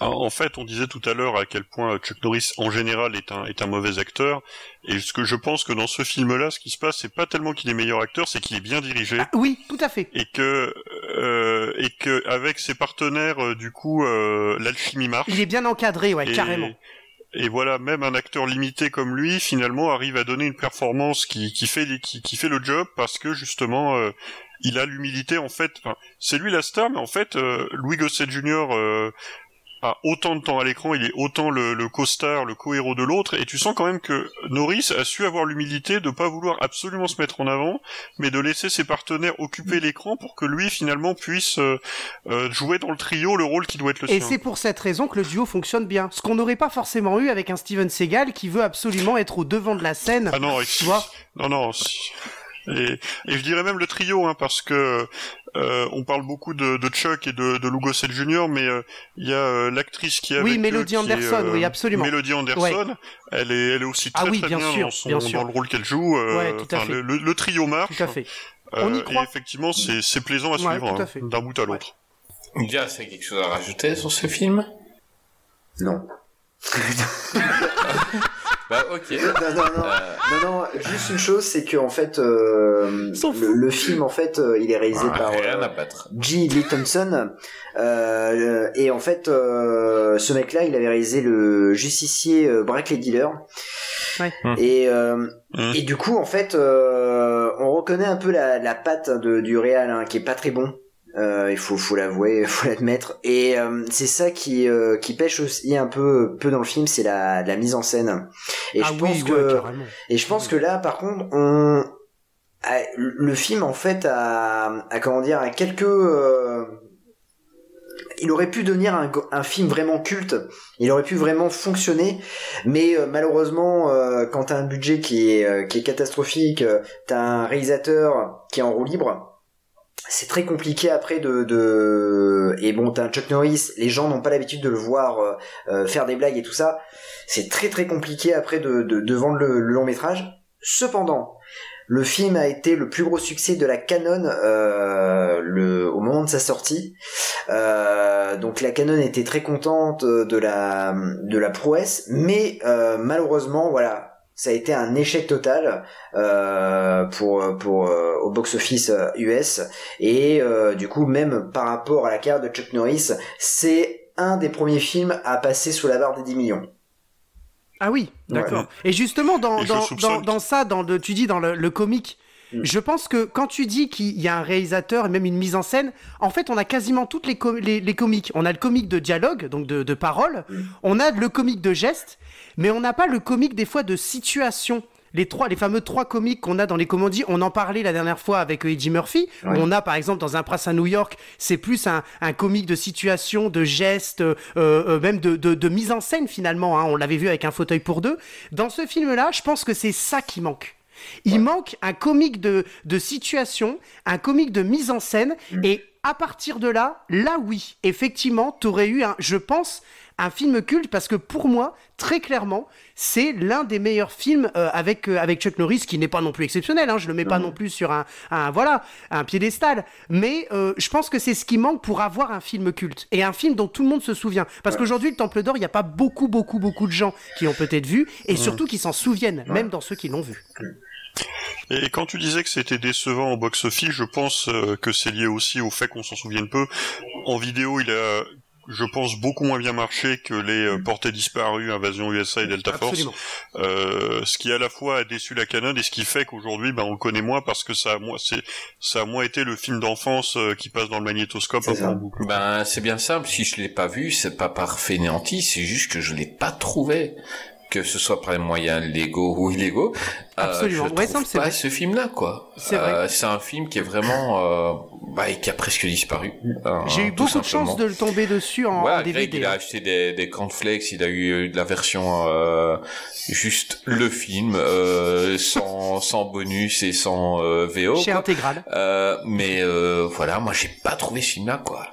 Ah, En fait, on disait tout à l'heure à quel point Chuck Norris en général est un est un mauvais acteur. Et ce que je pense que dans ce film-là, ce qui se passe, c'est pas tellement qu'il est meilleur acteur, c'est qu'il est bien dirigé Ah, oui, tout à fait. et que euh, et que avec ses partenaires, euh, du coup, euh, l'alchimie marche. Il est bien encadré, ouais, et, carrément. Et voilà, même un acteur limité comme lui, finalement, arrive à donner une performance qui, qui fait qui, qui fait le job parce que justement, euh, il a l'humilité. En fait, c'est lui la star, mais en fait, euh, Louis Gossett Jr. euh, a autant de temps à l'écran, il est autant le, le co-star, le co-héros de l'autre, et tu sens quand même que Norris a su avoir l'humilité de pas vouloir absolument se mettre en avant, mais de laisser ses partenaires occuper l'écran pour que lui finalement puisse euh, euh, jouer dans le trio le rôle qui doit être le Et sien. c'est pour cette raison que le duo fonctionne bien. Ce qu'on n'aurait pas forcément eu avec un Steven Seagal qui veut absolument être au devant de la scène. Ah non, tu vois non, non. Et, et je dirais même le trio, hein, parce que euh, on parle beaucoup de, de Chuck et de, de Lou Gossett Jr., mais euh, il y a euh, l'actrice qui est Oui, avec Melody eux, qui est, Anderson, euh, oui, absolument. Melody Anderson, elle est, elle est aussi Ah très oui, très bien bien, sûr, dans, son- bien sûr. dans le rôle qu'elle joue. euh, Ouais, tout à fait. Le, le- le trio marche. Tout à fait. On y et croit. effectivement, c'est plaisant à suivre, hein, d'un bout à l'autre. Dia, c'est quelque chose à rajouter sur ce film? Non. Bah ok. Non, non, non. Euh, Non, non, juste une chose, c'est que en fait, euh, le, le film, en fait, euh, il est réalisé par rien euh, à battre. G. Lee Thompson. Euh, et en fait, euh, ce mec-là, il avait réalisé le justicier euh, Brackley Dealer. Ouais. Hmm. Et, euh, Hmm. et du coup, en fait, euh, on reconnaît un peu la, la patte de, du réal, hein, qui est pas très bon. Euh, il faut, faut l'avouer, faut l'admettre. Et euh, c'est ça qui, euh, qui pêche aussi un peu, peu dans le film, c'est la, la mise en scène. Et ah je oui, pense ouais, que carrément. et je pense que là, par contre, on a- le film en fait a, a comment dire, a quelques euh, il aurait pu devenir un, un film vraiment culte, il aurait pu vraiment fonctionner, mais euh, malheureusement, euh, quand t'as un budget qui est, euh, qui est catastrophique, euh, t'as un réalisateur qui est en roue libre, c'est très compliqué après de, de... et bon t'as Chuck Norris les gens n'ont pas l'habitude de le voir euh, euh, faire des blagues et tout ça. C'est très très compliqué après de, de, de vendre le, long métrage. Cependant le film a été le plus gros succès de la Canon euh, le, au moment de sa sortie. Donc la Canon était très contente de la de la prouesse mais malheureusement voilà ça a été un échec total euh, pour pour euh, au box office US et du coup même par rapport à la carrière de Chuck Norris c'est un des premiers films à passer sous la barre des 10 millions ah oui d'accord et justement dans dans, dans, ça dans le, tu dis dans le, le comique Mm. Je pense que quand tu dis qu'il y a un réalisateur et même une mise en scène, en fait, on a quasiment toutes les, les, comiques. On a le comique de dialogue, donc de, de parole. Mm. On a le comique de geste, mais on n'a pas le comique des fois de situation les trois, les fameux trois comiques qu'on a dans les comédies, on en parlait la dernière fois avec Eddie Murphy. On a par exemple dans Un prince à New York, c'est plus un, un, comique de situation, de geste, euh, euh, même de, de, de, mise en scène finalement. Hein. On l'avait vu avec un fauteuil pour deux. Dans ce film-là, je pense que c'est ça qui manque. Il manque un comique de, de situation, un comique de mise en scène, mm. et à partir de là, là oui, effectivement, tu aurais eu, un, je pense, un film culte parce que pour moi, très clairement, c'est l'un des meilleurs films euh, avec euh, avec Chuck Norris, qui n'est pas non plus exceptionnel. Hein, je le mets pas non plus sur un, un voilà un piédestal, mais euh, je pense que c'est ce qui manque pour avoir un film culte et un film dont tout le monde se souvient. Parce qu'aujourd'hui, le Temple d'Or, il n'y a pas beaucoup beaucoup beaucoup de gens qui l'ont peut-être vu et surtout qui s'en souviennent, même dans ceux qui l'ont vu. Et quand tu disais que c'était décevant au box-office, je pense que c'est lié aussi au fait qu'on s'en souvienne peu. En vidéo, il a, je pense, beaucoup moins bien marché que les euh, portées disparues, Invasion USA et Delta Force. Euh, ce qui à la fois a déçu la canon et ce qui fait qu'aujourd'hui, ben, on le connaît moins parce que ça a moins, c'est, ça a moins été le film d'enfance euh, qui passe dans le magnétoscope. Ben, c'est bien simple. Si je l'ai pas vu, c'est pas par fainéantie, c'est juste que je l'ai pas trouvé que ce soit par les moyens légaux ou illégaux. Euh, Absolument. Euh, je trouve pas ce film-là, quoi. C'est euh, C'est un film qui est vraiment, euh, bah, qui a presque disparu. Euh, J'ai eu beaucoup de chance de le tomber dessus en, ouais, DVD. Greg, il a acheté des, des cornflakes, il a eu de la version juste le film, sans, sans bonus et sans VO. Chez Intégral. mais voilà, moi j'ai pas trouvé ce film-là, quoi.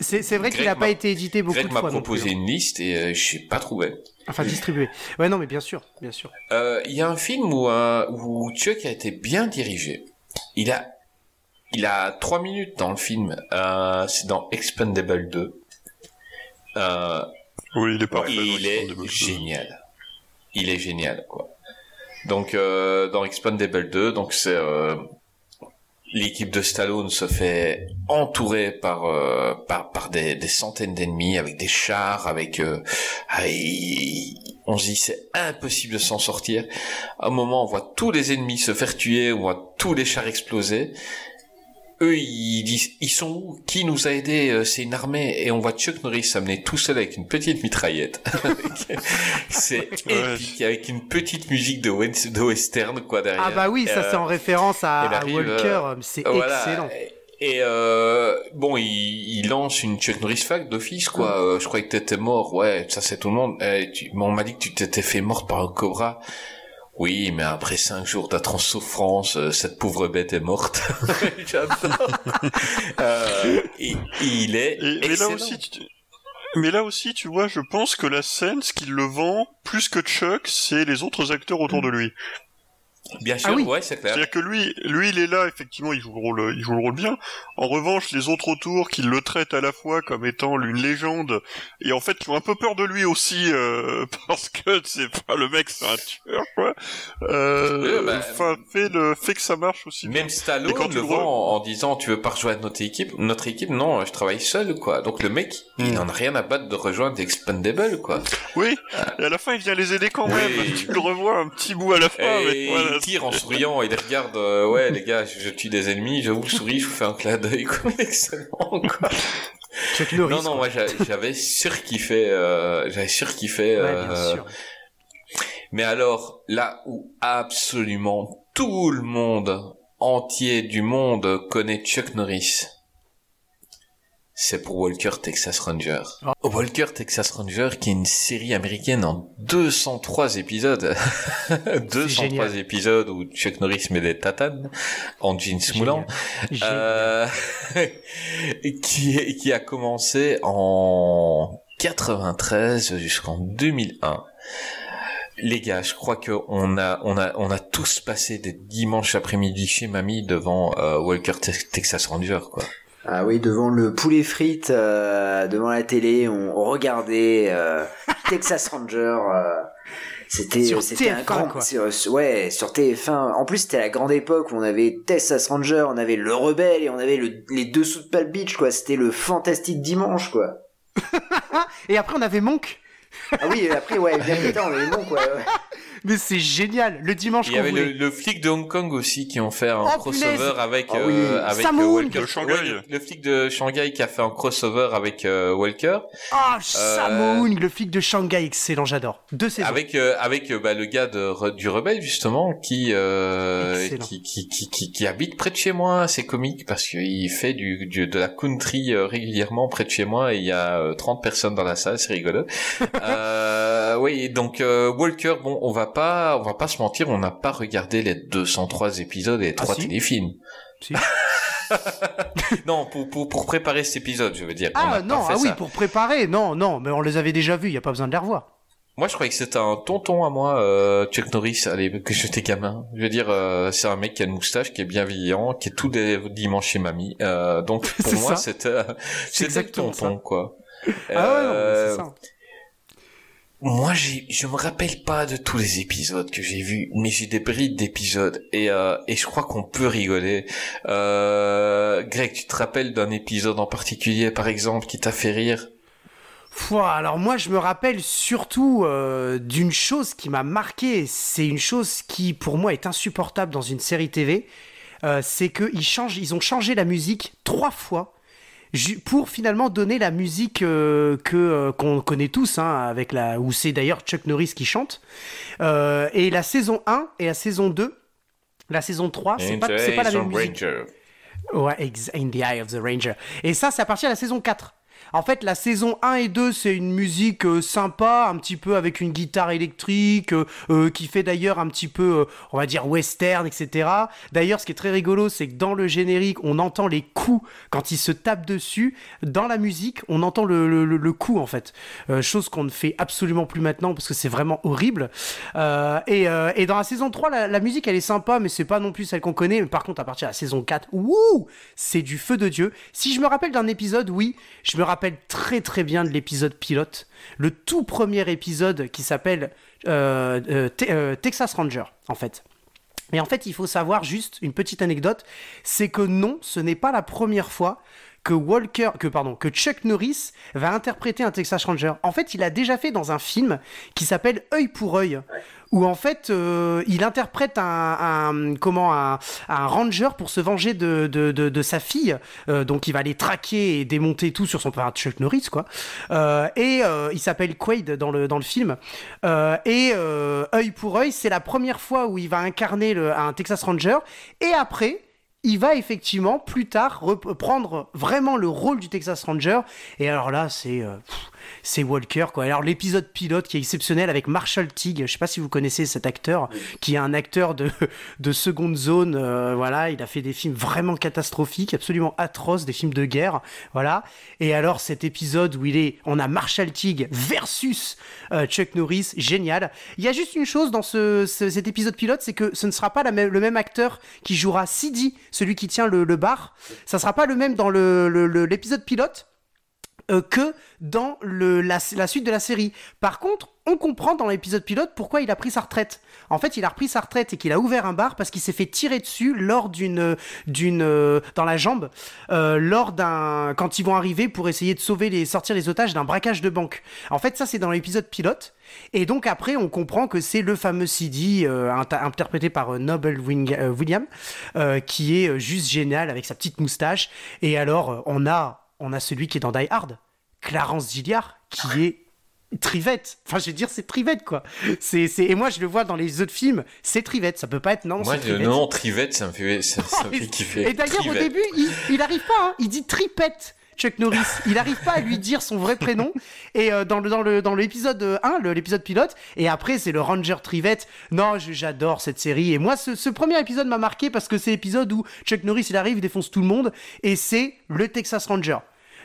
C'est vrai qu'il n'a pas été édité beaucoup Greg de fois. m'a proposé hein. une liste et euh, je n'ai pas trouvé. Enfin, distribué. Ouais, non, mais bien sûr, bien sûr. Euh, il y a un film où, euh, où Chuck a été bien dirigé. Il a, il a trois minutes dans le film. C'est dans Expendable 2. oui, il est parfait. Il est génial. Il est génial, quoi. Donc, dans Expendable 2, donc c'est l'équipe de Stallone se fait entourer par euh, par, des centaines d'ennemis avec des chars avec euh, ah, on se dit c'est impossible de s'en sortir. À un moment on voit tous les ennemis se faire tuer on voit tous les chars exploser eux ils disent ils sont où? Qui nous a aidés? Euh, c'est une armée. Et on voit Chuck Norris s'amener tout seul avec une petite mitraillette. C'est épique avec une petite musique de, de western quoi derrière. Ah bah oui ça c'est en euh, référence à, Walker euh, c'est excellent. Et euh, bon, il, il, lance une Chuck Norris fac d'office, quoi. je croyais que t'étais mort. Ouais, ça c'est tout le monde. Eh, tu, on m'a dit que tu t'étais fait mort par un cobra. Oui, mais après cinq jours d'atroce souffrance, euh, cette pauvre bête est morte. euh, il est mais là aussi, tu... mais là aussi, tu vois, je pense que la scène, ce qui le vend plus que Chuck, c'est les autres acteurs autour de lui. Bien sûr, ah ouais, c'est clair. C'est-à-dire que lui, lui, il est là, effectivement, il joue le rôle, il joue le rôle bien. En revanche, les autres autour, qui le traitent à la fois comme étant une légende, et en fait, qui ont un peu peur de lui aussi, euh, parce que c'est pas le mec, c'est un tueur, quoi. Euh, bah, fait le fait que ça marche aussi. Même Stallone quand le vend en, disant, tu veux pas rejoindre notre équipe, notre équipe, non, je travaille seul, quoi. Donc le mec, il hmm. en a rien à battre de rejoindre Expendable, quoi. Oui. Et à la fin, il vient les aider quand même. Tu le revois un petit bout à la fin. Et il tire en souriant, il regarde, euh, ouais, les gars, je, tue des ennemis, je vous souris, je vous fais un clin d'œil, quoi. Excellent, quoi. non, non, moi j'avais surkiffé, euh, j'avais surkiffé. Euh, ouais, bien sûr. Mais alors, là où absolument tout le monde entier du monde connaît Chuck Norris, c'est pour Walker Texas Ranger. Ah. Walker Texas Ranger qui est une série américaine en 203 épisodes. 203 épisodes où Chuck Norris met des tatanes en jeans moulants. Euh, qui, qui a commencé en 93 jusqu'en 2001. Les gars, je crois que on a, on a, on a tous passé des dimanches après-midi chez mamie devant euh, Walker Texas Ranger, quoi. Ah oui, devant le poulet frites, euh, devant la télé, on, regardait euh, Texas Ranger. Euh, C'était c'était un TF1, grand quoi. sur- ouais sur TF1. En plus c'était la grande époque où on avait Texas Ranger, on avait le Rebelle et on avait le- les dessous de Palm Beach quoi. C'était le fantastique dimanche quoi. Et après, on avait Monk. Ah oui après ouais bien plus tard on avait bon quoi. ouais. Mais c'est génial. Le dimanche Il y avait le, flic de Hong Kong aussi qui ont fait un Oh, crossover punaise. avec Ah oui. euh, avec euh. Walker. De Shanghai. Ouais, le, flic de Shanghai qui a fait un crossover avec euh, Walker, Ah, Euh, Moon, le flic de Shanghai, excellent, j'adore. Deux saisons. avec euh, avec bah, le gars de, du rebelle justement qui, euh, qui, qui qui qui qui habite près de chez moi. C'est comique parce qu'il fait du, du de la country régulièrement près de chez moi et il y a euh, 30 personnes dans la salle. C'est rigolo. euh, oui, donc euh, Walker, bon, on va pas on va pas se mentir, on n'a pas regardé les 203 épisodes et les Ah, trois si. téléfilms. Si. non, pour, pour, pour préparer cet épisode, je veux dire. Ah non, ah oui, pour préparer, non, non, mais on les avait déjà vus, il y a pas besoin de les revoir. Moi, je croyais que c'était un tonton à moi, euh, Chuck Norris, allez, que j'étais gamin. Je veux dire, euh, c'est un mec qui a une moustache, qui est bienveillant, qui est tous les dimanches chez mamie. Euh, donc, pour moi, c'était, c'était le tonton, quoi. Ah ouais, non, c'est ça. Moi, j'ai, je me rappelle pas de tous les épisodes que j'ai vus, mais j'ai des brides d'épisodes et euh, et je crois qu'on peut rigoler. Euh, Greg, tu te rappelles d'un épisode en particulier, par exemple, qui t'a fait rire? Alors moi je me rappelle surtout euh, d'une chose qui m'a marqué, c'est une chose qui pour moi est insupportable dans une série TV, euh, c'est qu'ils changent, ils ont changé la musique trois fois pour finalement donner la musique euh, que euh, qu'on connaît tous, hein, avec la où c'est d'ailleurs Chuck Norris qui chante. Euh, et la saison 1 et la saison 2, la saison 3, c'est pas, pas la même musique. Ranger. Ouais, ex- In the Eye of the Ranger. Et ça, c'est à partir de la saison 4. En fait, la saison 1 et 2, c'est une musique euh, sympa, un petit peu avec une guitare électrique, euh, euh, qui fait d'ailleurs un petit peu, on va dire, western, etc. D'ailleurs, ce qui est très rigolo, c'est que dans le générique, on entend les coups quand ils se tapent dessus. Dans la musique, on entend le, coup, en fait. Chose qu'on ne fait absolument plus maintenant, parce que c'est vraiment horrible. Et, dans la saison 3, la, la musique, elle est sympa, mais c'est pas non plus celle qu'on connaît. Mais par contre, à partir de la saison 4, wouh, c'est du feu de Dieu. Si je me rappelle d'un épisode, oui, je me rappelle très très bien de l'épisode pilote. Le tout premier épisode qui s'appelle euh, euh, euh, Texas Ranger, en fait. Et en fait, il faut savoir juste une petite anecdote, c'est que non, ce n'est pas la première fois que Walker, que pardon, que Chuck Norris va interpréter un Texas Ranger. En fait, il a déjà fait dans un film qui s'appelle Œil pour œil, où en fait euh, il interprète un, comment un, ranger pour se venger de, sa fille. Euh, donc il va aller traquer et démonter tout sur son enfin, Chuck Norris quoi. Euh, et il s'appelle Quaid dans le dans le film. Et œil pour œil, c'est la première fois où il va incarner le, un Texas Ranger. Et après, il va effectivement plus tard reprendre vraiment le rôle du Texas Ranger. Et alors là, c'est euh, c'est Walker quoi. Alors l'épisode pilote qui est exceptionnel avec Marshall Teague. Je sais pas si vous connaissez cet acteur, qui est un acteur de de seconde zone. euh, voilà, il a fait des films vraiment catastrophiques, absolument atroces, des films de guerre. Voilà. Et alors cet épisode où il est, on a Marshall Teague versus euh, Chuck Norris, génial. Il y a juste une chose dans ce, ce- cet épisode pilote, c'est que ce ne sera pas la même- le même acteur qui jouera Sidi, celui qui tient le, le bar. Ça sera pas le même dans le- le- le- l'épisode pilote euh, que dans le, la, suite de la série. Par contre, on comprend dans l'épisode pilote pourquoi il a pris sa retraite. En fait, il a repris sa retraite et qu'il a ouvert un bar parce qu'il s'est fait tirer dessus lors d'une d'une euh, dans la jambe euh, lors d'un quand ils vont arriver pour essayer de sauver les sortir les otages d'un braquage de banque. En fait, ça c'est dans l'épisode pilote. Et donc après, on comprend que c'est le fameux CD euh, inter- interprété par euh, Noble Wing- euh, William euh, qui est juste génial avec sa petite moustache. Et alors, on a on a celui qui est dans Die Hard, Clarence Gilliard, qui est Trivette. Enfin, je veux dire, c'est Trivette, quoi. C'est. Et moi, je le vois dans les autres films, c'est Trivette. Ça peut pas être non, Moi, le Trivette. ça me fait, ça, ça me fait kiffer. Et d'ailleurs, au début, il, il arrive pas, hein. il dit Tripette. Chuck Norris, il arrive pas à lui dire son vrai prénom et euh, dans le dans le dans l'épisode euh, 1, le- l'épisode pilote et après c'est le Ranger Trivette. Non, j'adore cette série et moi ce, ce premier épisode m'a marqué parce que c'est l'épisode où Chuck Norris il arrive, il défonce tout le monde et c'est le Texas Ranger.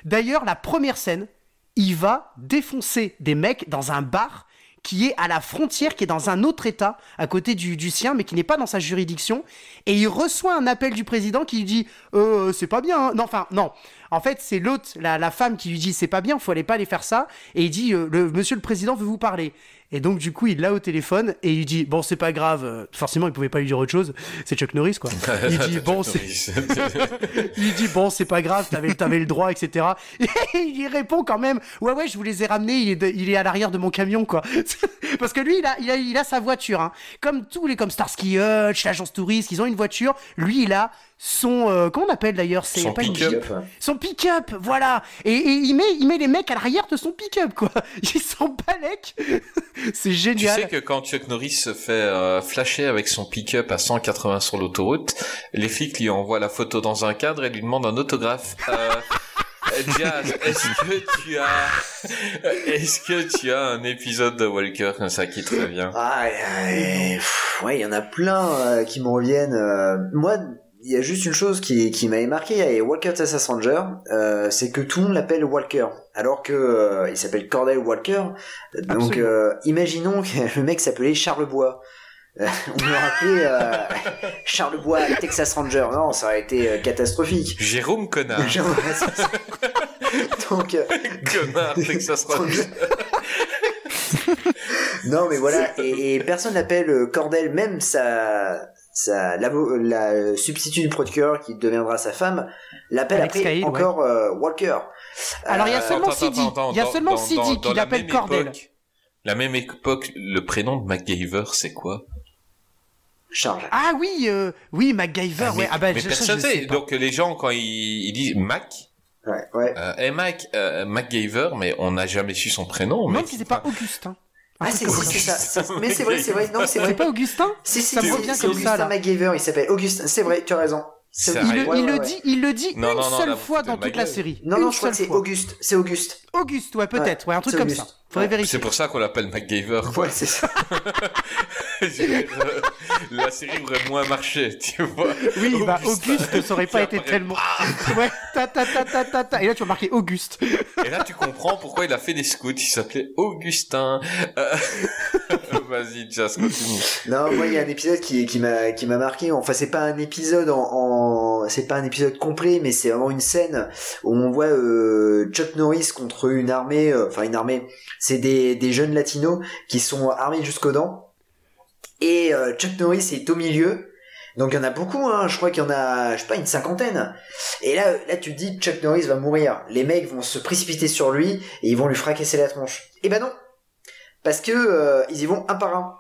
D'ailleurs, la première scène, il va défoncer des mecs dans un bar qui est à la frontière, qui est dans un autre État, à côté du, du sien, mais qui n'est pas dans sa juridiction. Et il reçoit un appel du président qui lui dit euh, c'est pas bien. hein. Non, enfin, non. En fait, c'est l'autre, la, la femme qui lui dit c'est pas bien, faut aller pas aller faire ça. Et il dit euh, le, Monsieur le président veut vous parler. Et donc, du coup, il l'a au téléphone et il dit Bon, c'est pas grave. euh, Forcément, il pouvait pas lui dire autre chose. C'est Chuck Norris, quoi. Il dit Bon, c'est. il dit Bon, c'est pas grave, t'avais, t'avais le droit, etc. Et il y répond quand même Ouais, ouais, je vous les ai ramenés, il est, de- il est à l'arrière de mon camion, quoi. Parce que lui, il a, il a, il a sa voiture, hein. Comme tous les, comme Starsky Hutch, l'agence touriste, ils ont une voiture. Lui, il a son. euh, comment on appelle d'ailleurs C'est Son pick-up. Son pick-up, voilà. Et, et il, met, il met les mecs à l'arrière de son pick-up, quoi. Ils s'en balèquent. C'est Tu génial. sais que quand Chuck Norris se fait euh, flasher avec son pick-up à 180 sur l'autoroute, les flics lui envoient la photo dans un cadre et lui demandent un autographe. Euh, Jazz, est-ce que tu as, est-ce que tu as un épisode de Walker? Comme ça qui te revient Ah, euh, pff, ouais, il y en a plein euh, qui me reviennent. euh. moi, il y a juste une chose qui, qui m'avait marqué avec Walker Texas Ranger, euh, c'est que tout le monde l'appelle Walker, alors que euh, il s'appelle Cordell Walker. Donc, euh, imaginons que le mec s'appelait Charles Bois. On l'aurait appelé Charles Bois Texas Ranger. Non, ça aurait été catastrophique. Jérôme Connard. Ça. Donc, Connard, Texas Ranger. Non, mais voilà, et, et personne n'appelle Cordell, même sa, sa, la, la substitut du procureur qui deviendra sa femme, l'appelle après Cahill, encore euh, Walker. Alors, il y a Euh, seulement Sidi. Il y a seulement qui l'appelle même Cordell. époque- La même époque, le prénom de MacGyver, c'est quoi? Charge. Ah oui, euh, oui, MacGyver, mais, ouais. Ah bah, mais je, personne je sais sait. pas. Donc les gens quand ils, ils disent Mac, Ouais, ouais. euh, hey Mac, euh, MacGyver, mais on n'a jamais su son prénom. Même si c'est pas Augustin. Ah, truc c'est ça. c'est ça. c'est- Mais c'est vrai, c'est vrai. Non, c'est vrai. C'est pas Augustin Si, si, ça me si, revient c'est comme Augustin ça. MacGyver, il s'appelle Augustin. C'est vrai, tu as raison. Il, le, Ouais, il ouais, le ouais. dit, il le dit Non, une non, non, seule fois dans toute la série. Non, Une non, je crois que c'est. Auguste. C'est Auguste. Auguste, ouais, peut-être, ouais, un truc comme Auguste. ça. Faudrait Ouais. vérifier. C'est pour ça qu'on l'appelle MacGyver. Ouais, c'est ça. la série aurait moins marché, tu vois. Oui, bah Augustin. Auguste, ça aurait pas été apparaît. tellement. Ouais, ta ta ta ta ta ta. Et là, tu vas marquer Auguste. Et là, tu comprends pourquoi il a fait des scouts. Il s'appelait Augustin. Euh, Vas-y, Jazz, continue. Non, moi il y a un épisode qui, qui m'a qui m'a marqué. Enfin, c'est pas un épisode en, en- c'est pas un épisode complet, mais c'est vraiment une scène où on voit euh, Chuck Norris contre une armée, euh, enfin une armée. C'est des des jeunes latinos qui sont armés jusqu'aux dents. Et euh, Chuck Norris est au milieu. Donc il y en a beaucoup, hein. je crois qu'il y en a, je sais pas, une cinquantaine. Et là, là tu te dis, Chuck Norris va mourir. Les mecs vont se précipiter sur lui et ils vont lui fracasser la tronche. Et ben non, parce que euh, ils y vont un par un.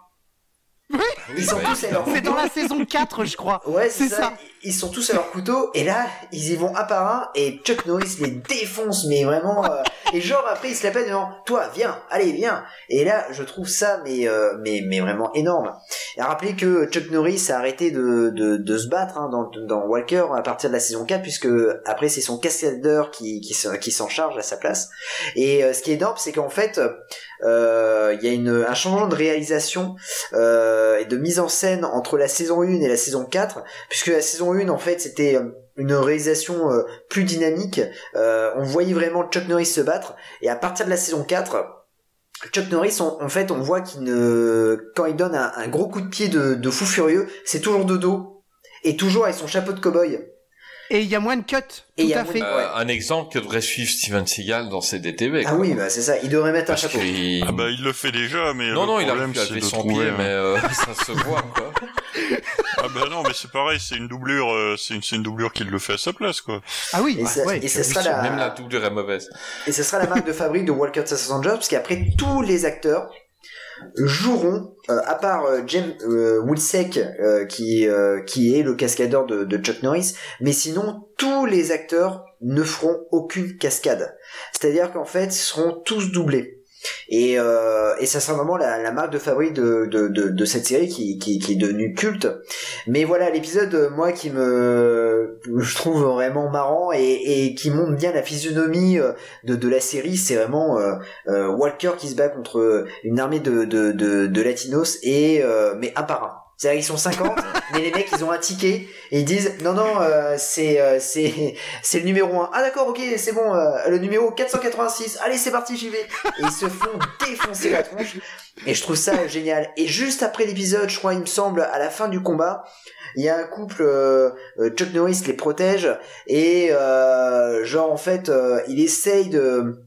Ils sont tous à leur C'est dans la saison 4, je crois. Ouais, c'est C'est ça. ça. Ils sont tous à leur couteau et là, ils y vont un par un et Chuck Norris les défonce, mais vraiment. euh, et genre après, il se la pète devant toi, viens, allez, viens. Et là, je trouve ça, mais euh, mais mais vraiment énorme. Et rappelez que Chuck Norris a arrêté de de, se battre hein, dans dans Walker à partir de la saison 4 puisque après c'est son cascadeur qui qui qui s'en charge à sa place. Et euh, ce qui est énorme, c'est qu'en fait, il y a une un changement de réalisation et de mise en scène entre la saison 1 et la saison 4 puisque la saison 1 en fait c'était euh, une réalisation euh, plus dynamique. Euh, on voyait vraiment Chuck Norris se battre. Et à partir de la saison 4 Chuck Norris en, fait on voit qu'il ne quand il donne un, gros coup de pied de, de fou furieux c'est toujours de dos et toujours avec son chapeau de cow-boy Et il y a moins de cuts. Et il Tout y a à fait. Euh, Ouais. Un exemple que devrait suivre Steven Seagal dans ses DTV. ah quoi. oui bah c'est ça il devrait mettre un chapeau qu'il- Ah bah il le fait déjà, mais Non, le non, il problème arrive à c'est de son trouver. pied, mais euh, ça se voit, quoi. Ah bah non, mais c'est pareil, c'est une doublure, euh, c'est une, doublure qui le fait à sa place, quoi. Ah oui, et, ça, ouais. et ça sera la, Même la doublure est mauvaise. Et ce sera la marque de fabrique de Walker Texas Ranger, parce qu'après tous les acteurs joueront, euh, à part euh, James euh, Wilsek, euh, qui euh, qui est le cascadeur de, de Chuck Norris, mais sinon tous les acteurs ne feront aucune cascade. C'est-à-dire qu'en fait, ils seront tous doublés. Et, euh, et ça sera vraiment la, marque de fabrique de, cette série qui, est devenue culte. Mais voilà, l'épisode, euh, moi, qui me, je trouve vraiment marrant et, qui montre bien la physionomie euh, de, la série, c'est vraiment euh, Walker qui se bat contre une armée de, de, de, de latinos et mais un par un. C'est-à-dire qu'ils sont 50, mais les mecs ils ont un ticket et ils disent non non euh, c'est euh, c'est c'est le numéro 1. Ah d'accord ok c'est bon euh, le numéro 486. Allez c'est parti j'y vais. Et ils se font défoncer la tronche et je trouve ça génial. Et juste après l'épisode, je crois il me semble à la fin du combat, il y a un couple euh, euh, Chuck Norris les protège et euh, genre en fait euh, il essaye de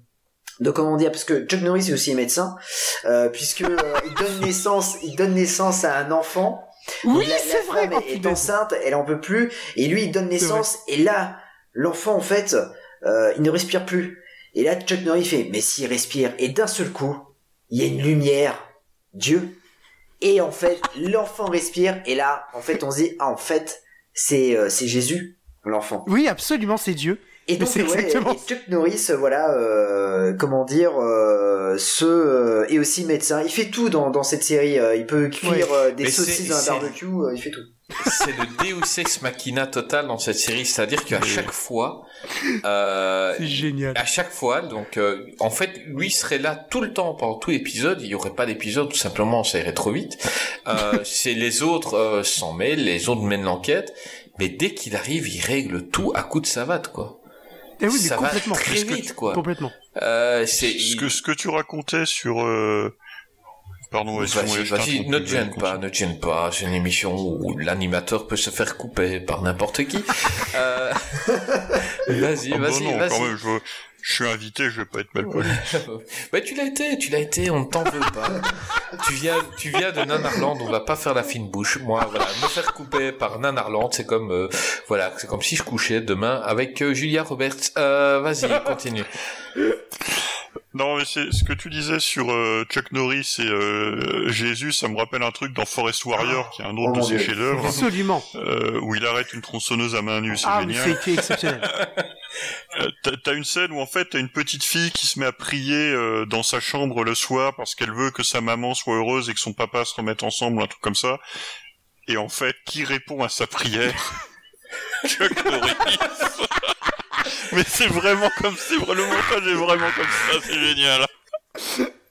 de comment dire parce que Chuck Norris est aussi médecin euh, puisque euh, il donne naissance il donne naissance à un enfant. Oui, c'est vrai. femme est, est enceinte elle en peut plus et lui il donne naissance et là l'enfant en fait euh, il ne respire plus. Et là Chuck Norris fait mais s'il respire et d'un seul coup il y a une lumière. Dieu. Et en fait l'enfant respire et là en fait on se dit ah en fait c'est euh, c'est Jésus l'enfant. Oui, absolument, c'est Dieu. Et donc ouais, exactement et Chuck Norris, euh, voilà, euh, comment dire, euh, ce euh, est aussi médecin. Il fait tout dans, dans cette série. euh, il peut cuire Ouais. euh, des Mais saucisses dans un barbecue. euh, il fait tout. C'est le Deus Ex Machina total dans cette série, c'est-à-dire qu'à chaque fois, euh, C'est génial. à chaque fois, donc euh, en fait, lui serait là tout le temps pendant tout l'épisode. Il y aurait pas d'épisode, tout simplement, ça irait trop vite. Euh, c'est les autres euh, s'en mêlent, les autres mènent l'enquête, mais dès qu'il arrive, il règle tout à coup de savate, quoi. Eh oui, mais ça va complètement. très vite, quoi. Complètement. Euh, c'est Ce que, ce que tu racontais sur... euh, Pardon, Vas-y, vas-y, ne te gêne pas, ne te gêne pas. C'est une émission où l'animateur peut se faire couper par n'importe qui. Euh, Vas-y, Ah bah vas-y, non, vas-y. Je suis invité, je vais pas être mal poli. bah tu l'as été, tu l'as été, on ne t'en veut pas. tu viens, tu viens de Nanarland, on va pas faire la fine bouche. Moi, voilà, me faire couper par Nanarland, c'est comme, euh, voilà, c'est comme si je couchais demain avec euh, Julia Roberts. Euh, vas-y, continue. Non, mais c'est ce que tu disais sur euh, Chuck Norris et euh, Jésus, ça me rappelle un truc dans Forest Warrior, qui est un autre Oh de ses chefs-d'œuvre, Absolument. euh, où il arrête une tronçonneuse à main nue, c'est Ah, génial. c'est exceptionnel. Euh, t'as- T'as une scène où en fait t'as une petite fille qui se met à prier euh, dans sa chambre le soir parce qu'elle veut que sa maman soit heureuse et que son papa se remette ensemble, un truc comme ça. Et en fait, qui répond à sa prière? Chuck Norris. Mais c'est vraiment comme c'est le montage est vraiment comme ça, c'est génial.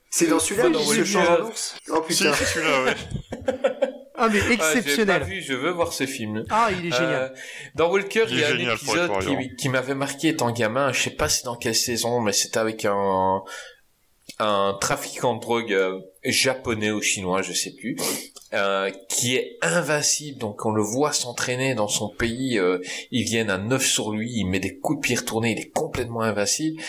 C'est dans celui-là C'est où il se génial. change en ours. Oh putain. c'est celui-là, ouais. Ah, mais Ah, j'ai pas exceptionnel. vu, je veux voir ce film. Ah, il est génial. Euh, dans Walker, Il il y a un génial, épisode qui, qui m'avait marqué étant gamin. Je sais pas c'est dans quelle saison, mais c'était avec un un trafiquant de drogue euh, japonais ou chinois, je sais plus, euh, qui est invincible. Donc on le voit s'entraîner dans son pays. euh, ils viennent à neuf sur lui. Il met des coups de pied retournés. Il est complètement invincible.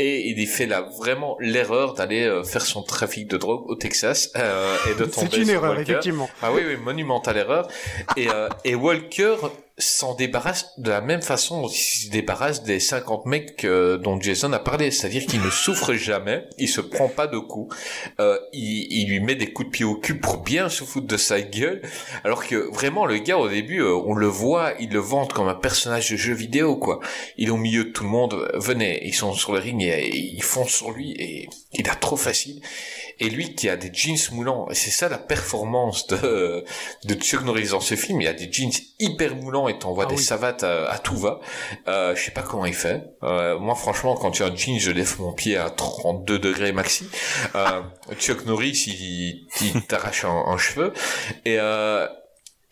Et il fait là vraiment l'erreur d'aller euh, faire son trafic de drogue au Texas euh, et de tomber C'est une sur erreur, Walker. effectivement. Ah oui, oui, monumentale erreur. Et, euh, et Walker s'en débarrasse de la même façon dont se débarrasse des 50 mecs euh, dont Jason a parlé. C'est-à-dire qu'il ne souffre jamais, il se prend pas de coups, euh, il, lui met des coups de pied au cul pour bien se foutre de sa gueule. Alors que vraiment, le gars, au début, euh, on le voit, il le vante comme un personnage de jeu vidéo, quoi. Il est au milieu de tout le monde, venez, ils sont sur le ring et, ils foncent sur lui et il a trop facile. Et lui qui a des jeans moulants, c'est ça la performance de, de Chuck Norris dans ce film, il a des jeans hyper moulants et t'envoies Ah des oui. savates à, à tout va. Euh, je sais pas comment il fait. Euh, moi franchement, quand tu as un jean, je lève mon pied à 32 degrés maxi. Euh, Chuck Norris, il, il t'arrache un, un cheveu. Et, euh,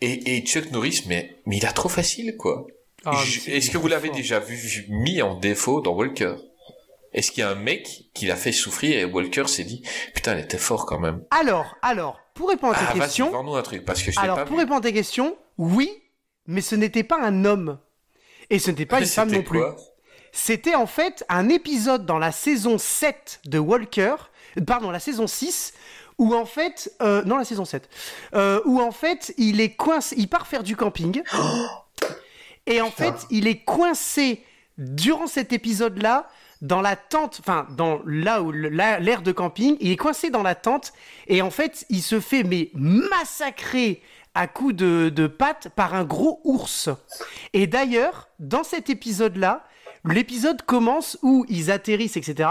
et, et Chuck Norris, mais, mais il a trop facile, quoi. Ah, Est-ce que vous l'avez déjà vu mis en défaut dans Walker? Est-ce qu'il y a un mec qui l'a fait souffrir et Walker s'est dit putain, elle était fort quand même. Alors, alors, pour répondre à Ah, ta vas-y, question, vends-nous un truc parce que je alors pas pour vu. répondre à ta question, oui, mais ce n'était pas un homme. Et ce n'était pas une femme non plus. C'était en fait un épisode dans la saison 7 de Walker, pardon, la saison 6, où en fait, euh, non la saison 7, euh, où en fait il est coincé, il part faire du camping, et en fait il est coincé durant cet épisode-là dans la tente, enfin dans là où l'aire de camping, il est coincé dans la tente, et en fait il se fait mais massacrer à coups de, de pattes par un gros ours. Et d'ailleurs, dans cet épisode-là, l'épisode commence où ils atterrissent, etc.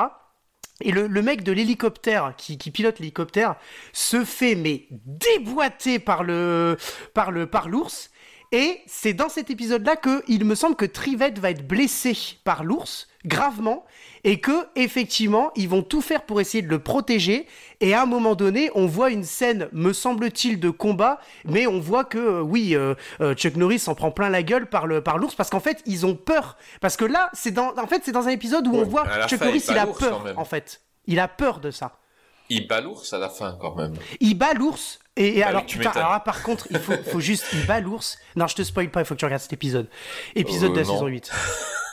Et le, le mec de l'hélicoptère qui, pilote l'hélicoptère se fait mais déboîter par le par l'ours. Et c'est dans cet épisode-là que il me semble que Trivette va être blessé par l'ours gravement et que effectivement ils vont tout faire pour essayer de le protéger. Et à un moment donné, on voit une scène, me semble-t-il, de combat, mais on voit que euh, oui, euh, euh, Chuck Norris s'en prend plein la gueule par le par l'ours parce qu'en fait ils ont peur. Parce que là, c'est dans en fait c'est dans un épisode où on voit Chuck fin, Norris il il a peur en fait. Il a peur de ça. Il bat l'ours à la fin quand même. Il bat l'ours. Et, et Bah alors, oui, tu putain, alors là, par contre, il faut, faut juste, il bat l'ours. Non, je te spoil pas, il faut que tu regardes cet épisode. Épisode Euh, de la non. saison 8.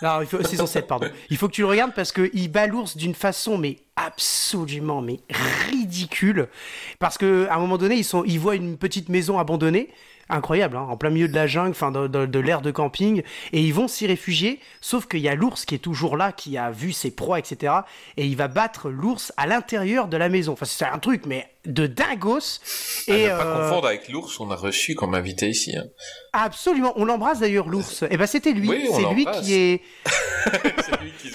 Non, il faut, saison 7, pardon. Il faut que tu le regardes parce qu'il bat l'ours d'une façon, mais absolument, mais ridicule. Parce que à un moment donné, ils, sont, ils voient une petite maison abandonnée incroyable, hein, en plein milieu de la jungle, enfin de, de, de l'air de camping, et ils vont s'y réfugier, sauf qu'il y a l'ours qui est toujours là, qui a vu ses proies, etc. Et il va battre l'ours à l'intérieur de la maison. Enfin, c'est un truc, mais de dingos. Et ne pas euh, confondre avec l'ours qu'on a reçu comme invité ici. Hein. Absolument, on l'embrasse d'ailleurs l'ours. Et eh ben c'était lui, c'est lui qui est. c'est lui qui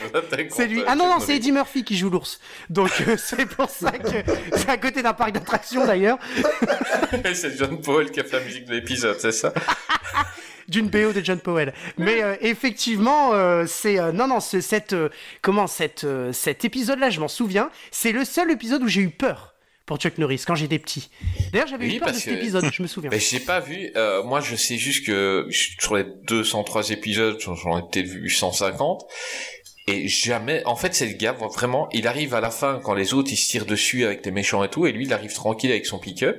C'est lui. Ah non non, c'est Eddie Murphy qui joue l'ours. Donc euh, c'est pour ça que c'est à côté d'un parc d'attractions d'ailleurs. c'est John Paul qui a fait la musique de l'épisode, c'est ça d'une BO de John Powell. Mais euh, effectivement, c'est non non, cette comment cette cet épisode-là, je m'en souviens. C'est le seul épisode où j'ai eu peur pour Chuck Norris quand j'étais petit. D'ailleurs, j'avais eu peur de cet épisode, je me souviens. Mais j'ai pas vu. Euh, moi, je sais juste que sur les 203 épisodes, j'en ai peut-être vu 150. Et jamais, en fait, c'est le gars, vraiment, il arrive à la fin quand les autres ils se tirent dessus avec les méchants et tout, et lui il arrive tranquille avec son pick-up.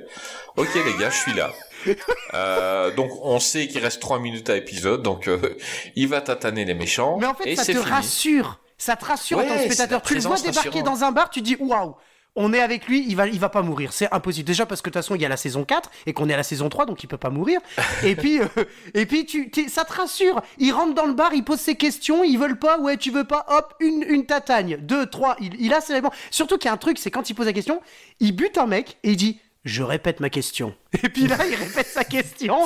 Ok les gars, je suis là. Euh, donc on sait qu'il reste 3 minutes à épisode, donc euh, il va tataner les méchants. Mais en fait, ça te rassure. Ça te rassure en tant que spectateur. Tu le vois débarquer dans un bar, tu dis waouh, on est avec lui, il va, il va pas mourir. C'est impossible. Déjà parce que de toute façon, il y a la saison 4 et qu'on est à la saison 3, donc il peut pas mourir. et puis, euh, et puis tu, ça te rassure. Il rentre dans le bar, il pose ses questions, ils veulent pas, ouais, tu veux pas, hop, une, une tatagne, deux, trois. Il, il a ses Surtout qu'il y a un truc, c'est quand il pose la question, il bute un mec et il dit je répète ma question. Et puis là, il répète sa question.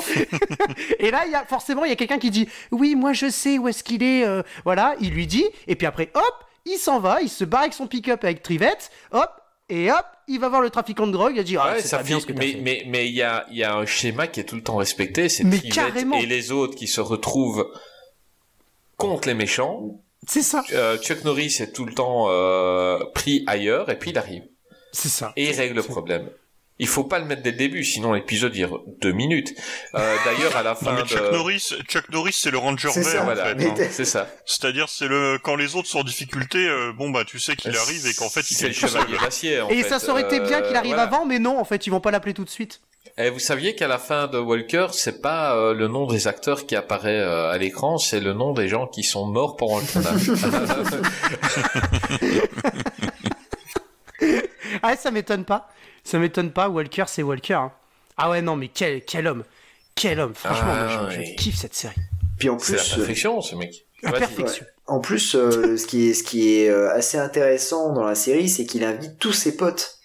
et là, il y a, forcément, il y a quelqu'un qui dit, oui, moi je sais où est-ce qu'il est. Euh, voilà, il lui dit. Et puis après, hop, il s'en va, il se barre avec son pick-up avec Trivette. Hop, et hop, il va voir le trafiquant de drogue, il va dire ah, ça bien ce que mais, fait. mais mais il y a il y a un schéma qui est tout le temps respecté, c'est Trivette et les autres qui se retrouvent contre les méchants. C'est ça. Euh, Chuck Norris est tout le temps euh, pris ailleurs et puis il arrive. C'est ça. Et il règle le problème. Il faut pas le mettre dès le début, sinon l'épisode dure deux minutes. Euh, D'ailleurs, à la fin de... Chuck Norris, Chuck Norris, c'est le Ranger vert. Voilà, c'est ça. C'est-à-dire, c'est le quand les autres sont en difficulté, euh, bon bah tu sais qu'il arrive et qu'en fait il est le chevalier d'acier. Et ça aurait été bien qu'il arrive euh, avant, mais non, en fait, ils vont pas l'appeler tout de suite. Et vous saviez qu'à la fin de Walker, c'est pas euh, le nom des acteurs qui apparaît à l'écran, c'est le nom des gens qui sont morts pendant le tournage. ah, ça m'étonne pas. Ça m'étonne pas, Walker, c'est Walker. Hein. Ah ouais, non, mais quel, quel homme. Quel homme. Franchement, ah, je, kiffe cette série. Puis en plus. C'est la perfection, ce mec. La perfection. En plus, euh, ce qui est, ce qui est euh, assez intéressant dans la série, c'est qu'il invite tous ses potes.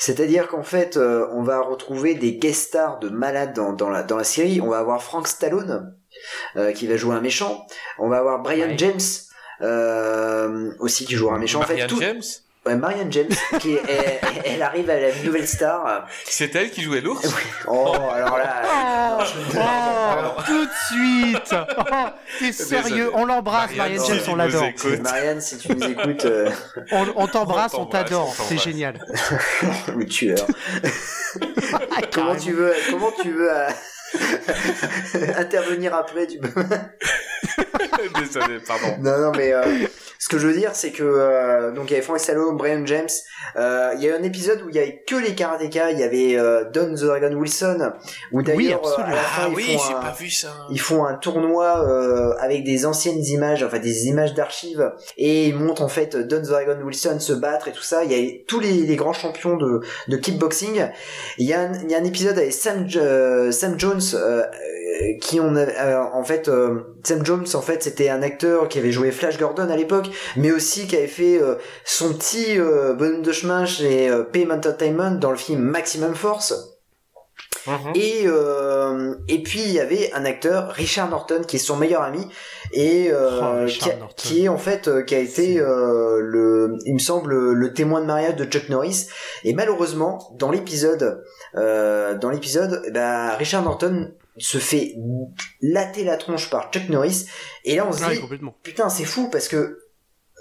C'est-à-dire qu'en fait, euh, on va retrouver des guest stars de malades dans, dans, la, dans la série. On va avoir Frank Stallone, qui va jouer un méchant. On va avoir Brian James, aussi qui jouera un méchant. en fait, tout... James? Ouais, Marianne James, qui elle, arrive à la nouvelle star. C'est elle qui jouait l'ours Oh, alors là... Oh, tout de suite oh, T'es sérieux On l'embrasse, Marianne James, on l'adore. Marianne, si tu nous écoutes... Euh, on, t'embrasse, on t'adore, c'est génial. Le tueur. comment tu veux... Comment tu veux... Euh, intervenir après du Désolé, pardon. Non, non, mais euh, ce que je veux dire, c'est que euh, donc il y avait Frank Stallone, Brian James. Euh, il y a un épisode où il y avait que les karatékas. Il y avait Don the Dragon Wilson. Où d'ailleurs oui, à la fin, ah, ils, oui, font un, pas vu ça. ils font un tournoi avec des anciennes images, enfin des images d'archives, et ils montrent en fait Don the Dragon Wilson se battre et tout ça. Il y a tous les, les grands champions de, de kickboxing. Il y a un, il y a un épisode avec Sam, Sam Jones qui on a, en fait Sam Jones en fait c'était un acteur qui avait joué Flash Gordon à l'époque mais aussi qui avait fait euh, son petit euh, bonhomme de chemin chez euh, PM Entertainment dans le film Maximum Force. Mhm. Et et puis il y avait un acteur Richard Norton qui est son meilleur ami et oh, qui, est en fait qui a été le il me semble le témoin de mariage de Chuck Norris et malheureusement dans l'épisode dans l'épisode bah, Richard Norton se fait latter la tronche par Chuck Norris. Et là on se dit putain c'est fou parce que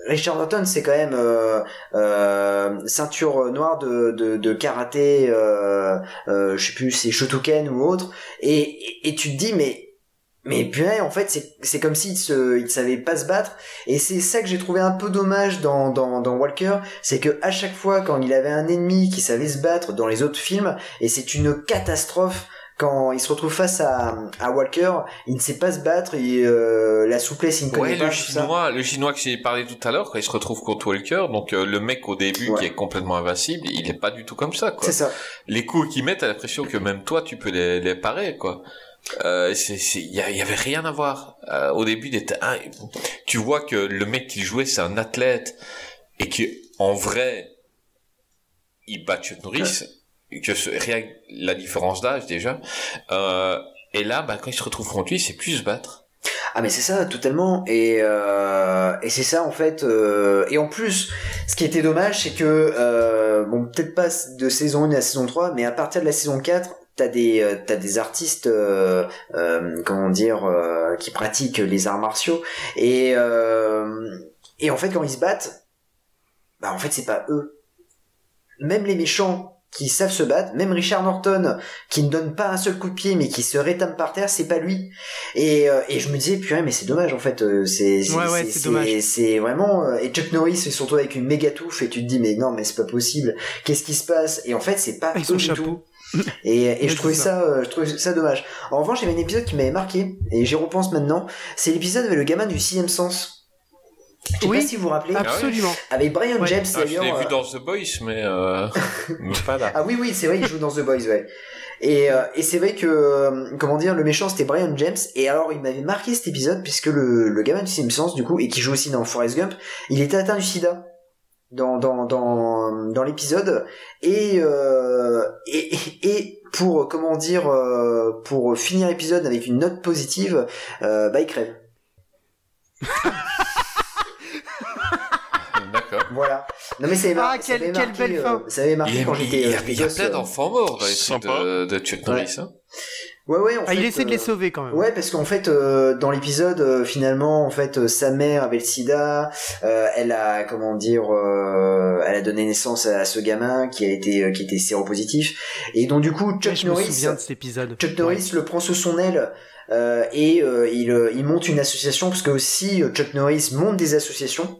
Richard Norton, c'est quand même euh, euh, ceinture noire de, de, de karaté, euh, euh, je sais plus, c'est Shotoken ou autre, et, et, tu te dis mais mais en fait c'est c'est comme s'il se il savait pas se battre. Et c'est ça que j'ai trouvé un peu dommage dans dans, dans Walker, c'est que à chaque fois quand il avait un ennemi qui savait se battre dans les autres films et c'est une catastrophe quand il se retrouve face à, à Walker, il ne sait pas se battre et euh, la souplesse, il ne connaît Ouais, pas le ça. chinois, le chinois que j'ai parlé tout à l'heure, quand il se retrouve contre Walker, donc euh, le mec au début Ouais. qui est complètement invincible, il est pas du tout comme ça, quoi. C'est ça. Les coups qu'il met, t'as l'impression que même toi, tu peux les, les parer, quoi. Euh, c'est, c'est, y, a- y avait rien à voir. Euh, au début, il ah, tu vois que le mec qui jouait, c'est un athlète et que en vrai, il bat Chuck Norris. Que rien la différence d'âge déjà. Euh, et là, bah, quand il se retrouve contre lui, c'est plus se battre. Ah mais c'est ça totalement et euh, et c'est ça en fait euh, et en plus ce qui était dommage c'est que bon peut-être pas de saison 1 à saison 3 mais à partir de la saison 4 t'as des t'as des artistes comment dire qui pratiquent les arts martiaux et et en fait quand ils se battent bah en fait c'est pas eux même les méchants qui savent se battre, même Richard Norton, qui ne donne pas un seul coup de pied, mais qui se rétame par terre, c'est pas lui. Et, euh, et je me disais, purée, mais c'est dommage, en fait, euh, c'est, c'est, Ouais, ouais, vraiment, euh, et Chuck Norris, surtout avec une méga touffe, et tu te dis, mais non, mais c'est pas possible, qu'est-ce qui se passe? Et en fait, c'est pas Avec son du chapeau. tout. Et, et je trouvais ça, euh, je trouvais ça dommage. En revanche, il y avait un épisode qui m'avait marqué, et j'y repense maintenant, c'est l'épisode avec le gamin du sixième sens. Je sais Oui. pas si vous vous rappelez. Absolument. Avec Brian Ouais. James, Ah, je d'ailleurs. l'ai vu euh, dans The Boys, mais, euh, mais pas là. ah oui, oui, c'est vrai, il joue dans The Boys, ouais. Et, euh, et c'est vrai que, euh, comment dire, le méchant c'était Brian James, et alors il m'avait marqué cet épisode, puisque le, le gamin du sixième sens, du coup, et qui joue aussi dans Forrest Gump, il était atteint du sida dans, dans, dans, dans l'épisode, et, euh, et, et pour, comment dire, euh, pour finir l'épisode avec une note positive, euh, bah il crève. D'accord. Voilà. Non mais c'est Ah, quelle- quelle belle fin. Ça avait marqué Il y a, quand j'étais il euh, il y a gosse, plein euh, d'enfants morts dans les Sympa. de, de Chuck Norris. Hein. Ouais, ouais, en Ah, il fait, essaie de euh, les sauver quand même. Ouais, parce qu'en fait, euh, dans l'épisode, euh, finalement, en fait, euh, sa mère avait le sida. euh, elle a, comment dire, euh, elle a donné naissance à, ce gamin qui a été, euh, qui était séropositif. Et donc du coup, Ouais, Chuck je me Norris, souviens de cet épisode. Chuck Norris le prend sous son aile. euh, et euh, il, euh, il monte une association parce que aussi euh, Chuck Norris monte des associations.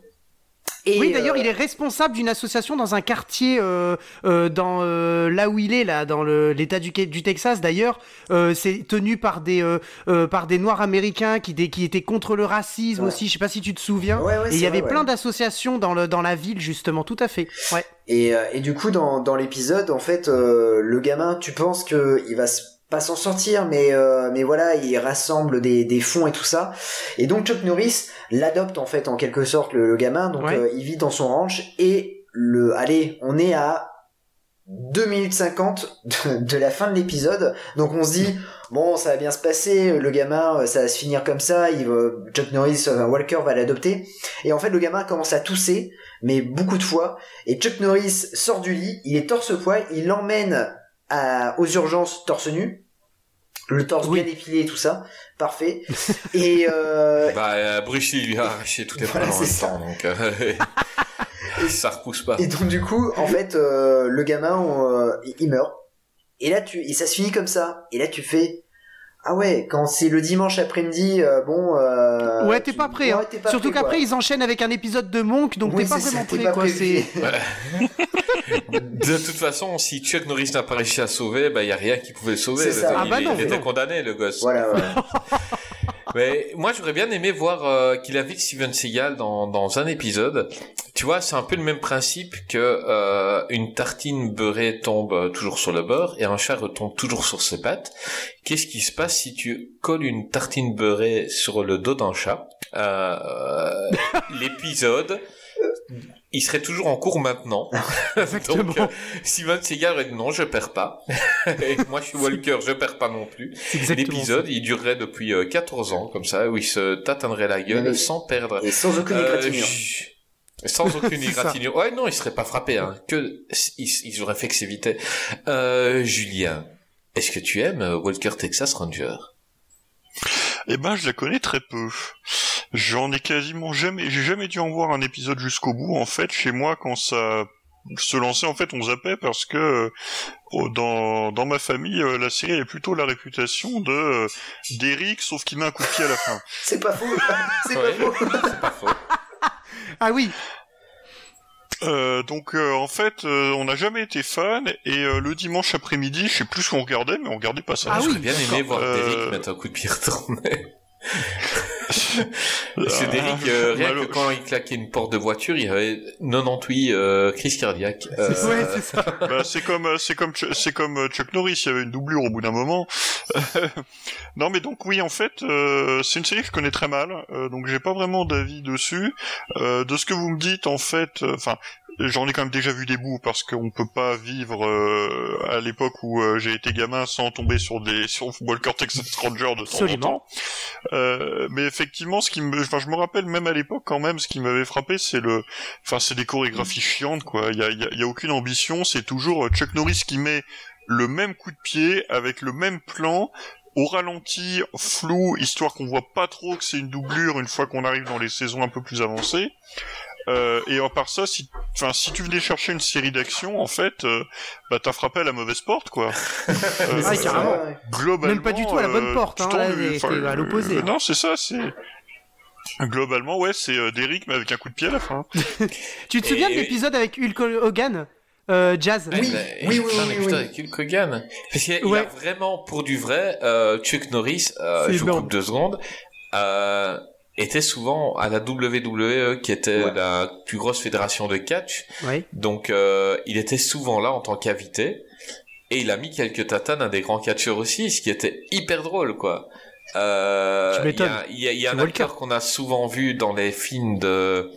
Et, oui, d'ailleurs, euh, il est responsable d'une association dans un quartier euh, euh, dans euh, là où il est, là, dans l'État du, du Texas. D'ailleurs, euh, c'est tenu par des par des Noirs américains qui des- qui étaient contre le racisme Ouais. aussi. Je sais pas si tu te souviens. Ouais, ouais, Et il y avait vrai, plein d'associations dans le dans la ville justement. Tout à fait. Ouais. Et, et du coup, dans, dans l'épisode, en fait, euh, le gamin, tu penses que il va s- pas s'en sortir, mais euh, mais voilà, il rassemble des, des fonds et tout ça. Et donc Chuck Norris l'adopte en fait en quelque sorte le, le gamin. Donc Ouais. euh, il vit dans son ranch et le, allez, on est à 2 minutes 50 de, de la fin de l'épisode. Donc on se dit bon, ça va bien se passer. Le gamin, euh, ça va se finir comme ça. Il va, Chuck Norris, euh, Walker va l'adopter. Et en fait, le gamin commence à tousser mais beaucoup de fois. Et Chuck Norris sort du lit, il est torse-poil, il l'emmène à- aux urgences torse nu. Le torse Oui. bien épilé et tout ça. Parfait. Et, euh, Bah, euh, Bruce Lee lui a arraché les Voilà, en même ça. temps, donc euh, ça repousse pas. et donc du coup, en fait, euh, le gamin, euh, il- il meurt. Et là, tu, et ça se finit comme ça. Et là, tu fais, ah ouais, quand c'est le dimanche après-midi, euh, bon. Euh, ouais, t'es tu- pas prêt. ouais, hein. pas Surtout qu'après ils enchaînent avec un épisode de Monk, donc Oui, t'es pas vraiment prêt pas quoi. De toute façon, si Chuck Norris n'a pas réussi à sauver, bah, il y a rien qui pouvait le sauver. C'est ça. Ah Il, bah il non, était non. condamné, le gosse. Voilà, ouais. Mais moi, j'aurais bien aimé voir euh, qu'il invite Steven Seagal dans, un épisode. Tu vois, c'est un peu le même principe que euh, une tartine beurrée tombe toujours sur le beurre et un chat retombe toujours sur ses pattes. Qu'est-ce qui se passe si tu colles une tartine beurrée sur le dos d'un chat? Euh, L'épisode, il serait toujours en cours maintenant. Exactement. Donc, euh, Steven Seagal aurait dit non, je perds pas. et moi, je suis Walker, je perds pas non plus. L'épisode, il durerait depuis euh, 14 ans, comme ça, où il se tâtonnerait la gueule Mais- sans perdre. Et sans aucune Euh, égratignure. j- sans aucune égratignure. Ouais, non, il serait pas frappé, hein. Que, ils, ils auraient fait que s'éviter. Euh, Julien, est-ce que tu aimes euh, Walker Texas Ranger? Eh ben, je la connais très peu. J'en ai quasiment jamais, j'ai jamais dû en voir un épisode jusqu'au bout. En fait, chez moi, quand ça se lançait, en fait, on zappait parce que euh, dans, dans ma famille, euh, la série a plutôt la réputation de euh, d'Eric, sauf qu'il met un coup de pied à la fin. C'est pas faux. C'est Ouais. pas faux. C'est pas faux. Ah oui. Euh, donc euh, en fait, euh, on n'a jamais été fan et euh, le dimanche après-midi, je sais plus ce qu'on regardait, mais on regardait pas ça. Ah oui, J'aurais bien aimé voir Euh, Derek mettre un coup de pied retourné. Parce que Ah, Derek, euh, rien malo- que quand il claquait une porte de voiture, il y avait 98 euh, crise cardiaque. Euh, Ouais, c'est ça. Bah, c'est comme euh, c'est comme c'est comme Chuck Norris, il y avait une doublure au bout d'un moment. non mais donc oui en fait euh, c'est une série que je connais très mal, euh, donc j'ai pas vraiment d'avis dessus. Euh, de ce que vous me dites en fait, euh, enfin j'en ai quand même déjà vu des bouts parce qu'on peut pas vivre euh, à l'époque où euh, j'ai été gamin sans tomber sur des sur Walker Texas Ranger de temps en Absolument. temps. Euh, mais effectivement ce qui me enfin je me rappelle même à l'époque quand même ce qui m'avait frappé c'est le enfin c'est des chorégraphies chiantes quoi il y a, y a- y a aucune ambition c'est toujours euh, Chuck Norris qui met le même coup de pied avec le même plan au ralenti flou histoire qu'on voit pas trop que c'est une doublure une fois qu'on arrive dans les saisons un peu plus avancées euh, et à part ça, si, enfin, si tu venais chercher une série d'action, en fait, euh, bah t'as frappé à la mauvaise porte, quoi. Euh, Ah, carrément. Ouais. globalement, Même pas du tout à la bonne euh, porte, hein, t'es- enfin, à l'opposé. euh, non, c'est ça, c'est globalement, ouais, c'est euh, Derrick mais avec un coup de pied à la fin. Tu te souviens de l'épisode avec Hulk Hogan euh, Jazz? Ouais, Oui, mais- oui, oui, putain, oui, mais oui, putain, oui. avec Hulk Hogan. Parce qu'il y a- il Ouais. a vraiment, pour du vrai, euh, Chuck Norris, euh, je vous coupe deux secondes, euh, était souvent à la WWE, qui était Ouais. la plus grosse fédération de catch. Ouais. Donc, euh, il était souvent là en tant qu'invité. Et il a mis quelques tatanes à des grands catcheurs aussi, ce qui était hyper drôle, quoi. Euh, il y a, y a- y a un Walker. acteur qu'on a souvent vu dans les films de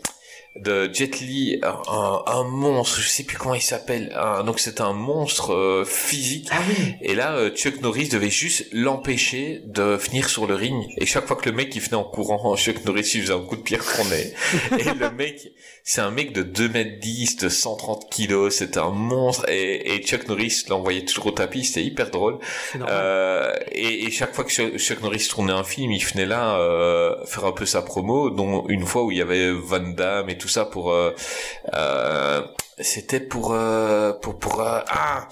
de Jet Li, un, un- monstre, je sais plus comment il s'appelle. donc c'est un monstre euh, physique. Ah oui. Et là, euh, Chuck Norris devait juste l'empêcher de finir sur le ring. Et chaque fois que le mec il venait en courant, Chuck Norris il faisait un coup de pied retourné. et le mec, c'est un mec de 2 mètres 10, de 130 kilos, c'était un monstre. Et, et Chuck Norris l'envoyait toujours au tapis, c'était hyper drôle. C'est. Euh, et, et chaque fois que Chuck Chuck Norris tournait un film, il venait là euh, faire un peu sa promo, dont une fois où il y avait Van Damme et tout ça pour... euh, euh, c'était pour... euh, pour, pour euh, ah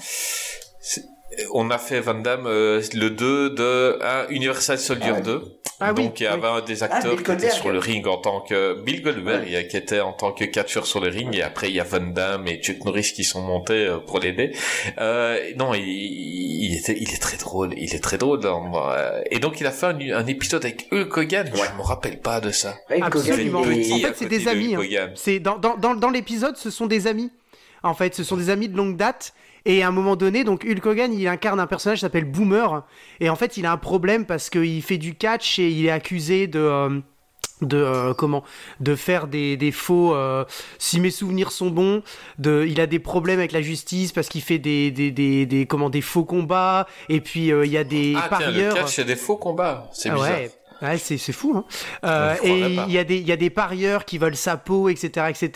on a fait Van Damme euh, le 2 de ah, Universal Soldier Ah ouais. 2. Ah oui, Donc il y avait un des Ah, acteurs Bill qui était Goldberg. sur le ring en tant que Bill Goldberg qui était en tant que catcheur sur le ring et après il y a Van Damme et Chuck Norris qui sont montés euh, pour l'aider. Euh, non, il, il était il est très drôle, il est très drôle. dans- euh, et donc il a fait un, un épisode avec Hulk Hogan. Ouais. Je me rappelle pas de ça. Absolument. En fait, c'est des de amis, hein. C'est dans, dans, dans, dans l'épisode, ce sont des amis. En fait, ce sont des amis de longue date. Et à un moment donné, donc Hulk Hogan, il incarne un personnage qui s'appelle Boomer. Et en fait, il a un problème parce qu'il fait du catch et il est accusé de. euh, de euh, comment de faire des, des faux euh, si mes souvenirs sont bons de il a des problèmes avec la justice parce qu'il fait des des, des, des comment des faux combats et puis euh, il y a des Ah tiens, le parieurs catch des faux combats. C'est ah bizarre. ouais, ouais c'est, c'est fou. Hein. Euh, et il y, a des, il y a des parieurs qui veulent sa peau, etc. etc.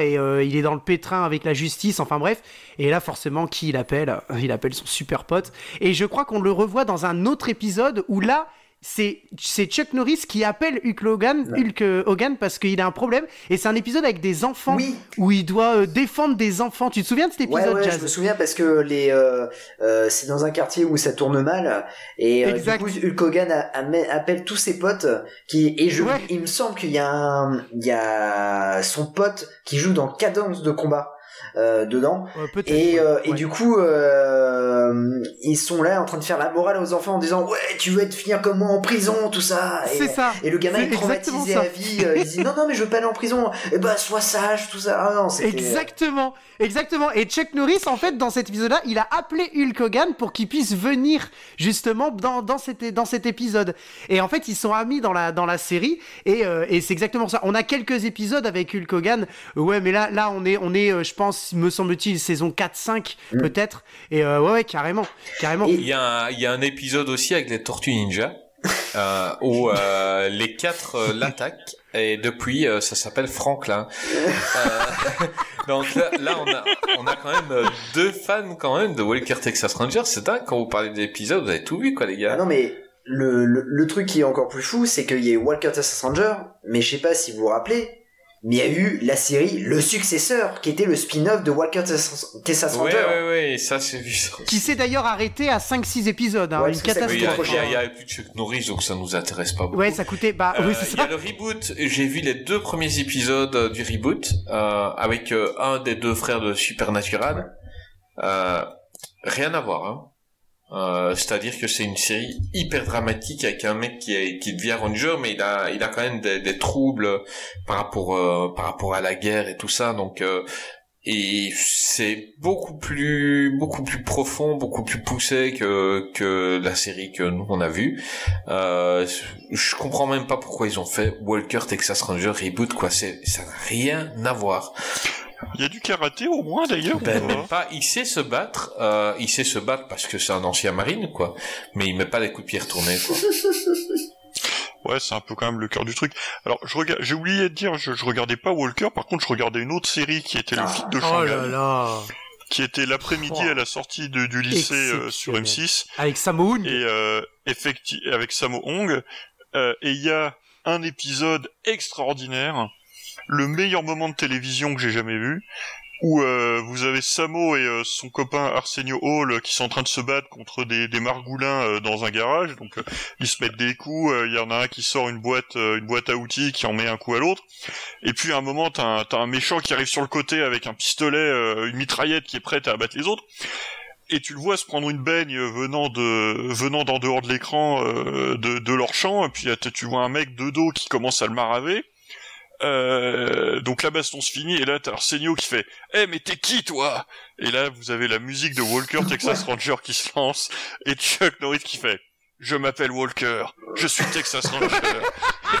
et euh, il est dans le pétrin avec la justice, enfin bref. Et là, forcément, qui il appelle Il appelle son super pote. Et je crois qu'on le revoit dans un autre épisode où là, c'est, Chuck Norris qui appelle Hulk Hogan, Hulk euh, Hogan parce qu'il a un problème. Et c'est un épisode avec des enfants Oui. où il doit euh, défendre des enfants. Tu te souviens de cet épisode, ouais, Jazz je me souviens parce que les, euh, euh, c'est dans un quartier où ça tourne mal et Exact. du coup Hulk Hogan a- appelle tous ses potes qui et je, il me semble qu'il y a un, il y a son pote qui joue dans Cadence de combat dedans Euh, et, ouais. euh, et du coup euh, ils sont là en train de faire la morale aux enfants en disant ouais tu veux être finir comme moi en prison tout ça et, C'est ça. et le gamin est traumatisé à vie euh, il dit non non mais je veux pas aller en prison et bah sois sage tout ça ah non Exactement, exactement. Et Chuck Norris, en fait, dans cet épisode-là, il a appelé Hulk Hogan pour qu'il puisse venir justement dans, dans, cet, dans cet épisode. Et en fait, ils sont amis dans la, dans la série, et, euh, et c'est exactement ça. On a quelques épisodes avec Hulk Hogan. Ouais, mais là, là on est, on est euh, je pense, me semble-t-il, saison 4-5, peut-être. Et euh, ouais, ouais, carrément, carrément. Et- Il y, a un, il y a un épisode aussi avec les Tortues Ninja euh, où euh, les quatre euh, l'attaquent et depuis euh, ça s'appelle Franklin. Euh, donc là, là, on, a, on a quand même deux fans quand même de Walker Texas Ranger. C'est dingue quand vous parlez d'épisodes, vous avez tout vu quoi les Ah gars. non mais le, le, le truc qui est encore plus fou, c'est qu'il y a Walker Texas Ranger, mais je sais pas si vous vous rappelez, mais il y a eu la série Le Successeur, qui était le spin-off de Walker Texas Texas Ouais, Ranger. ouais, ouais, ça c'est vu. ça. Qui s'est d'ailleurs arrêté à 5-6 épisodes, hein, Ouais, une ça il catastrophe. a- il y y a plus de Chuck Norris, donc ça nous intéresse pas beaucoup. Ouais, ça coûtait. Bah Euh, oui, c'est Il y a ça. le reboot. J'ai vu les deux premiers épisodes euh, du reboot euh, avec euh, un des deux frères de Supernatural. Euh, rien à voir. Hein. Euh, C'est-à-dire que c'est une série hyper dramatique avec un mec qui, est, qui devient ranger, mais il a, il a quand même des, des troubles par rapport, euh, par rapport à la guerre et tout ça. Donc, euh, et c'est beaucoup plus, beaucoup plus profond, beaucoup plus poussé que que la série que nous on a vue. Euh, je comprends même pas pourquoi ils ont fait Walker Texas Ranger reboot quoi. C'est ça n'a rien à voir. Il y a du karaté au moins d'ailleurs. Ben, pas même pas. Il sait se battre. Euh, il sait se battre parce que c'est un ancien marine quoi. Mais il met pas les coups de pied retournés quoi. Ouais, c'est un peu quand même le cœur du truc. Alors, je regarde, j'ai oublié de dire, je, je regardais pas Walker, par contre, je regardais une autre série qui était le flic de Oh Shanghai, là là. qui était l'après-midi Oh. à la sortie de- du lycée euh, sur Exceptionnel. M6, Avec Samoun. et euh, effecti- avec Samo Hong, euh, et il y a un épisode extraordinaire, le meilleur moment de télévision que j'ai jamais vu, où euh, vous avez Samo et euh, son copain Arsenio Hall qui sont en train de se battre contre des, des margoulins euh, dans un garage. Donc euh, ils se mettent des coups. euh, Il y en a un qui sort une boîte, euh, une boîte à outils, qui en met un coup à l'autre. Et puis à un moment, t'as un, un méchant qui arrive sur le côté avec un pistolet, euh, une mitraillette qui est prête à abattre les autres. Et tu le vois se prendre une baigne venant de venant d'en dehors de l'écran euh, de, de leur champ. Et puis tu vois un mec de dos qui commence à le maraver. Euh, donc la baston se finit et là t'as Arsenio qui fait Eh mais t'es qui toi? Et là vous avez la musique de Walker Texas Ranger qui se lance et Chuck Norris qui fait Je m'appelle Walker, je suis Texas Ranger.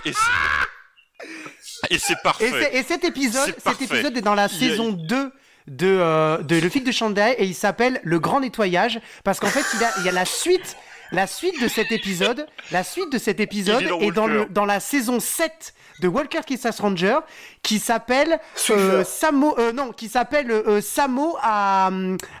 et c'est et c'est parfait. et cet épisode, cet épisode est dans la y a- saison 2 de, euh, de Le Flic de Shanghai et il s'appelle Le Grand Nettoyage parce qu'en fait il, a, il y a la suite, la suite de cet épisode, la suite de cet épisode est dans est dans, le, dans la saison 7 de Walker Texas Ranger qui s'appelle euh. Samo, euh, non, qui s'appelle euh, Samo à,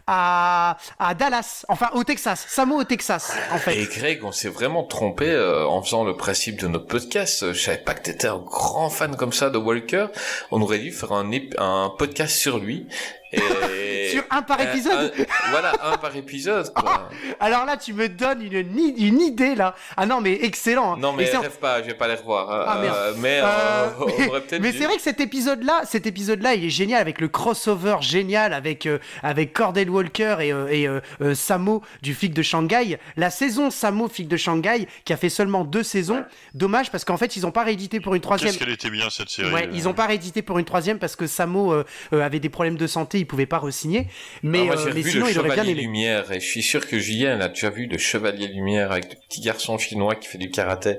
à, à Dallas, enfin au Texas, Samo au Texas en fait. Et Greg, on s'est vraiment trompé euh, en faisant le principe de notre podcast. Euh, Je savais pas que t'étais un grand fan comme ça de Walker. On aurait dû faire un podcast sur lui. Et... Sur un par Euh, épisode un- Voilà, un par épisode. Quoi. Alors là, tu me donnes une, une idée là. Ah non, mais excellent. hein. Non mais Excellent. rêve pas, je vais pas les revoir. hein. Ah, merde. Euh, mais Euh, euh, on mais aurait peut-être mais dû. c'est vrai que cet épisode-là, cet épisode-là, il est génial avec le crossover génial avec euh, avec Cordell Walker et, euh, et Samo du flic de Shanghai. La saison Samo flic de Shanghai qui a fait seulement deux saisons. Dommage parce qu'en fait ils ont pas réédité pour une troisième. Qu'est-ce qu'elle était bien cette série. Ouais, euh. ils ont pas réédité pour une troisième parce que Samo euh, euh, avait des problèmes de santé, il pouvait pas re-signer. Mais, Ah, moi, euh, j'ai mais revu sinon, le il aurait bien Chevalier aimé. Lumière et je suis sûr que Julien a déjà vu le Chevalier Lumière avec le petit garçon chinois qui fait du karaté.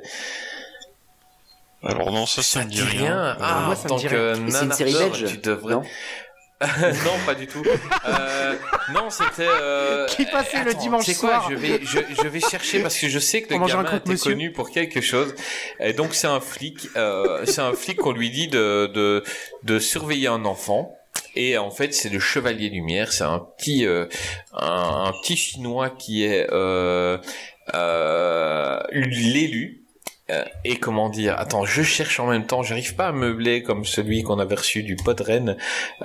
Alors non, ça, ça, me dit rien. Ah, moi, ça me dit euh, c'est une série belge, tu devrais. non? Non, pas du tout. Euh, non, c'était. Euh... Qui passait le attends, dimanche sais quoi, soir. Je vais, je, je vais chercher parce que je sais que le gamin était connu pour quelque chose. Et donc c'est un flic. Euh, c'est un flic qu'on lui dit de, de de surveiller un enfant. Et en fait, c'est le Chevalier Lumière. C'est un petit euh, un, un petit chinois qui est euh, euh, l'élu. Euh, et comment dire Attends, je cherche en même temps. J'arrive pas à meubler comme celui qu'on avait reçu du pot de Rennes,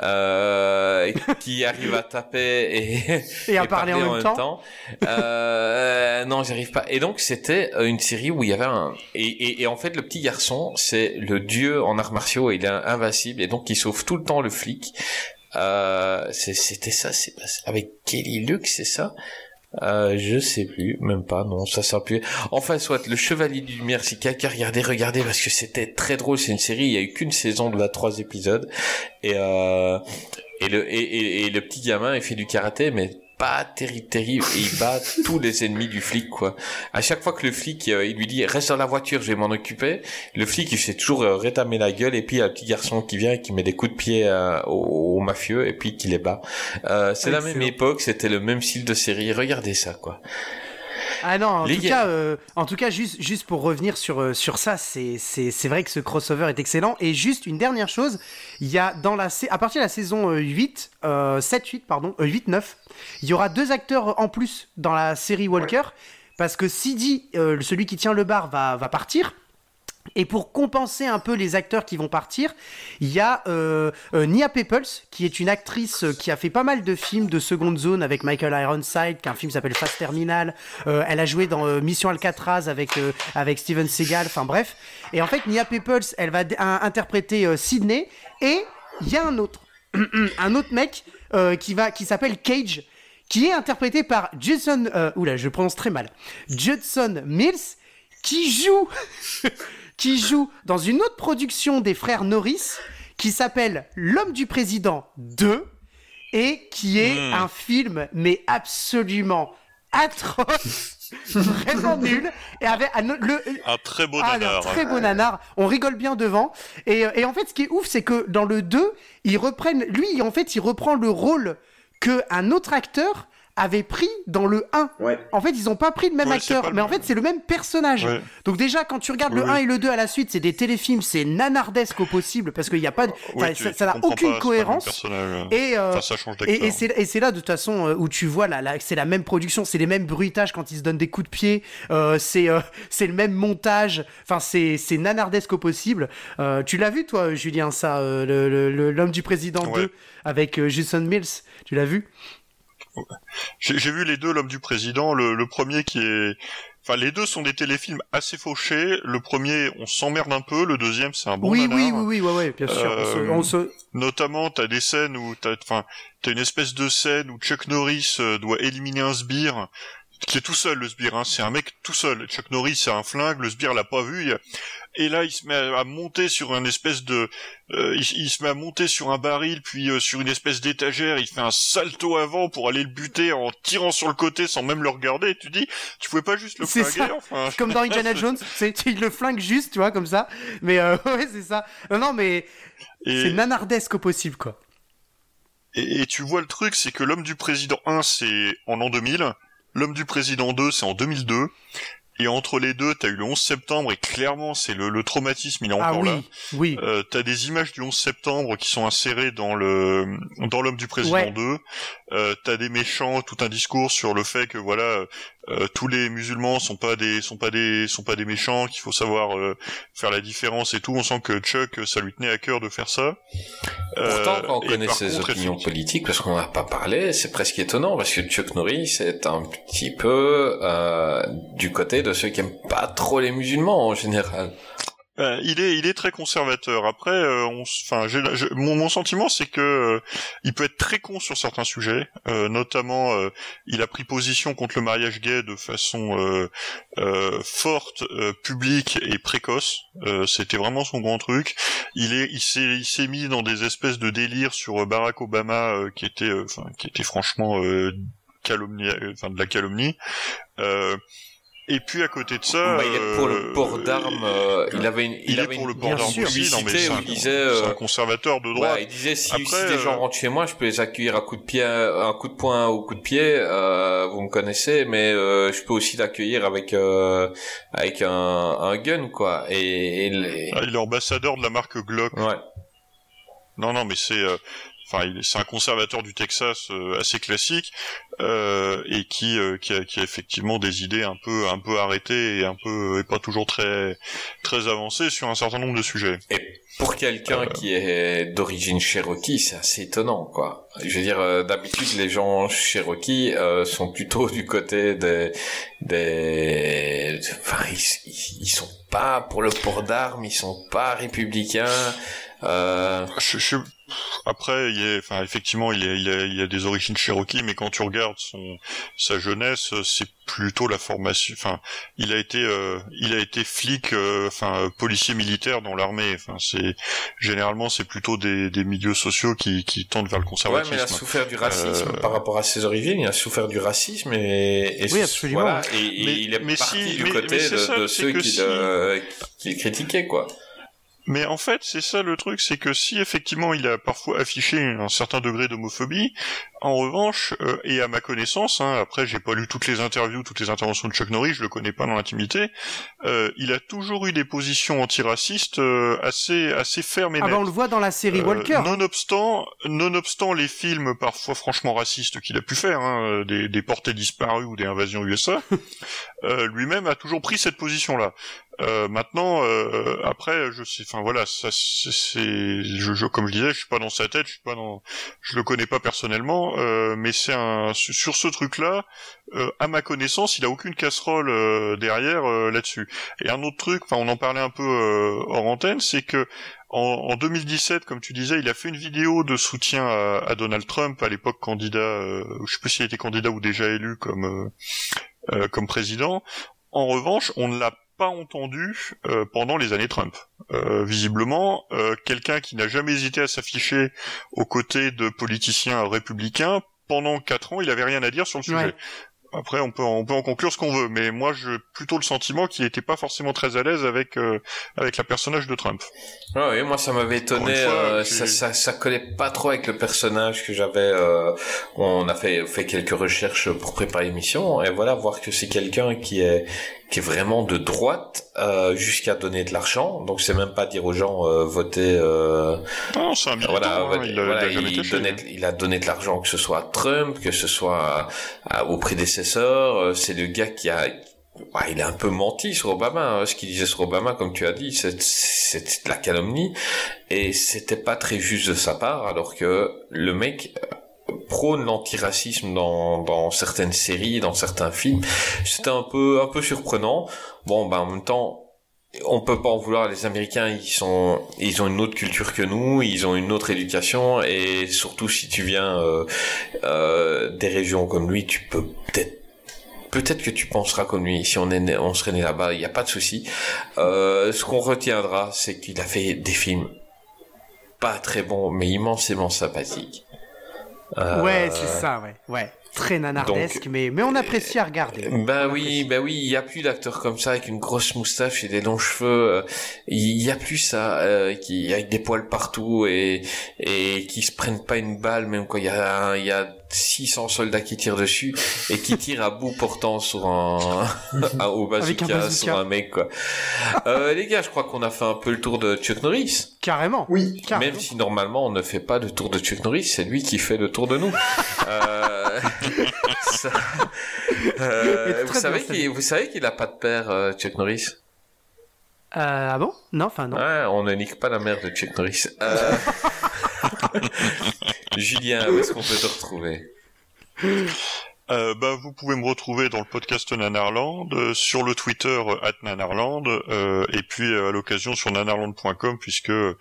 euh, qui arrive à taper et, Et à parler en même temps. Euh, non, j'arrive pas. Et donc c'était euh, une série où il y avait un et, et, et en fait le petit garçon c'est le dieu en arts martiaux. Il est invincible et donc il sauve tout le temps le flic. Euh, c'est- c'était ça. C'est avec Kelly Luke, c'est ça? Euh, je sais plus, même pas, non, ça plus. Enfin, soit, le Chevalier du Lumière, si quelqu'un regardait, regardez, parce que c'était très drôle, c'est une série, il y a eu qu'une saison de la trois épisodes, et euh, et le, et, et le petit gamin, il fait du karaté, mais pas terrible, terrible, et il bat tous les ennemis du flic, quoi. À chaque fois que le flic, euh, il lui dit, reste dans la voiture, je vais m'en occuper, le flic, il fait toujours euh, rétamer la gueule, et puis il y a un petit garçon qui vient et qui met des coups de pied euh, aux, aux mafieux, et puis qui les bat. Euh, c'est la même époque, c'était le même style de série, regardez ça, quoi. Ah non, en Les tout gars- cas, euh, en tout cas, juste, juste pour revenir sur, euh, sur ça, c'est, c'est, c'est vrai que ce crossover est excellent. Et juste une dernière chose, il y a dans la, à partir de la saison euh, 8, euh, 7-8, pardon, euh, 8-9, il y aura deux acteurs en plus dans la série Walker, parce que Sidi, euh, celui qui tient le bar, va, va partir. Et pour compenser un peu les acteurs qui vont partir, il y a euh, euh, Nia Peoples, qui est une actrice euh, qui a fait pas mal de films de seconde zone avec Michael Ironside, qui a un film s'appelle Fast Terminal. Elle a joué dans Mission Alcatraz avec, avec Steven Seagal, enfin bref. Et en fait, Nia Peoples, elle va interpréter Sydney. Et il y a un autre, un autre mec qui, qui s'appelle Cage, qui est interprété par. Euh, oula, je prononce très mal. Judson Mills, qui joue... qui joue dans une autre production des frères Norris qui s'appelle L'homme du président 2 et qui est Hmm. un film mais absolument atroce, vraiment nul et avec un- le, Un très beau ah, un nanar. très beau nanar. On rigole bien devant. Et, euh, et en fait, ce qui est ouf, c'est que dans le 2, ils reprennent. Lui, en fait, il reprend le rôle que un autre acteur avait pris dans le 1. Ouais. En fait, ils ont pas pris le même Ouais, acteur, le mais en fait, c'est le même personnage. Ouais. Donc déjà, quand tu regardes Oui, le oui. 1 et le 2 à la suite, c'est des téléfilms, c'est nanardesque au possible, parce qu'il n'y a pas de... Oui, enfin, tu- ça- n'a aucune pas, cohérence. Et, euh, Enfin, ça change et, d'acteur. et c'est et c'est là de toute façon euh, où tu vois là, là c'est la même production, c'est les mêmes bruitages quand ils se donnent des coups de pied, euh, c'est euh, c'est le même montage, enfin c'est c'est nanardesque au possible. Euh, tu l'as vu toi Julien ça euh, le- le- le- l'homme du président Ouais. 2 avec euh, Jason Mills, tu l'as vu? J'ai vu les deux, l'homme du président. Le, le premier qui est, enfin, les deux sont des téléfilms assez fauchés. Le premier, on s'emmerde un peu. Le deuxième, c'est un bon Oui nanar. oui oui oui ouais, ouais bien sûr. On se- Euh, on se, Notamment, t'as des scènes où t'as, enfin, t'as une espèce de scène où Chuck Norris euh, doit éliminer un sbire qui est tout seul, le sbire. Hein. C'est un mec tout seul. Chuck Norris, c'est un flingue. Le sbire l'a pas vu. a- Et là, il se met à à monter sur un espèce de, euh, il, il se met à monter sur un baril, puis euh, sur une espèce d'étagère. Il fait un salto avant pour aller le buter en tirant sur le côté sans même le regarder. Et tu dis, tu pouvais pas juste le C'est flinguer, ça. enfin. comme dans Indiana Jones, c'est il le flingue juste, tu vois comme ça. Mais euh, ouais, c'est ça. Non non mais Et- c'est nanardesque au possible quoi. Et, et tu vois le truc, c'est que l'homme du président 1, c'est en l'an 2000, l'homme du président 2, c'est en 2002, et entre les deux, t'as eu le 11 septembre, et clairement, c'est le, le traumatisme, il est Ah encore oui là. oui. Euh, t'as des images du 11 septembre qui sont insérées dans le dans l'homme du président Ouais. 2. Euh, t'as des méchants, tout un discours sur le fait que voilà, euh, tous les musulmans sont pas des sont pas des sont pas des méchants, qu'il faut savoir euh, faire la différence et tout. On sent que Chuck, ça lui tenait à cœur de faire ça. Pourtant, Euh, quand on connaît ses contre, opinions politiques, parce qu'on n'en a pas parlé, c'est presque étonnant, parce que Chuck Norris est un petit peu euh, du côté de ceux qui aiment pas trop les musulmans en général. Euh, il est, il est très conservateur. Après, euh, on, enfin, mon, mon sentiment, c'est que euh, il peut être très con sur certains sujets. Euh, notamment, euh, il a pris position contre le mariage gay de façon euh, forte, publique et précoce. C'était vraiment son grand truc. Il est, il s'est, il s'est mis dans des espèces de délires sur Barack Obama, qui était, qui était franchement calomnie, enfin de la calomnie. Euh, et puis à côté de ça, Bah, il est pour le euh, port d'armes, euh, il avait une, il, il, est avait pour une le port d'armes aussi, non mais c'est un, il disait, c'est euh, un conservateur de droite. Il disait si, Après, si des gens euh, rentrent chez moi, je peux les accueillir à coup de pied, un coup de poing ou coup de pied. Euh, vous me connaissez, mais euh, je peux aussi l'accueillir avec euh, avec un, un gun quoi. Et, et les- Ah, il est ambassadeur de la marque Glock. ouais. Non, non, mais c'est, euh, enfin, il est- c'est un conservateur du Texas euh, assez classique euh, et qui, euh, qui, a, qui a effectivement des idées un peu, un peu arrêtées et un peu, et pas toujours très, très avancées sur un certain nombre de sujets. Et pour quelqu'un qui est d'origine Cherokee, c'est assez étonnant, quoi. Je veux dire, euh, d'habitude, les gens Cherokee euh, sont plutôt du côté des... des... Enfin, ils, ils, ils sont pas pour le port d'armes, ils sont pas républicains. Euh... Je, je- après, il est, enfin, effectivement, il, est, il, a, il a des origines Cherokee, mais quand tu regardes son, sa jeunesse, c'est plutôt la formation. Enfin, il a été, euh, il a été flic, euh, enfin, euh, policier militaire dans l'armée. Enfin, c'est généralement, c'est plutôt des, des milieux sociaux qui, qui tendent vers le Ouais, conservatisme. mais il a souffert du racisme Euh, par rapport à ses origines. Il a souffert du racisme et, et Oui, absolument. Voilà, et, et Mais- il est mais parti si- du mais- côté mais de, ça, de c'est ceux qui, si- le, qui le critiquaient, quoi. Mais en fait, c'est ça le truc, c'est que si effectivement il a parfois affiché un certain degré d'homophobie, en revanche, euh, et à ma connaissance, hein, après j'ai pas lu toutes les interviews, toutes les interventions de Chuck Norris, je le connais pas dans l'intimité, euh, il a toujours eu des positions antiracistes euh, assez assez fermes et Ah bah on le voit dans la série Euh, Walker. Nonobstant, nonobstant les films parfois franchement racistes qu'il a pu faire, hein, des, des portées disparues ou des invasions USA, euh, lui-même a toujours pris cette position-là. Euh, maintenant, euh, après, je sais, enfin voilà, ça, c'est- je, je- comme je disais, je suis pas dans sa tête, je suis pas dans, je le connais pas personnellement, euh, mais c'est un sur ce truc-là, euh, à ma connaissance, il a aucune casserole euh, derrière euh, là-dessus. Et un autre truc, enfin on en parlait un peu euh, hors antenne, c'est que en, en 2017, comme tu disais, il a fait une vidéo de soutien à, à Donald Trump, à l'époque candidat, euh, je sais pas s'il était candidat ou déjà élu comme comme président. En revanche, on ne l'a pas entendu euh, pendant les années Trump. Euh, visiblement, euh, quelqu'un qui n'a jamais hésité à s'afficher aux côtés de politiciens républicains, pendant quatre ans, il avait rien à dire sur le sujet. Ouais. Après, on peut, on peut en conclure ce qu'on veut, mais moi, j'ai plutôt le sentiment qu'il n'était pas forcément très à l'aise avec euh, avec la personnage de Trump. Ouais, ouais, moi ça m'avait étonné, fois, euh, ça, ça, ça collait pas trop avec le personnage que j'avais. euh, on a fait fait quelques recherches pour préparer l'émission et voilà voir que c'est quelqu'un qui est qui est vraiment de droite euh, jusqu'à donner de l'argent. Donc c'est même pas dire aux gens euh, votez. Euh, Non, c'est un militant, voilà, hein, voilà, il, a- voilà, il a il caché. donnait- il a donné de l'argent que ce soit à Trump, que ce soit à- à- aux prédécesseurs. Euh, C'est le gars qui a Ouais, il a un peu menti sur Obama. hein. Ce qu'il disait sur Obama, comme tu as dit, c'est- de la calomnie et c'était pas très juste de sa part, alors que le mec euh, prône l'antiracisme dans, dans certaines séries, dans certains films. C'était un peu un peu surprenant. Bon, ben en même temps. On peut pas en vouloir. Les Américains, ils sont, ils ont une autre culture que nous, ils ont une autre éducation, et surtout si tu viens euh, euh, des régions comme lui, tu peux peut-être peut-être que tu penseras comme lui. Si on est né- on serait né là-bas, il n'y a pas de souci. Euh, ce qu'on retiendra, c'est qu'il a fait des films pas très bons, mais immensément sympathiques. Euh, Ouais, c'est ça, ouais. Ouais. Très nanardesque, donc, mais, mais on apprécie à regarder. Ben oui, ben oui, il y a plus d'acteurs comme ça avec une grosse moustache et des longs cheveux. euh, Il y a plus ça, euh, qui avec des poils partout et et qui se prennent pas une balle même quand il y a y a 600 soldats qui tirent dessus et qui tirent à bout portant sur un, un au un bazooka, sur un mec quoi. Euh, les gars, je crois qu'on a fait un peu le tour de Chuck Norris. Carrément. Oui. Carrément. Même si normalement on ne fait pas le tour de Chuck Norris, c'est lui qui fait le tour de nous. Euh, ça- euh, vous, savez bien, qu'il, vous savez qu'il a pas de père, euh, Chuck Norris? Euh, ah bon? Non, enfin non. Ouais, on ne nique pas la mère de Chuck Norris. Julien, où est-ce qu'on peut te retrouver? Euh, bah, vous pouvez me retrouver dans le podcast Nanarland, euh, sur le Twitter euh, at Nanarland, euh, et puis euh, à l'occasion sur nanarland.com puisque euh,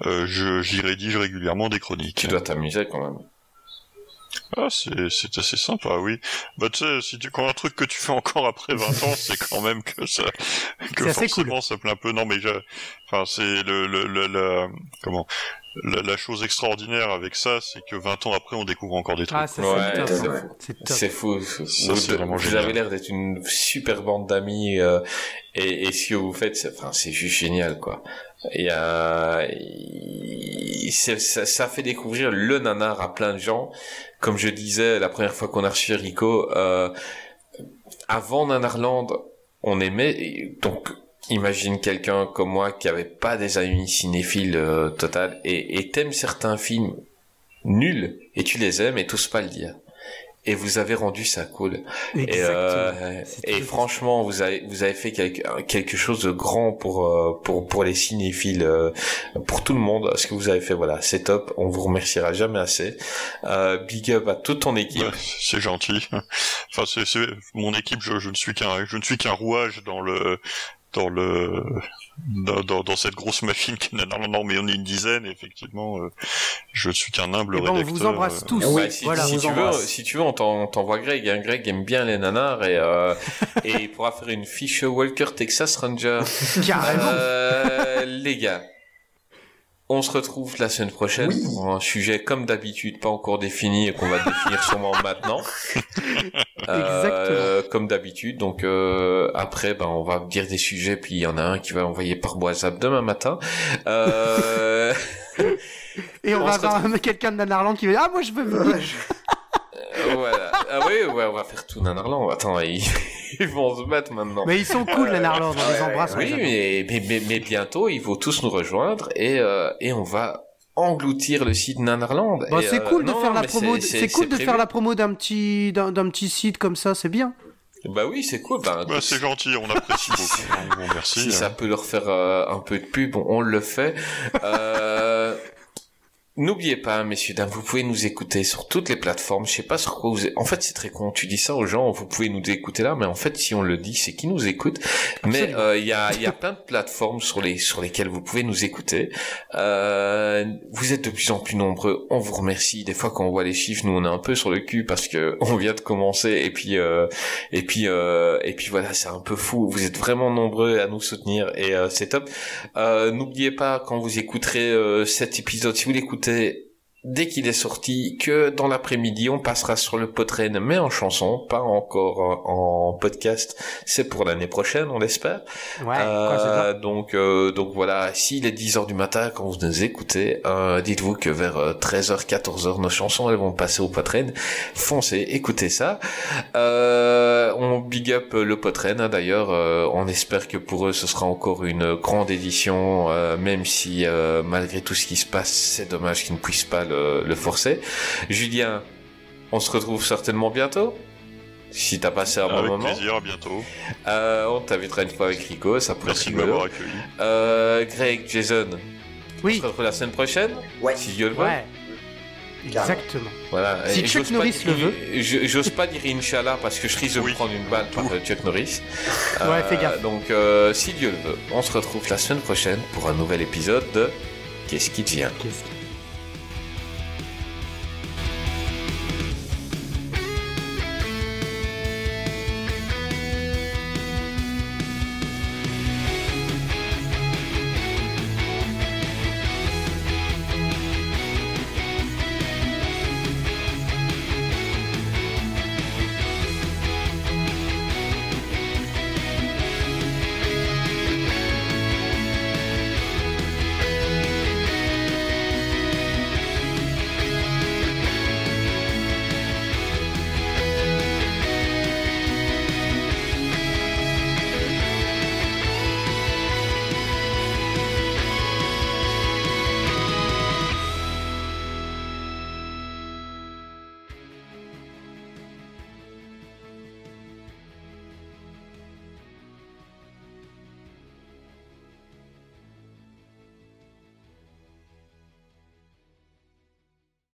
je, j'y rédige régulièrement des chroniques. Tu dois t'amuser quand même. Ah, c'est, c'est assez sympa, oui. Bah, tu sais, si tu, quand un truc que tu fais encore après 20 ans, c'est quand même que ça, que C'est assez forcément ça plaît un peu. Non, mais je, enfin, c'est le, le, le, comment, la, la chose extraordinaire avec ça, c'est que 20 ans après, on découvre encore des trucs. Ah, c'est ouais. fou. C'est fou. Ça, vous c'est vraiment vous génial. avez l'air d'être une super bande d'amis euh, et, et ce que vous faites, c'est, enfin, c'est juste génial, quoi. Et euh, ça, ça fait découvrir le nanar à plein de gens. Comme je disais la première fois qu'on a reçu Rico, euh, avant Nanarland, on aimait donc. Imagine quelqu'un comme moi qui avait pas des amis cinéphiles euh, total et, et t'aimes certains films nuls et tu les aimes et t'oses pas le dire. Et vous avez rendu ça cool. Et, Exactement. euh, C'est et franchement, vous avez vous avez fait quelque quelque chose de grand pour euh, pour pour les cinéphiles, euh, pour tout le monde. Ce que vous avez fait, voilà, c'est top. On vous remerciera jamais assez. Euh, big up à toute ton équipe. Ouais, c'est gentil. Enfin, c'est, c'est mon équipe. Je, je ne suis qu'un, je ne suis qu'un rouage dans le, dans le, dans, dans, dans cette grosse machine qui n'a non, non, mais on est une dizaine. Effectivement, euh, je suis qu'un humble Eh ben, on rédacteur. vous embrasse euh, tous. oui, Ouais, si, voilà, si on tu veux, si tu veux, on t'en- on t'envoie Greg. Hein. Greg aime bien les nanars et euh, et il pourra faire une fiche Walker Texas Ranger. Carrément. Euh, les gars, on se retrouve la semaine prochaine Oui. pour un sujet comme d'habitude pas encore défini et qu'on va définir sûrement maintenant. Euh, comme d'habitude. Donc euh, après, ben on va dire des sujets, puis il y en a un qui va envoyer par WhatsApp demain matin. Euh, Et on, on va avoir quelqu'un de Nanarland qui va dire Ah, moi je veux venir. ah oui, ouais, on va faire tout Nanarland. Attends, ils, ils vont se battre maintenant. Mais ils sont cool, les Narlands, on les embrasse. Oui, mais, mais, mais, mais bientôt, ils vont tous nous rejoindre et, euh, et on va engloutir le site Nanarland. Bah, c'est euh, cool de non, faire la promo. C'est cool de prévu. faire la promo d'un petit d'un d'un petit site comme ça, c'est bien. Bah oui, c'est cool. Bah, Bah, c'est gentil, on apprécie beaucoup. Bon, merci. si ça peut leur faire euh, un peu de pub, on le fait. Euh, N'oubliez pas, messieurs, dames, vous pouvez nous écouter sur toutes les plateformes. Je sais pas sur quoi vous... En fait, c'est très con. Tu dis ça aux gens, vous pouvez nous écouter là, mais en fait, si on le dit, c'est qui nous écoute. Mais euh, il y a, y a plein de plateformes sur les sur lesquelles vous pouvez nous écouter. Euh, vous êtes de plus en plus nombreux. On vous remercie. Des fois, quand on voit les chiffres, nous, on est un peu sur le cul parce que on vient de commencer et puis euh, et puis euh, et puis voilà, c'est un peu fou. Vous êtes vraiment nombreux à nous soutenir et euh, c'est top. Euh, N'oubliez pas quand vous écouterez cet épisode, si vous l'écoutez to dès qu'il est sorti, que dans l'après-midi, on passera sur le Podren, mais en chanson, pas encore euh, en podcast. C'est pour l'année prochaine, on l'espère. Ouais. Euh, donc, euh, donc voilà, s'il est 10h du matin quand vous nous écoutez, euh, dites-vous que vers euh, 13h, 14h, nos chansons, elles vont passer au Podren. Foncez, écoutez ça. Euh, on big up le Podren, hein, d'ailleurs. on espère que pour eux, ce sera encore une grande édition, même si, malgré tout ce qui se passe, c'est dommage qu'ils ne puissent pas le, le forcer. Julien, on se retrouve certainement bientôt. Si t'as passé un bon Avec moment. plaisir, à bientôt. Euh, on t'invitera une fois avec Rico, ça pourrait Merci être de rigolo. m'avoir accueilli. Euh, Greg, Jason, on Oui. se retrouve la semaine prochaine, Ouais. si Dieu le veut. Ouais. Exactement. Voilà. Si Et Chuck j'ose pas Norris dire- le veut. je- J'ose pas dire Inch'Allah parce que je risque de Oui. prendre une balle par euh, Chuck Norris. Ouais, fais gaffe. Donc, euh, si Dieu le veut, on se retrouve la semaine prochaine pour un nouvel épisode de Qu'est-ce qui devient Qu'est-ce